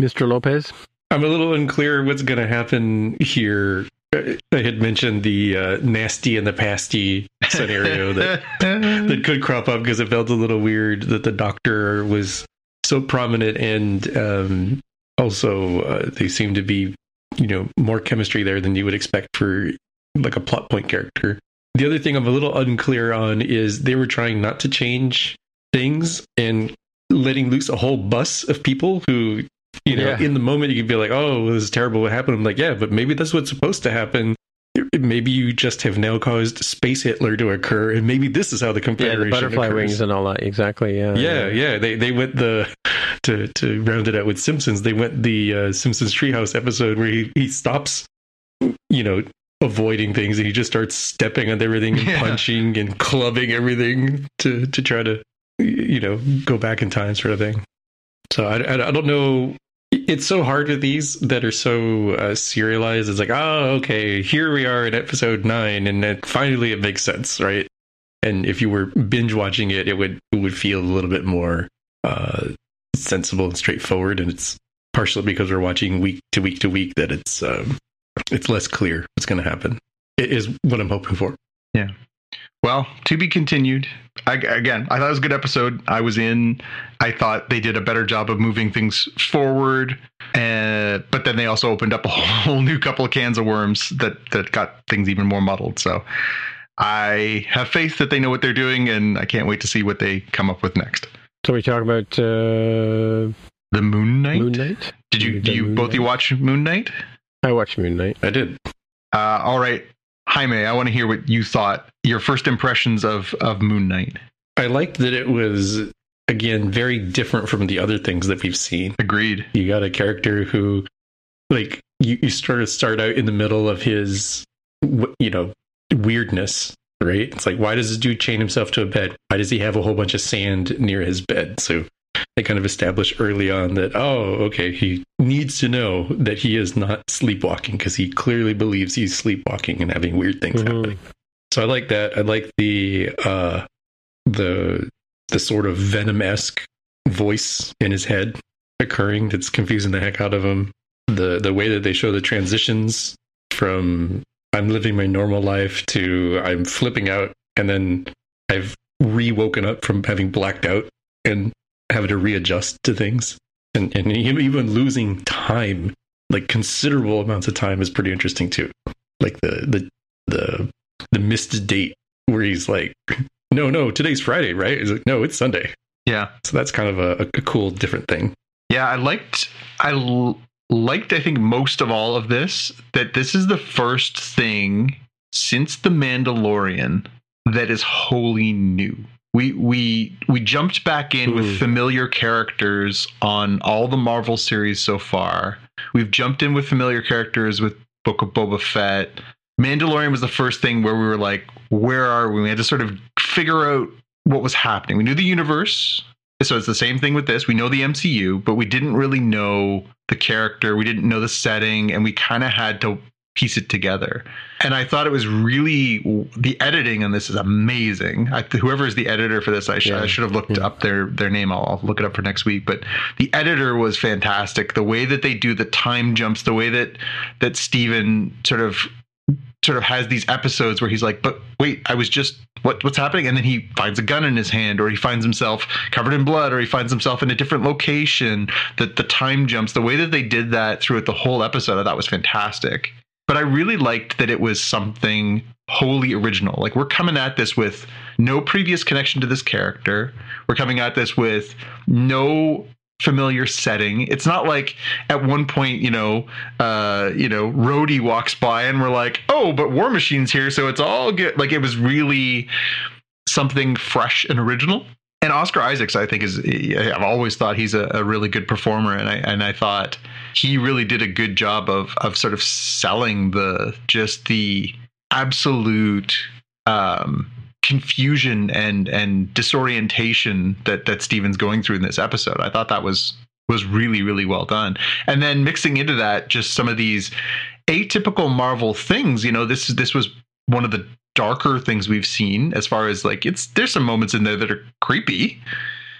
Mr. Lopez? I'm a little unclear what's going to happen here. I had mentioned the uh, nasty and the pasty scenario that that could crop up because it felt a little weird that the doctor was so prominent and um, also uh, they seem to be you know more chemistry there than you would expect for like a plot point character. The other thing I'm a little unclear on is they were trying not to change things and letting loose a whole bus of people who you know, yeah. in the moment you could be like, "Oh, this is terrible. What happened?" I'm like, "Yeah, but maybe that's what's supposed to happen. Maybe you just have now caused space Hitler to occur, and maybe this is how the confederation yeah, the butterfly occurs. wings and all that. Exactly. Yeah. Yeah, yeah. They they went the to to round it out with Simpsons. They went the uh, Simpsons Treehouse episode where he he stops, you know, avoiding things and he just starts stepping on everything and yeah. punching and clubbing everything to to try to you know go back in time sort of thing. So I, I, I don't know. It's so hard with these that are so uh, serialized. It's like, oh, okay, here we are in episode nine, and then finally it makes sense, right? And if you were binge watching it, it would it would feel a little bit more uh, sensible and straightforward. And it's partially because we're watching week to week to week that it's um, it's less clear what's going to happen. It is what I'm hoping for. Yeah. Well, to be continued. I, again, I thought it was a good episode. I was in. I thought they did a better job of moving things forward, and but then they also opened up a whole new couple of cans of worms that that got things even more muddled. So I have faith that they know what they're doing, and I can't wait to see what they come up with next. So we talk about uh, the Moon Knight. Moon Knight. Did you? Do you Moon both Knight? you watch Moon Knight? I watched Moon Knight. I did. Uh, all right, Jaime, I want to hear what you thought. Your first impressions of of Moon Knight. I liked that it was again very different from the other things that we've seen. Agreed. You got a character who, like, you, you sort of start out in the middle of his, you know, weirdness, right? It's like, why does this dude chain himself to a bed? Why does he have a whole bunch of sand near his bed? So they kind of establish early on that, oh, okay, he needs to know that he is not sleepwalking because he clearly believes he's sleepwalking and having weird things mm-hmm. happening. So I like that. I like the uh the the sort of venom esque voice in his head occurring that's confusing the heck out of him. The the way that they show the transitions from I'm living my normal life to I'm flipping out and then I've re woken up from having blacked out and having to readjust to things. And, and even losing time like considerable amounts of time is pretty interesting too. Like the the the the missed date where he's like no no today's friday right? He's like no it's sunday. Yeah. So that's kind of a, a cool different thing. Yeah i liked i l- liked i think most of all of this that this is the first thing since the mandalorian that is wholly new we we we jumped back in Ooh. with hmm. familiar characters on all the Marvel series so far. We've jumped in with familiar characters with Book of Boba Fett. Mandalorian was the first thing where we were like, where are we? We had to sort of figure out what was happening. We knew the universe. So it's the same thing with this. We know the MCU, but we didn't really know the character. We didn't know the setting, and we kind of had to piece it together. And I thought it was really the editing on this is amazing. I, whoever is the editor for this, I, sh- yeah. I should have looked yeah. up their their name. I'll, I'll, look it up for next week. But the editor was fantastic. The way that they do the time jumps, the way that that Steven sort of sort of has these episodes where he's like, "But wait, I was just what what's happening?" And then he finds a gun in his hand, or he finds himself covered in blood, or he finds himself in a different location. That the time jumps, the way that they did that throughout the whole episode, I thought was fantastic but I really liked that it was something wholly original. Like we're coming at this with no previous connection to this character. We're coming at this with no familiar setting. It's not like at one point, you know, uh, you know, Rhodey walks by and we're like, oh, but War Machine's here, so it's all good. Like it was really something fresh and original and Oscar Isaacs, I think, is I've always thought he's a, a, really good performer, and I and I thought he really did a good job of of sort of selling the just the absolute um, confusion and and disorientation that that Steven's going through in this episode. I thought that was was really really well done, and then mixing into that just some of these atypical Marvel things. You know, this this was one of the darker things we've seen as far as like it's there's some moments in there that are creepy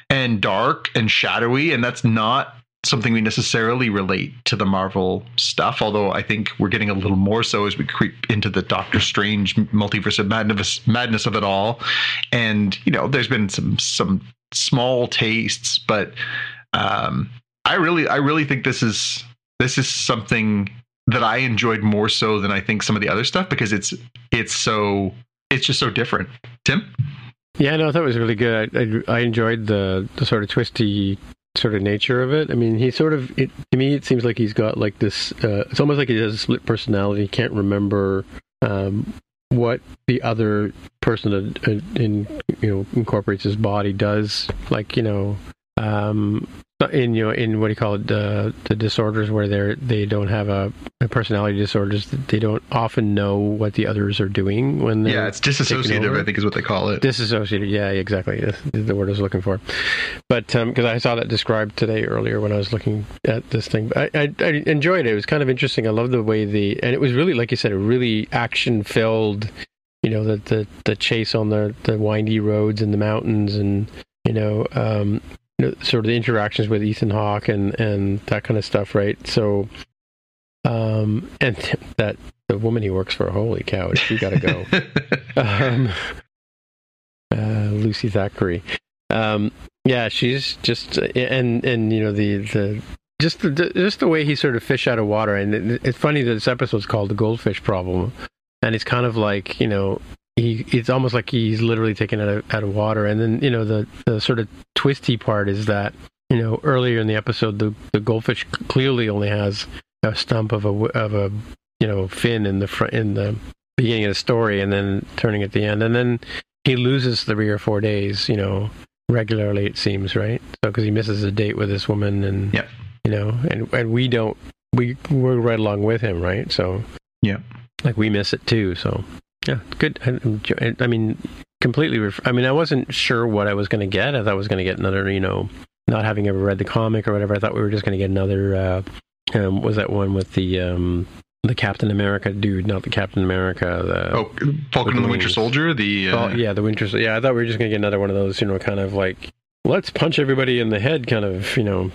and dark and shadowy and that's not something we necessarily relate to the Marvel stuff, although I think we're getting a little more so as we creep into the Doctor Strange multiverse of madness, madness of it all. And you know, there's been some some small tastes, but um, I really I really think this is this is something that I enjoyed more so than I think some of the other stuff because it's it's so it's just so different. Tim. Yeah, no, I thought it was really good. I, I, I enjoyed the the sort of twisty sort of nature of it. I mean, he sort of it, to me it seems like he's got like this. Uh, it's almost like he has a split personality. He can't remember um, what the other person in you know incorporates his body does. Like you know, um, in you know in what do you call it uh, the disorders where they're they don't have a, a, personality disorders they don't often know what the others are doing when they're yeah it's disassociative I think is what they call it. Disassociated yeah exactly That's the word I was looking for. But because um, I saw that described today earlier when I was looking at this thing. I, I, I enjoyed it. It was kind of interesting. I love the way the and it was really like you said a really action filled you know the the the chase on the the windy roads and the mountains and you know um, sort of the interactions with Ethan Hawke and and that kind of stuff, right? So, um, and that the woman he works for, holy cow, she got to go. um, uh, Lucy Thackeray, um, yeah, she's just and and you know the the. Just the, just the way he sort of fish out of water, and it, it's funny that this episode's called the goldfish problem, and it's kind of like you know he it's almost like he's literally taken out of, out of water. And then you know the the sort of twisty part is that you know earlier in the episode the the goldfish clearly only has a stump of a of a you know fin in the front in the beginning of the story, and then turning at the end, and then he loses three or four days. You know regularly it seems right? So because he misses a date with this woman and yeah. you know and and we don't we we're right along with him right? So yeah. like we miss it too so yeah, good. I, I mean, completely. Ref- I mean, I wasn't sure what I was going to get. I thought I was going to get another, you know, not having ever read the comic or whatever. I thought we were just going to get another. Uh, um, was that one with the um, the Captain America dude, not the Captain America. The, oh, Falcon and the Winter Soldier. The uh... oh, yeah, the Winter. Soldier. Yeah, I thought we were just going to get another one of those, you know, kind of like let's punch everybody in the head, kind of, you know,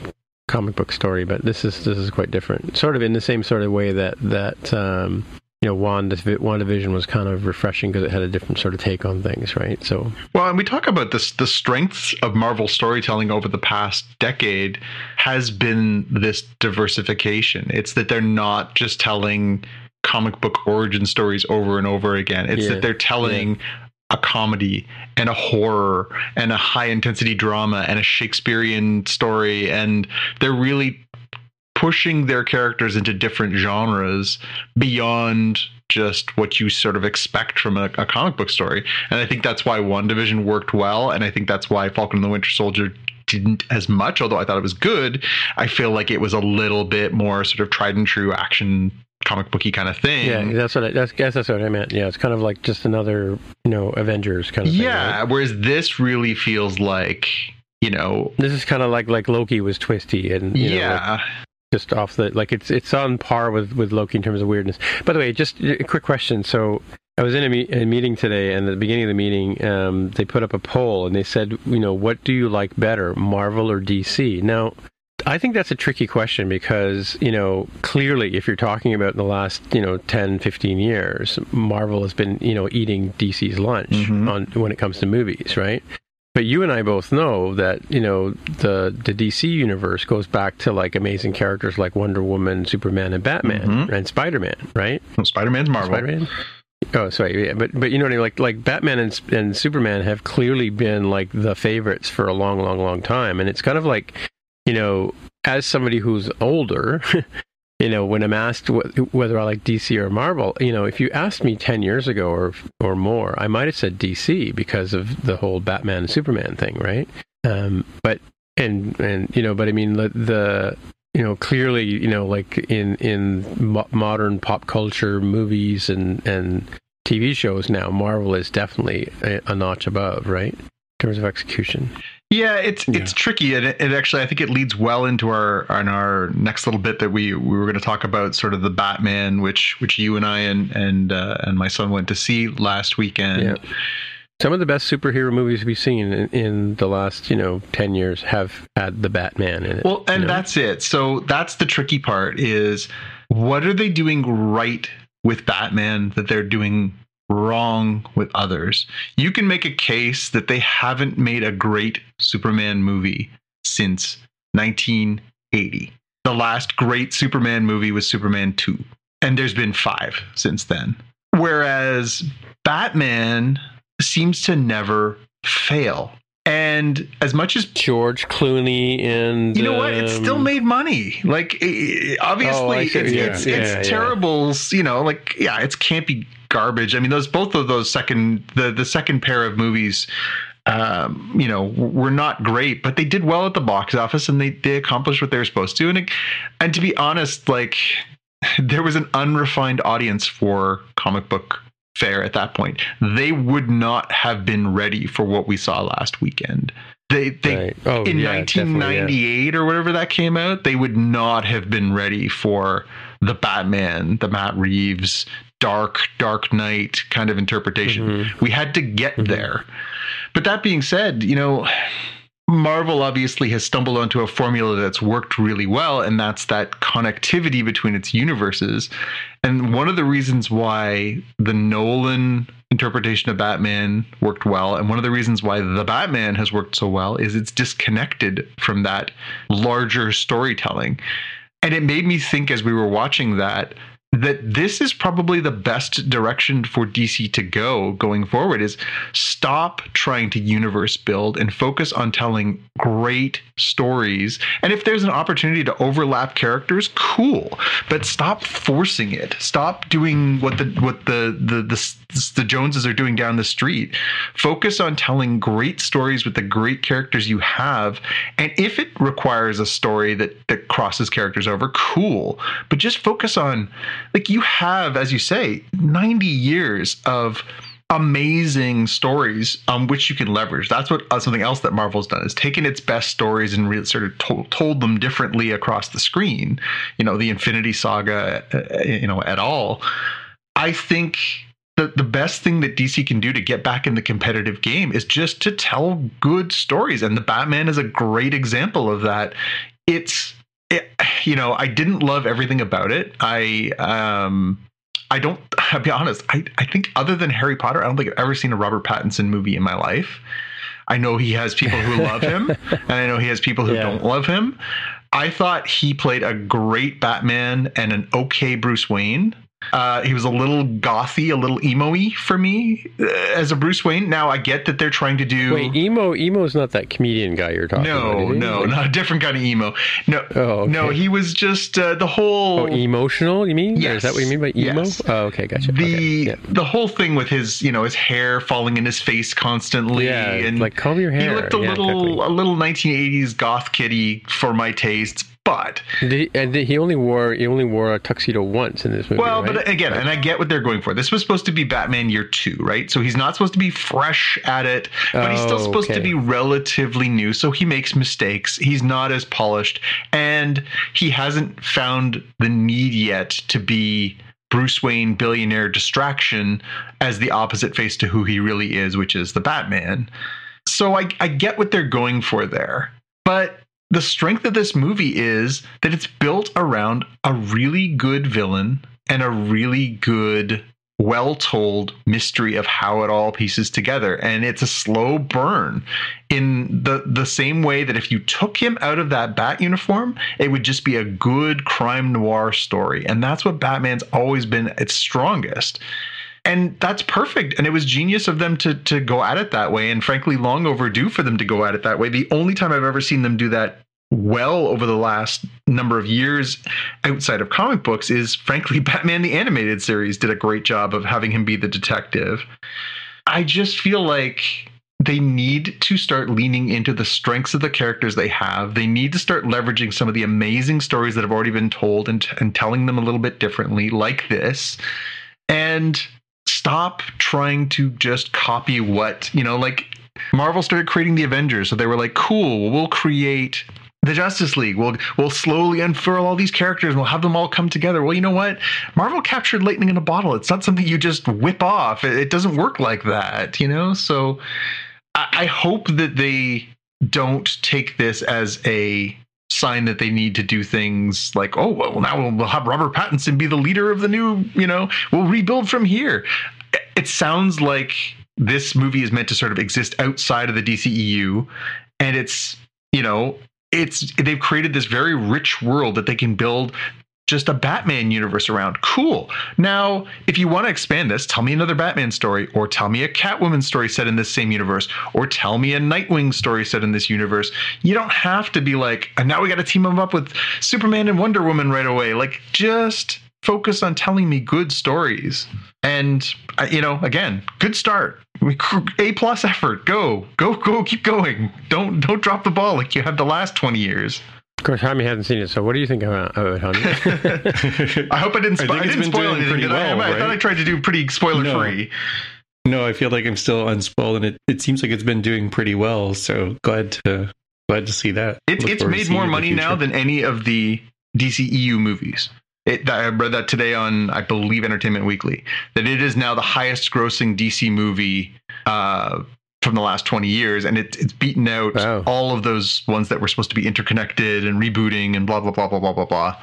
comic book story. But this is this is quite different. Sort of in the same sort of way that that um, you know, Wanda, WandaVision was kind of refreshing because it had a different sort of take on things, right? So, well, and we talk about this the strengths of Marvel storytelling over the past decade has been this diversification. It's that they're not just telling comic book origin stories over and over again. It's yeah. that they're telling yeah. a comedy and a horror and a high intensity drama and a Shakespearean story and they're really pushing their characters into different genres beyond just what you sort of expect from a, a comic book story. And I think that's why WandaVision worked well. And I think that's why Falcon and the Winter Soldier didn't as much, although I thought it was good. I feel like it was a little bit more sort of tried and true action comic booky kind of thing. Yeah, that's what I that's, guess that's what I meant. Yeah, it's kind of like just another you know Avengers kind of. Yeah, thing, right? whereas this really feels like you know this is kind of like like Loki was twisty and yeah. Know, like, just off the like it's it's on par with with Loki in terms of weirdness. By the way, just a quick question. So I was in a, me- a meeting today, and at the beginning of the meeting, um, they put up a poll, and they said, you know, what do you like better, Marvel or DC? Now, I think that's a tricky question because, you know, clearly if you're talking about the last, you know, 10, 15 years, Marvel has been, you know, eating DC's lunch mm-hmm. on when it comes to movies, right? But you and I both know that you know the the DC universe goes back to like amazing characters like Wonder Woman, Superman, and Batman, mm-hmm. and Spider Man, right? Well, Spider Man's Marvel. Spider Man. Oh, sorry, yeah, but but you know what I mean? Like like Batman and and Superman have clearly been like the favorites for a long, long, long time, and it's kind of like you know, as somebody who's older, you know, when I'm asked wh- whether I like DC or Marvel, you know, if you asked me 10 years ago or or more, I might have said DC because of the whole Batman and Superman thing, right? Um, but and and you know, but I mean the, the you know clearly you know like in in mo- modern pop culture movies and and TV shows now, Marvel is definitely a, a notch above, right? Terms of execution. Yeah, it's it's tricky, and it, it, actually I think it leads well into our on our next little bit that we we were going to talk about sort of the Batman, which which you and I and and uh, and my son went to see last weekend. Yeah. Some of the best superhero movies we've seen in, in, the last, you know, 10 years have had the Batman in it. Well, and you know? that's it. So that's the tricky part is what are they doing right with Batman that they're doing wrong with others? You can make a case that they haven't made a great Superman movie since 1980. The last great Superman movie was Superman 2, and there's been 5 since then. Whereas Batman seems to never fail. And as much as George Clooney and you know what, it still um, made money. Like obviously, Oh, it's, Yeah, it's, yeah, it's yeah. terrible. You know, like yeah, it's campy garbage. I mean, those both of those second the the second pair of movies, um, you know, were not great, but they did well at the box office and they they accomplished what they were supposed to. And it, and to be honest, like there was an unrefined audience for comic book fair at that point. They would not have been ready for what we saw last weekend. They they Right. Oh, in yeah, definitely, yeah. 1998 or whatever that came out, they would not have been ready for the Batman, the Matt Reeves dark dark night kind of interpretation. Mm-hmm. We had to get there. But that being said, you know, Marvel obviously has stumbled onto a formula that's worked really well, and that's that connectivity between its universes. And one of the reasons why the Nolan interpretation of Batman worked well, and one of the reasons why the Batman has worked so well, is it's disconnected from that larger storytelling. And it made me think as we were watching that that this is probably the best direction for DC to go going forward is stop trying to universe build and focus on telling great stories. And if there's an opportunity to overlap characters cool. But stop forcing it. Stop doing what the what the the the, the Joneses are doing down the street. Focus on telling great stories with the great characters you have. And if it requires a story that that crosses characters over cool. But just focus on like you have as you say 90 years of amazing stories on which you can leverage. That's what uh, something else that marvel's done is taken its best stories and really sort of told, told them differently across the screen. You know the infinity saga uh, you know at all i think the, the best thing that DC can do to get back in the competitive game is just to tell good stories. And the Batman is a great example of that. It's, it, you know, I didn't love everything about it. I, um, I don't, I'll be honest, I, I think other than Harry Potter, I don't think I've ever seen a Robert Pattinson movie in my life. I know he has people who love him, and I know he has people who Yeah. don't love him. I thought he played a great Batman and an okay Bruce Wayne. Uh, he was a little gothy, a little emo-y for me uh, as a Bruce Wayne. Now I get that they're trying to do Wait, emo is not that comedian guy you're talking about. no, no, not a different kind of emo. No, Oh, okay. no, he was just uh, the whole Oh, emotional, you mean? Or Yes. Is that what you mean by emo? Yes. Oh, okay, gotcha. the okay. yeah. the whole thing with his you know his hair falling in his face constantly Yeah, and like, comb your hair. he looked a Yeah, little exactly. a little 1980s goth kitty for my tastes but he, and he only wore he only wore a tuxedo once in this movie. well right? but again and i get what they're going for this was supposed to be batman year two right so he's not supposed to be fresh at it but he's still Oh, supposed to be relatively new so he makes mistakes he's not as polished and he hasn't found the need yet to be Bruce Wayne billionaire distraction as the opposite face to who he really is, which is the Batman. So I, I get what they're going for there. But the strength of this movie is that it's built around a really good villain and a really good well told mystery of how it all pieces together. And it's a slow burn in the the same way that if you took him out of that bat uniform it would just be a good crime noir story. And that's what batman's always been its strongest and that's perfect and it was genius of them to to go at it that way and frankly long overdue for them to go at it that way the only time i've ever seen them do that well over the last number of years outside of comic books is frankly Batman the animated series did a great job of having him be the detective. I just feel like they need to start leaning into the strengths of the characters they have. They need to start leveraging some of the amazing stories that have already been told and, and telling them a little bit differently, like this. And stop trying to just copy what, you know, like Marvel started creating the Avengers, so they were like, "Cool, we'll create the Justice League. We'll we'll slowly unfurl all these characters and we'll have them all come together." Well, you know what? Marvel captured lightning in a bottle. It's not something you just whip off. It, it doesn't work like that, you know. So I, I hope that they don't take this as a sign that they need to do things like, oh, well, now we'll, have Robert Pattinson be the leader of the new, you know, we'll rebuild from here. It sounds like this movie is meant to sort of exist outside of the DCEU, and it's, you know, it's they've created this very rich world that they can build just a Batman universe around. Cool. Now, if you want to expand this, tell me another Batman story, or tell me a Catwoman story set in this same universe, or tell me a Nightwing story set in this universe. You don't have to be like, and now we got to team them up with Superman and Wonder Woman right away. Like, just focus on telling me good stories. And uh, you know, again, good start. A plus effort. Go, go, go. Keep going. Don't don't drop the ball like you have the last twenty years. Of course, Jaime hasn't seen it, so what do you think about, it, Jaime? I hope I didn't, I spo- think I didn't been spoil doing anything. pretty Did I? well, I, thought I tried to do pretty spoiler free. No, I feel like I'm still unspoiled, and it, it seems like it's been doing pretty well. So glad to glad to see that. It's it's made more it in the money now than any of the DCEU movies. It, I read that today on, I believe, Entertainment Weekly, that it is now the highest grossing DC movie uh, from the last 20 years. And it, it's beaten out Wow. all of those ones that were supposed to be interconnected and rebooting and blah, blah, blah, blah, blah, blah, blah.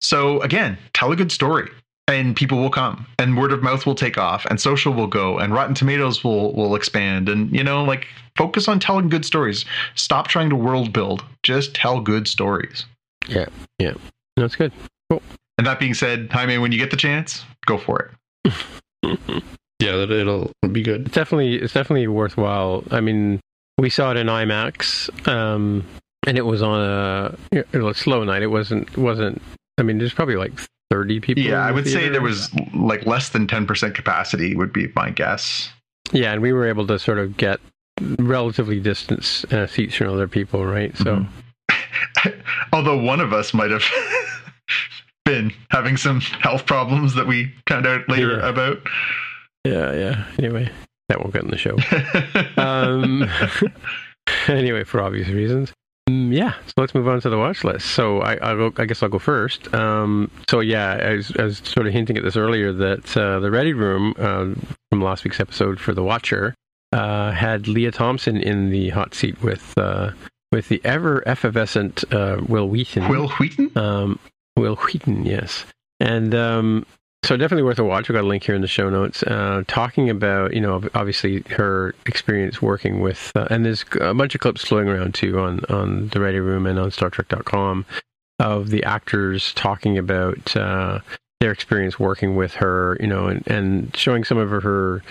So again, tell a good story and people will come and word of mouth will take off and social will go and rotten tomatoes will will expand and you know like focus on telling good stories stop trying to world build just tell good stories yeah, yeah. that's good cool and that being said jaime when you get the chance go for it Yeah, that it'll be good. It's definitely it's definitely worthwhile. I mean, we saw it in IMAX, um, and it was on a, it was a slow night. It wasn't wasn't. I mean, there's probably like thirty people. yeah in i the would say there was like less than 10% capacity would be my guess Yeah, and we were able to sort of get relatively distance uh, seats from other people, right? So Mhm. although one of us might have been having some health problems that we found out later Yeah. about yeah, yeah. Anyway, that won't get in the show. um, anyway, for obvious reasons. Mm, yeah, so let's move on to the watch list. So I, I'll I guess I'll go first. Um, so yeah, I was, I was sort of hinting at this earlier that uh, the Ready Room uh, from last week's episode for The Watcher uh, had Lea Thompson in the hot seat with uh, with the ever effervescent uh, Wil Wheaton. wil wheaton Um, Wil Wheaton, yes. And um, so definitely worth a watch. We've got a link here in the show notes. Uh, talking about, you know, obviously her experience working with, uh, and there's a bunch of clips floating around too on, on the Ready Room and on StarTrek.com of the actors talking about uh, their experience working with her, you know, and, and showing some of her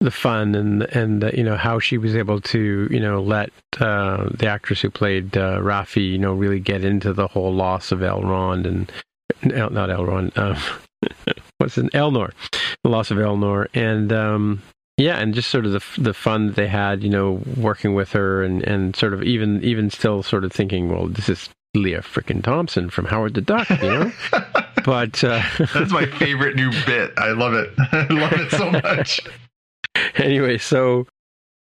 the fun and and you know how she was able to you know let uh, the actress who played uh, Raffi you know really get into the whole loss of Elrond and not Elrond um, what's it Elnor the loss of Elnor and um, yeah and just sort of the the fun that they had you know working with her and and sort of even even still sort of thinking well this is Lea frickin' Thompson from Howard the Duck you know but uh, That's my favorite new bit. I love it. I love it so much. anyway, so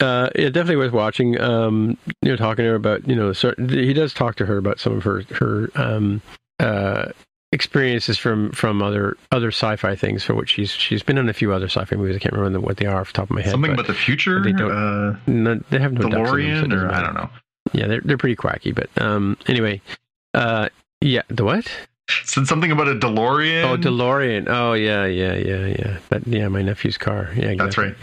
uh, yeah, definitely worth watching. Um, you know, talking to her about you know, certain, he does talk to her about some of her her um, uh, experiences from from other other sci-fi things for which she's she's been in a few other sci-fi movies. I can't remember what they are off the top of my head. Something but about the future. they don't- uh, no, they have no in them, so DeLorean, or I don't know. Yeah, they're they're pretty quacky, but um, anyway, uh, yeah, the what? Said something about a DeLorean. Oh, DeLorean. Oh, yeah, yeah, yeah, yeah. That yeah, my nephew's car. Yeah, exactly. That's right.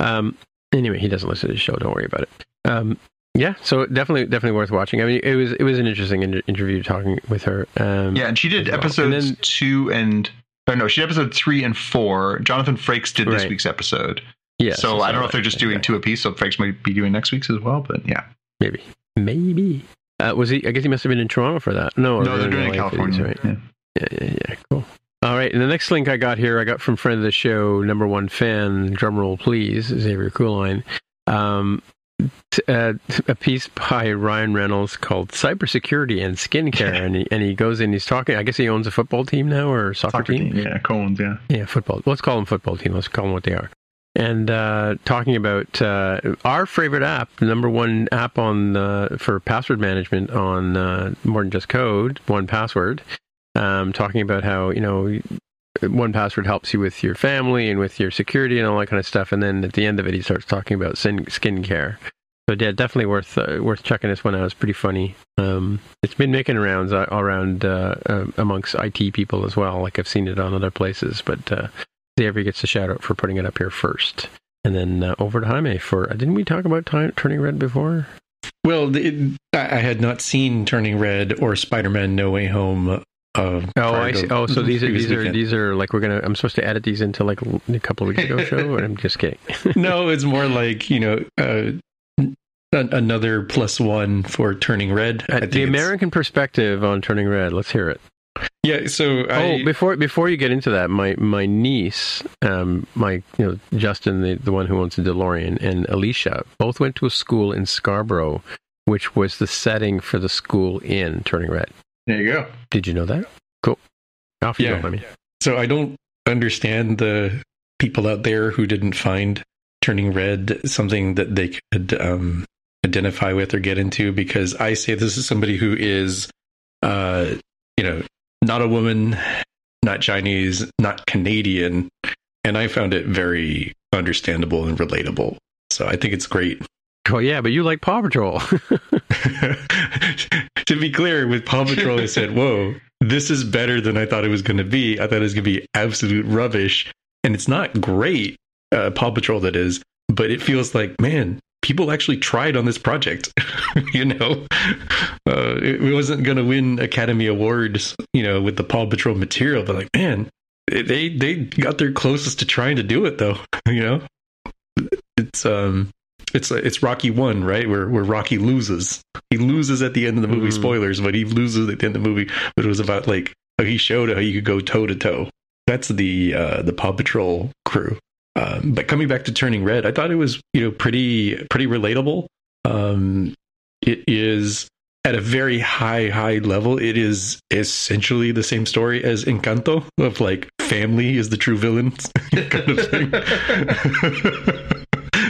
Um, anyway, he doesn't listen to the show. Don't worry about it. Um, yeah, so definitely, definitely worth watching. I mean, it was it was an interesting inter- interview talking with her. Um, Yeah, and she did well. episodes And then- two and. Oh no, she did episode three and four. Jonathan Frakes did this Right. week's episode. yeah. so I don't know if they're just doing two apiece. So Frakes might be doing next week's as well. But yeah, Maybe, maybe. Uh, was he? I guess he must have been in Toronto for that. No, no, they're doing it in LA for these, California. right? Yeah. Yeah, yeah, yeah. Cool. All right, and the next link I got here, I got from friend of the show, number one fan, drumroll please, Xavier Cooline. Um, uh, a piece by Ryan Reynolds called "Cybersecurity and Skincare," and he and he goes in. He's talking. I guess he owns a football team now or soccer, Soccer team. team. Yeah, Cohen's. Yeah. Yeah, football. Let's call them football team. Let's call them what they are. and uh, talking about uh, our favorite app, the number one app on uh, for password management on uh, more than just code, one password. Um, talking about how you know one password helps you with your family and with your security and all that kind of stuff. And then at the end of it, he starts talking about skin skincare. So yeah, definitely worth uh, worth checking this one out. It's pretty funny. Um, it's been making rounds uh, around uh, uh, amongst IT people as well. Like I've seen it on other places, but uh, Xavier gets a shout out for putting it up here first. And then uh, over to Jaime for didn't we talk about time, Turning Red before? Well, it, I had not seen Turning Red or Spider-Man: No Way Home uh, oh, I see. Oh, so these are these are these are like we're gonna. I'm supposed to edit these into like a couple of weeks ago show. I'm just kidding. no, it's more like you know uh, another plus one for Turning Red. the American perspective on Turning Red. Let's hear it. Yeah. So I, oh, before before you get into that, my my niece, um, my you know Justin, the the one who owns the DeLorean, and Alicia both went to a school in Scarborough, which was the setting for the school in Turning Red. There you go. Did you know that? Cool. Off you yeah. go, So I don't understand the people out there who didn't find turning red something that they could um, identify with or get into because I say this is somebody who is, uh, you know, not a woman, not Chinese, not Canadian, and I found it very understandable and relatable. So I think it's great. Oh yeah, but you like Paw Patrol. to be clear, with Paw Patrol, I said, "Whoa, this is better than I thought it was going to be. I thought it was going to be absolute rubbish, and it's not great, uh, Paw Patrol that is, but it feels like, man, people actually tried on this project. you know, uh, it wasn't going to win Academy Awards, you know, with the Paw Patrol material, but like, man, they they got their closest to trying to do it, though. you know, it's um it's it's Rocky one, right? Where where Rocky loses. He loses at the end of the movie. Mm. Spoilers, but he loses at the end of the movie. But it was about like how he showed how you could go toe to toe. That's the uh, the Paw Patrol crew. Um, but coming back to Turning Red, I thought it was you know pretty pretty relatable. Um, it is at a very high high level. It is essentially the same story as Encanto of like family is the true villain kind of thing.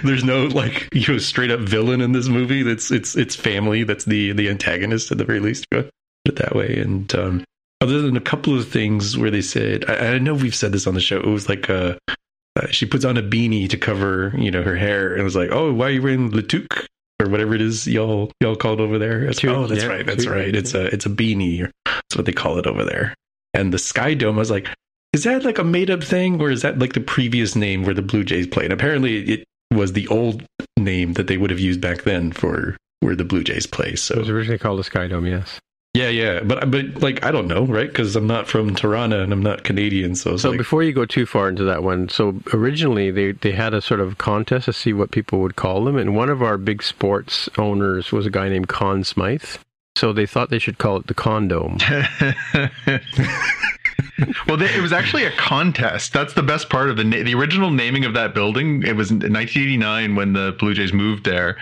there's no like you know straight up villain in this movie. That's it's it's family. That's the the antagonist at the very least. Put it that way. And um, other than a couple of things where they said, I, I know we've said this on the show. It was like uh, uh, she puts on a beanie to cover you know her hair, and was like, oh, why are you wearing toque? Or whatever it is y'all y'all called over there. It's, oh, that's yeah, right, that's right. It's a it's a beanie. That's what they call it over there. And the Sky Dome, I was like, is that like a made up thing or is that like the previous name where the Blue Jays played? Apparently, it was the old name that they would have used back then for where the Blue Jays play. So it was originally called the Sky Dome, yes. Yeah, yeah, but but like I don't know, right? Because I'm not from Toronto and I'm not Canadian, so. So like... before you go too far into that one, so originally they they had a sort of contest to see what people would call them, and one of our big sports owners was a guy named Conn Smythe. So they thought they should call it the condom. well, they, it was actually a contest. That's the best part of the the original naming of that building. It was in 1989 when the Blue Jays moved there.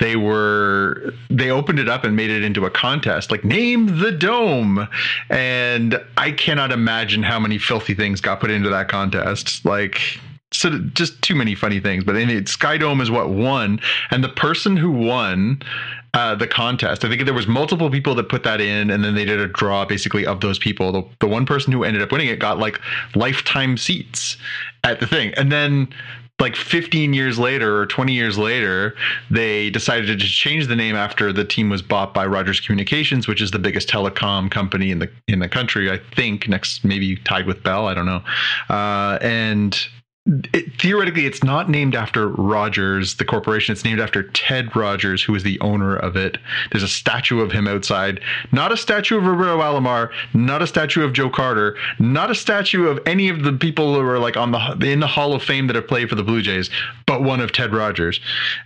They were they opened it up and made it into a contest, like name the dome. And I cannot imagine how many filthy things got put into that contest. Like so just too many funny things. But anyway, Sky Dome is what won, and the person who won uh, the contest. I think there was multiple people that put that in, and then they did a draw basically of those people. The, the one person who ended up winning it got like lifetime seats at the thing, and then like 15 years later or 20 years later, they decided to change the name after the team was bought by Rogers Communications, which is the biggest telecom company in the in the country. I think next, maybe tied with Bell. I don't know. Uh, and it, theoretically, it's not named after Rogers, the corporation. It's named after Ted Rogers, who is the owner of it. There's a statue of him outside. Not a statue of Roberto Alomar. Not a statue of Joe Carter. Not a statue of any of the people who are like on the in the Hall of Fame that have played for the Blue Jays, but one of Ted Rogers.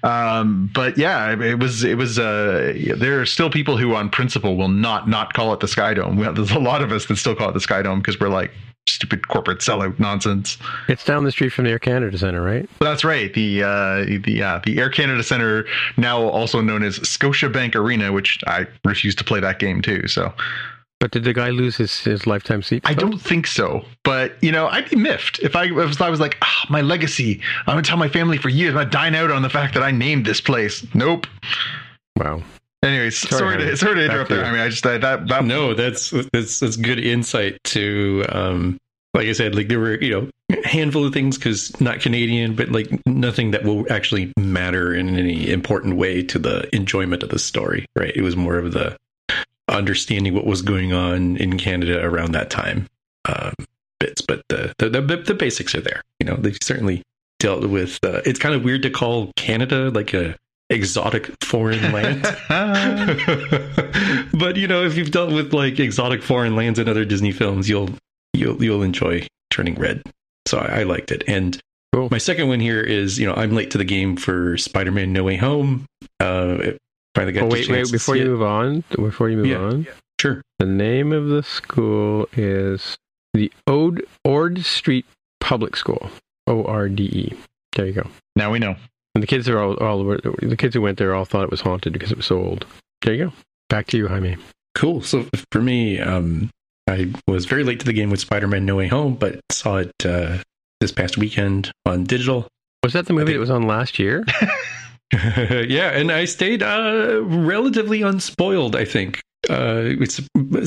Um, but yeah, it was it was. Uh, there are still people who, on principle, will not not call it the Sky Dome. There's a lot of us that still call it the Sky Dome because we're like stupid corporate sellout nonsense. It's down the street from the Air Canada Center, right? That's right. The uh, the yeah, the Air Canada Center, now also known as Scotiabank Arena, which I refuse to play that game too. So But did the guy lose his, his lifetime seat? I don't think so, but you know, I'd be miffed if I if I was like, ah, my legacy. I'm gonna tell my family for years. I'm gonna dine out on the fact that I named this place. Nope. Wow. Anyways, sorry, Harry. to sorry to interrupt there. I mean, I just that that, that no, that's that's that's good insight to um like I said, like there were, you know, handful of things because not Canadian, but like nothing that will actually matter in any important way to the enjoyment of the story, right? It was more of the understanding what was going on in Canada around that time um, bits, but the, the the the basics are there. You know, they certainly dealt with. Uh, it's kind of weird to call Canada like a exotic foreign land. but you know, if you've dealt with like exotic foreign lands in other Disney films, you'll you'll you'll enjoy Turning Red. So I, I liked it. And Cool. my second one here is you know I'm late to the game for Spider-Man: No Way Home. Uh, it finally got Oh, the wait, wait, before see you it. move on, before you move Yeah. on, Sure. the name of the school is the Ode, Ord Street Public School. O R D E. There you go. now we know. And the kids are all, all the kids who went there all thought it was haunted because it was so old. There you go. Back to you, Jaime. Cool. So for me, um, I was very late to the game with Spider-Man: No Way Home, but saw it uh, this past weekend on digital. Was that the movie think- that was on last year? yeah, and I stayed uh, relatively unspoiled. I think uh, it's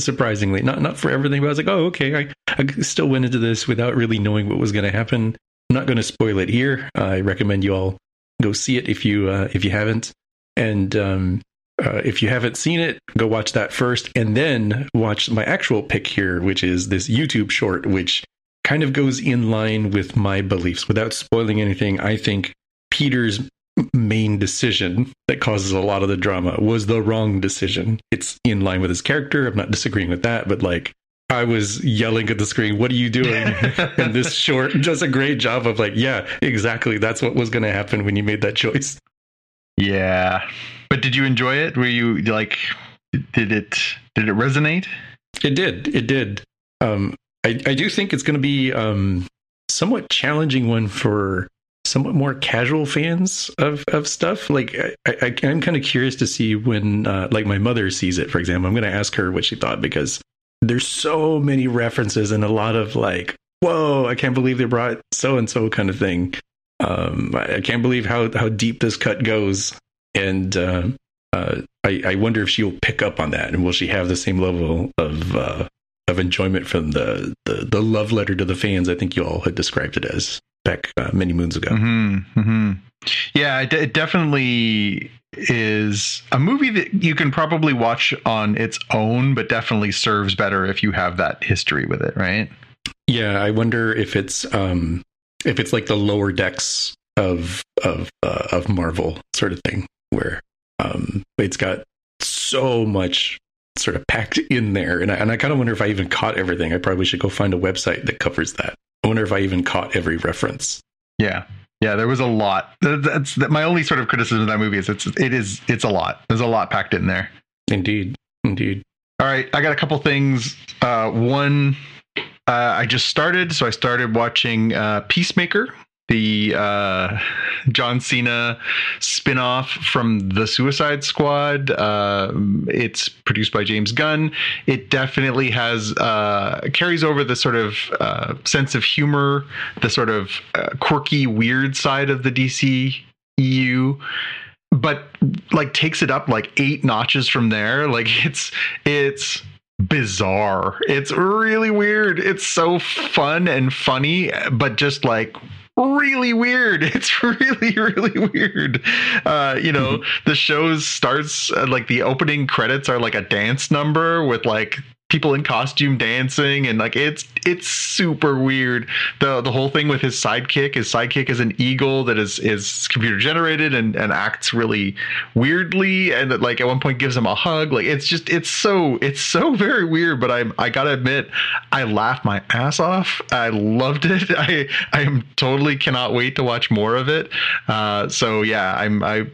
surprisingly not not for everything, but I was like, oh, okay. I, I still went into this without really knowing what was going to happen. I'm not going to spoil it here. I recommend you all go see it if you uh, if you haven't, and um, uh, if you haven't seen it, go watch that first, and then watch my actual pick here, which is this YouTube short, which kind of goes in line with my beliefs without spoiling anything. I think Peter's main decision that causes a lot of the drama was the wrong decision. It's in line with his character. I'm not disagreeing with that, but like I was yelling at the screen, "What are you doing?" and this short does a great job of like, yeah, exactly. That's what was going to happen when you made that choice. Yeah, but did you enjoy it? Were you like, did it did it resonate? It did. It did. Um, I, I do think it's going to be um, somewhat challenging one for somewhat more casual fans of, of stuff. Like I, I, I'm kind of curious to see when, uh, like my mother sees it, for example. I'm going to ask her what she thought because there's so many references and a lot of like, whoa, I can't believe they brought so and so kind of thing. Um, I, I can't believe how how deep this cut goes, and uh, uh, I, I wonder if she'll pick up on that and will she have the same level of uh, of enjoyment from the, the the love letter to the fans I think you all had described it as back uh, many moons ago. hmm hmm Yeah, it, it definitely is a movie that you can probably watch on its own, but definitely serves better if you have that history with it, right? Yeah, I wonder if it's um if it's like the lower decks of of uh, of Marvel sort of thing where um it's got so much sort of packed in there and I, and I kind of wonder if I even caught everything. I probably should go find a website that covers that. I wonder if I even caught every reference. Yeah. Yeah, there was a lot. That's that, my only sort of criticism of that movie is it's it is it's a lot. There's a lot packed in there. Indeed. Indeed. All right, I got a couple things. Uh, one, uh, I just started, so I started watching uh, Peacemaker, the uh, John Cena spin-off from the Suicide Squad. Uh, it's produced by James Gunn. It definitely has uh, carries over the sort of uh, sense of humor, the sort of uh, quirky, weird side of the DC EU but like takes it up like eight notches from there like it's it's bizarre it's really weird it's so fun and funny but just like really weird. It's really really weird. Uh you know the show starts uh, like the opening credits are like a dance number with like people in costume dancing and like it's it's super weird. The the whole thing with his sidekick his sidekick is an eagle that is is computer generated and and acts really weirdly and that like at one point gives him a hug. Like it's just it's so it's so very weird but i i gotta admit i laughed my ass off. I loved it. I i am totally cannot wait to watch more of it. Uh so yeah i'm i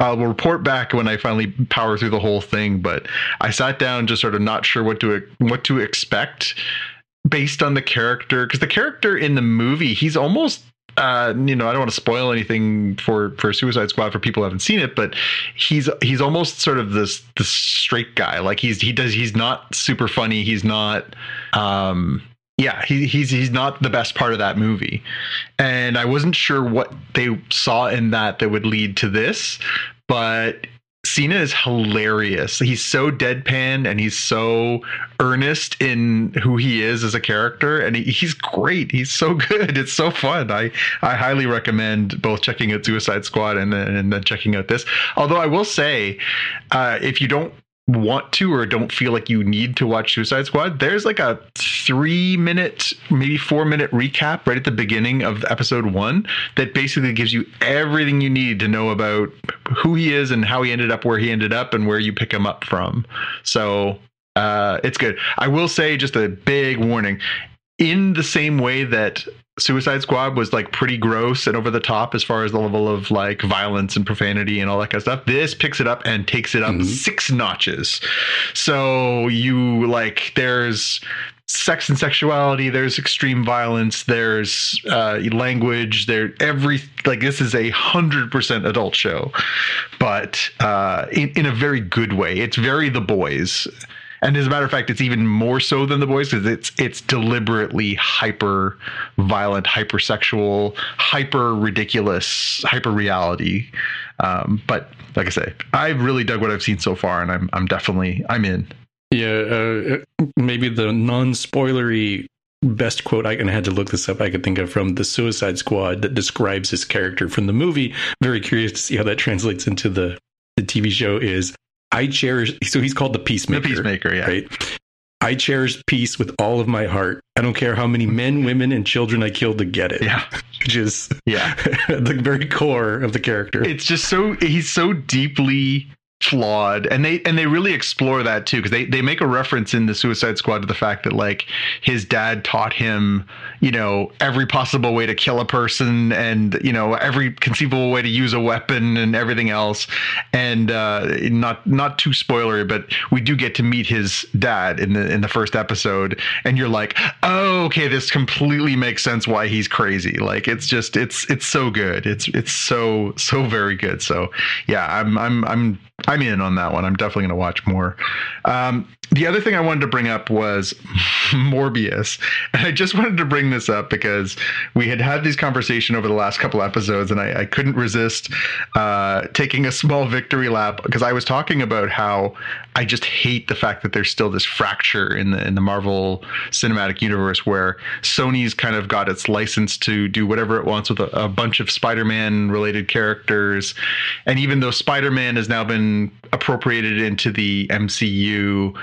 i'll report back when i finally power through the whole thing but i sat down just sort of not sure what to what to expect based on the character because the character in the movie he's almost uh, you know, I don't want to spoil anything for for Suicide Squad for people who haven't seen it, but he's he's almost sort of this this straight guy. Like he's he does he's not super funny. He's not. um yeah, he, he's he's not the best part of that movie, and I wasn't sure what they saw in that that would lead to this, but Cena is hilarious. He's so deadpan and he's so earnest in who he is as a character, and he, he's great. He's so good. It's so fun. I I highly recommend both checking out Suicide Squad and then and then checking out this. Although I will say, uh, if you don't want to or don't feel like you need to watch Suicide Squad, there's like a three minute, maybe four minute recap right at the beginning of episode one that basically gives you everything you need to know about who he is and how he ended up where he ended up and where you pick him up from. So uh, it's good. I will say just a big warning. In the same way that Suicide Squad was like pretty gross and over the top as far as the level of like violence and profanity and all that kind of stuff. This picks it up and takes it up Mhm. six notches. So you like there's sex and sexuality, there's extreme violence, there's uh, language, there every like this is a hundred percent adult show, but uh, in in a very good way. It's very the boys. And as a matter of fact, it's even more so than the boys because it's it's deliberately hyper violent, hypersexual, hyper ridiculous, hyper reality. Um, but like I say, I've really dug what I've seen so far, and I'm I'm definitely I'm in. Yeah, uh, maybe the non-spoilery best quote I, and had to look this up. I could think of from the Suicide Squad that describes his character from the movie. Very curious to see how that translates into the the TV show. Is I cherish. So he's called the Peacemaker. The Peacemaker, yeah. Right. I cherish peace with all of my heart. I don't care how many men, women, and children I killed to get it. Yeah. Which is Yeah. the very core of the character. it's just so he's so deeply flawed. And they and they really explore that too because they they make a reference in the suicide squad to the fact that like his dad taught him you know every possible way to kill a person and you know every conceivable way to use a weapon and everything else. And uh not not too spoilery but we do get to meet his dad in the in the first episode. And you're like oh okay this completely makes sense why he's crazy. Like it's just it's it's so good. It's it's so so very good. So yeah i'm i'm i'm i'm in on that one. I'm definitely going to watch more. Um the other thing I wanted to bring up was Morbius. And I just wanted to bring this up because we had had this conversation over the last couple episodes, and I, I couldn't resist uh, taking a small victory lap because I was talking about how I just hate the fact that there's still this fracture in the in the Marvel Cinematic Universe where Sony's kind of got its license to do whatever it wants with a, a bunch of Spider-Man related characters, and even though Spider-Man has now been appropriated into the MCU,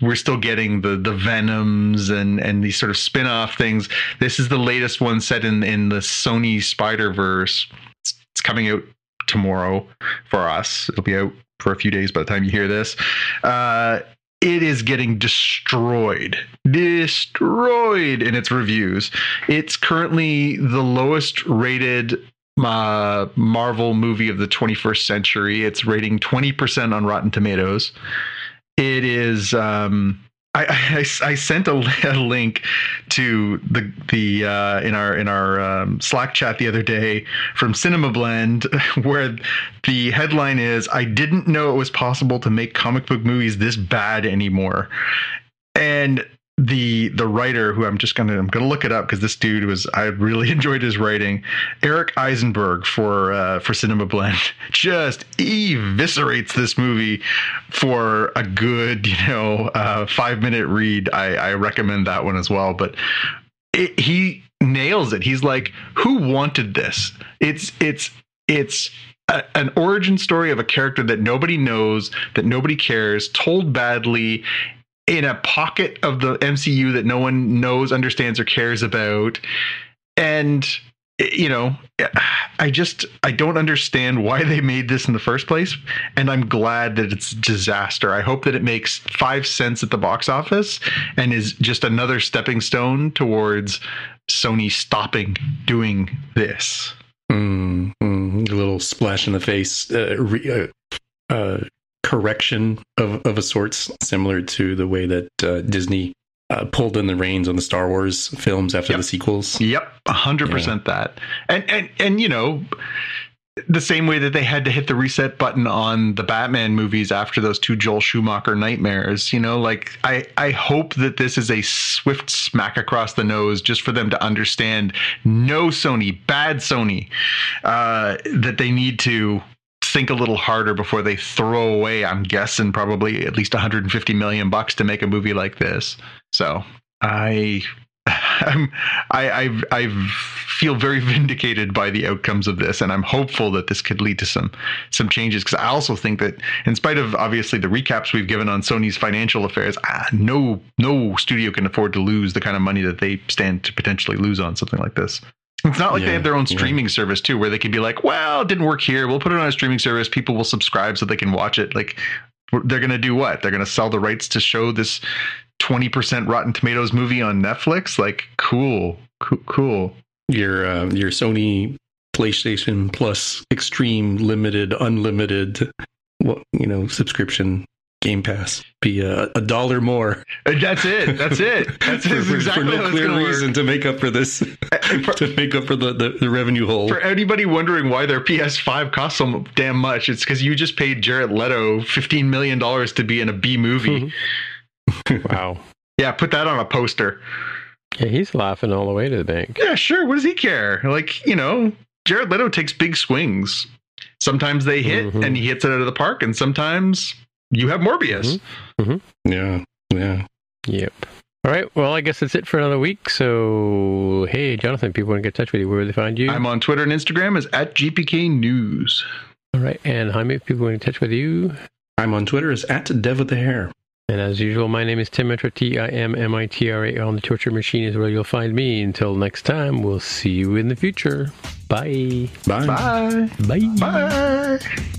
we're still getting the the Venoms and and these sort of spin-off things. This is the latest one set in in the Sony Spider-Verse. It's, it's coming out tomorrow for us. It'll be out for a few days by the time you hear this. Uh, it is getting destroyed, destroyed in its reviews. It's currently the lowest rated uh, Marvel movie of the 21st century. It's rating 20% on Rotten Tomatoes. It is. Um, I, I, I sent a, link to the the uh, in our in our um, Slack chat the other day from Cinema Blend where the headline is I didn't know it was possible to make comic book movies this bad anymore, and the the writer who I'm just gonna I'm gonna look it up because this dude was I really enjoyed his writing. Eric Eisenberg for uh, for Cinema Blend just eviscerates this movie for a good you know uh, five minute read. I, I recommend that one as well. But it, he nails it. He's like, who wanted this? It's it's it's a, an origin story of a character that nobody knows, that nobody cares, told badly in a pocket of the MCU that no one knows, understands, or cares about. And you know, I just I don't understand why they made this in the first place, and I'm glad that it's a disaster. I hope that it makes five cents at the box office and is just another stepping stone towards Sony stopping doing this. Mm, mm, a little splash in the face, uh, re, uh, uh, correction of, of a sorts, similar to the way that uh, Disney uh, pulled in the reins on the Star Wars films after Yep. the sequels. Yep, hundred percent that. And and and you know, the same way that they had to hit the reset button on the Batman movies after those two Joel Schumacher nightmares. You know, like I I hope that this is a swift smack across the nose just for them to understand. No Sony, bad Sony, uh, that they need to think a little harder before they throw away i'm guessing probably at least 150 million bucks to make a movie like this so i I'm, I, I I feel very vindicated by the outcomes of this, and I'm hopeful that this could lead to some some changes. Because I also think that, in spite of obviously the recaps we've given on Sony's financial affairs, ah, no no studio can afford to lose the kind of money that they stand to potentially lose on something like this. It's not like they have their own yeah. streaming service too, where they can be like, "Well, it didn't work here. We'll put it on a streaming service. People will subscribe so they can watch it." Like, they're going to do what? They're going to sell the rights to show this 20% Rotten Tomatoes movie on Netflix? Like, cool, cool, cool. Your uh, your Sony PlayStation Plus Extreme Limited Unlimited, what you know, subscription Game Pass be a, a dollar more. Uh, that's it. That's it. That's for, for- exactly for no clear reason work. to make up for this, uh, For, to make up for the, the, the revenue hole. for anybody wondering why their PS5 costs so damn much, it's because you just paid Jared Leto $15 million to be in a B movie. Wow. yeah, put that on a poster. Yeah, he's laughing all the way to the bank. Yeah, sure. What does he care? Like, you know, Jared Leto takes big swings. Sometimes they hit Mhm. and he hits it out of the park, and sometimes you have Morbius. Mm-hmm. Mm-hmm. yeah, yeah. Yep. All right. Well, I guess that's it for another week. So, hey, Jonathan, people want to get in touch with you. Where do they find you? I'm on Twitter and Instagram as at GPK News. All right. And Jaime, if people want to get in touch with you. I'm on Twitter as at Dev with the Hair. And as usual, my name is Tim Mitra, T I M M I T R A. On the Torture Machine is where you'll find me. Until next time, we'll see you in the future. Bye. Bye. Bye. Bye. Bye.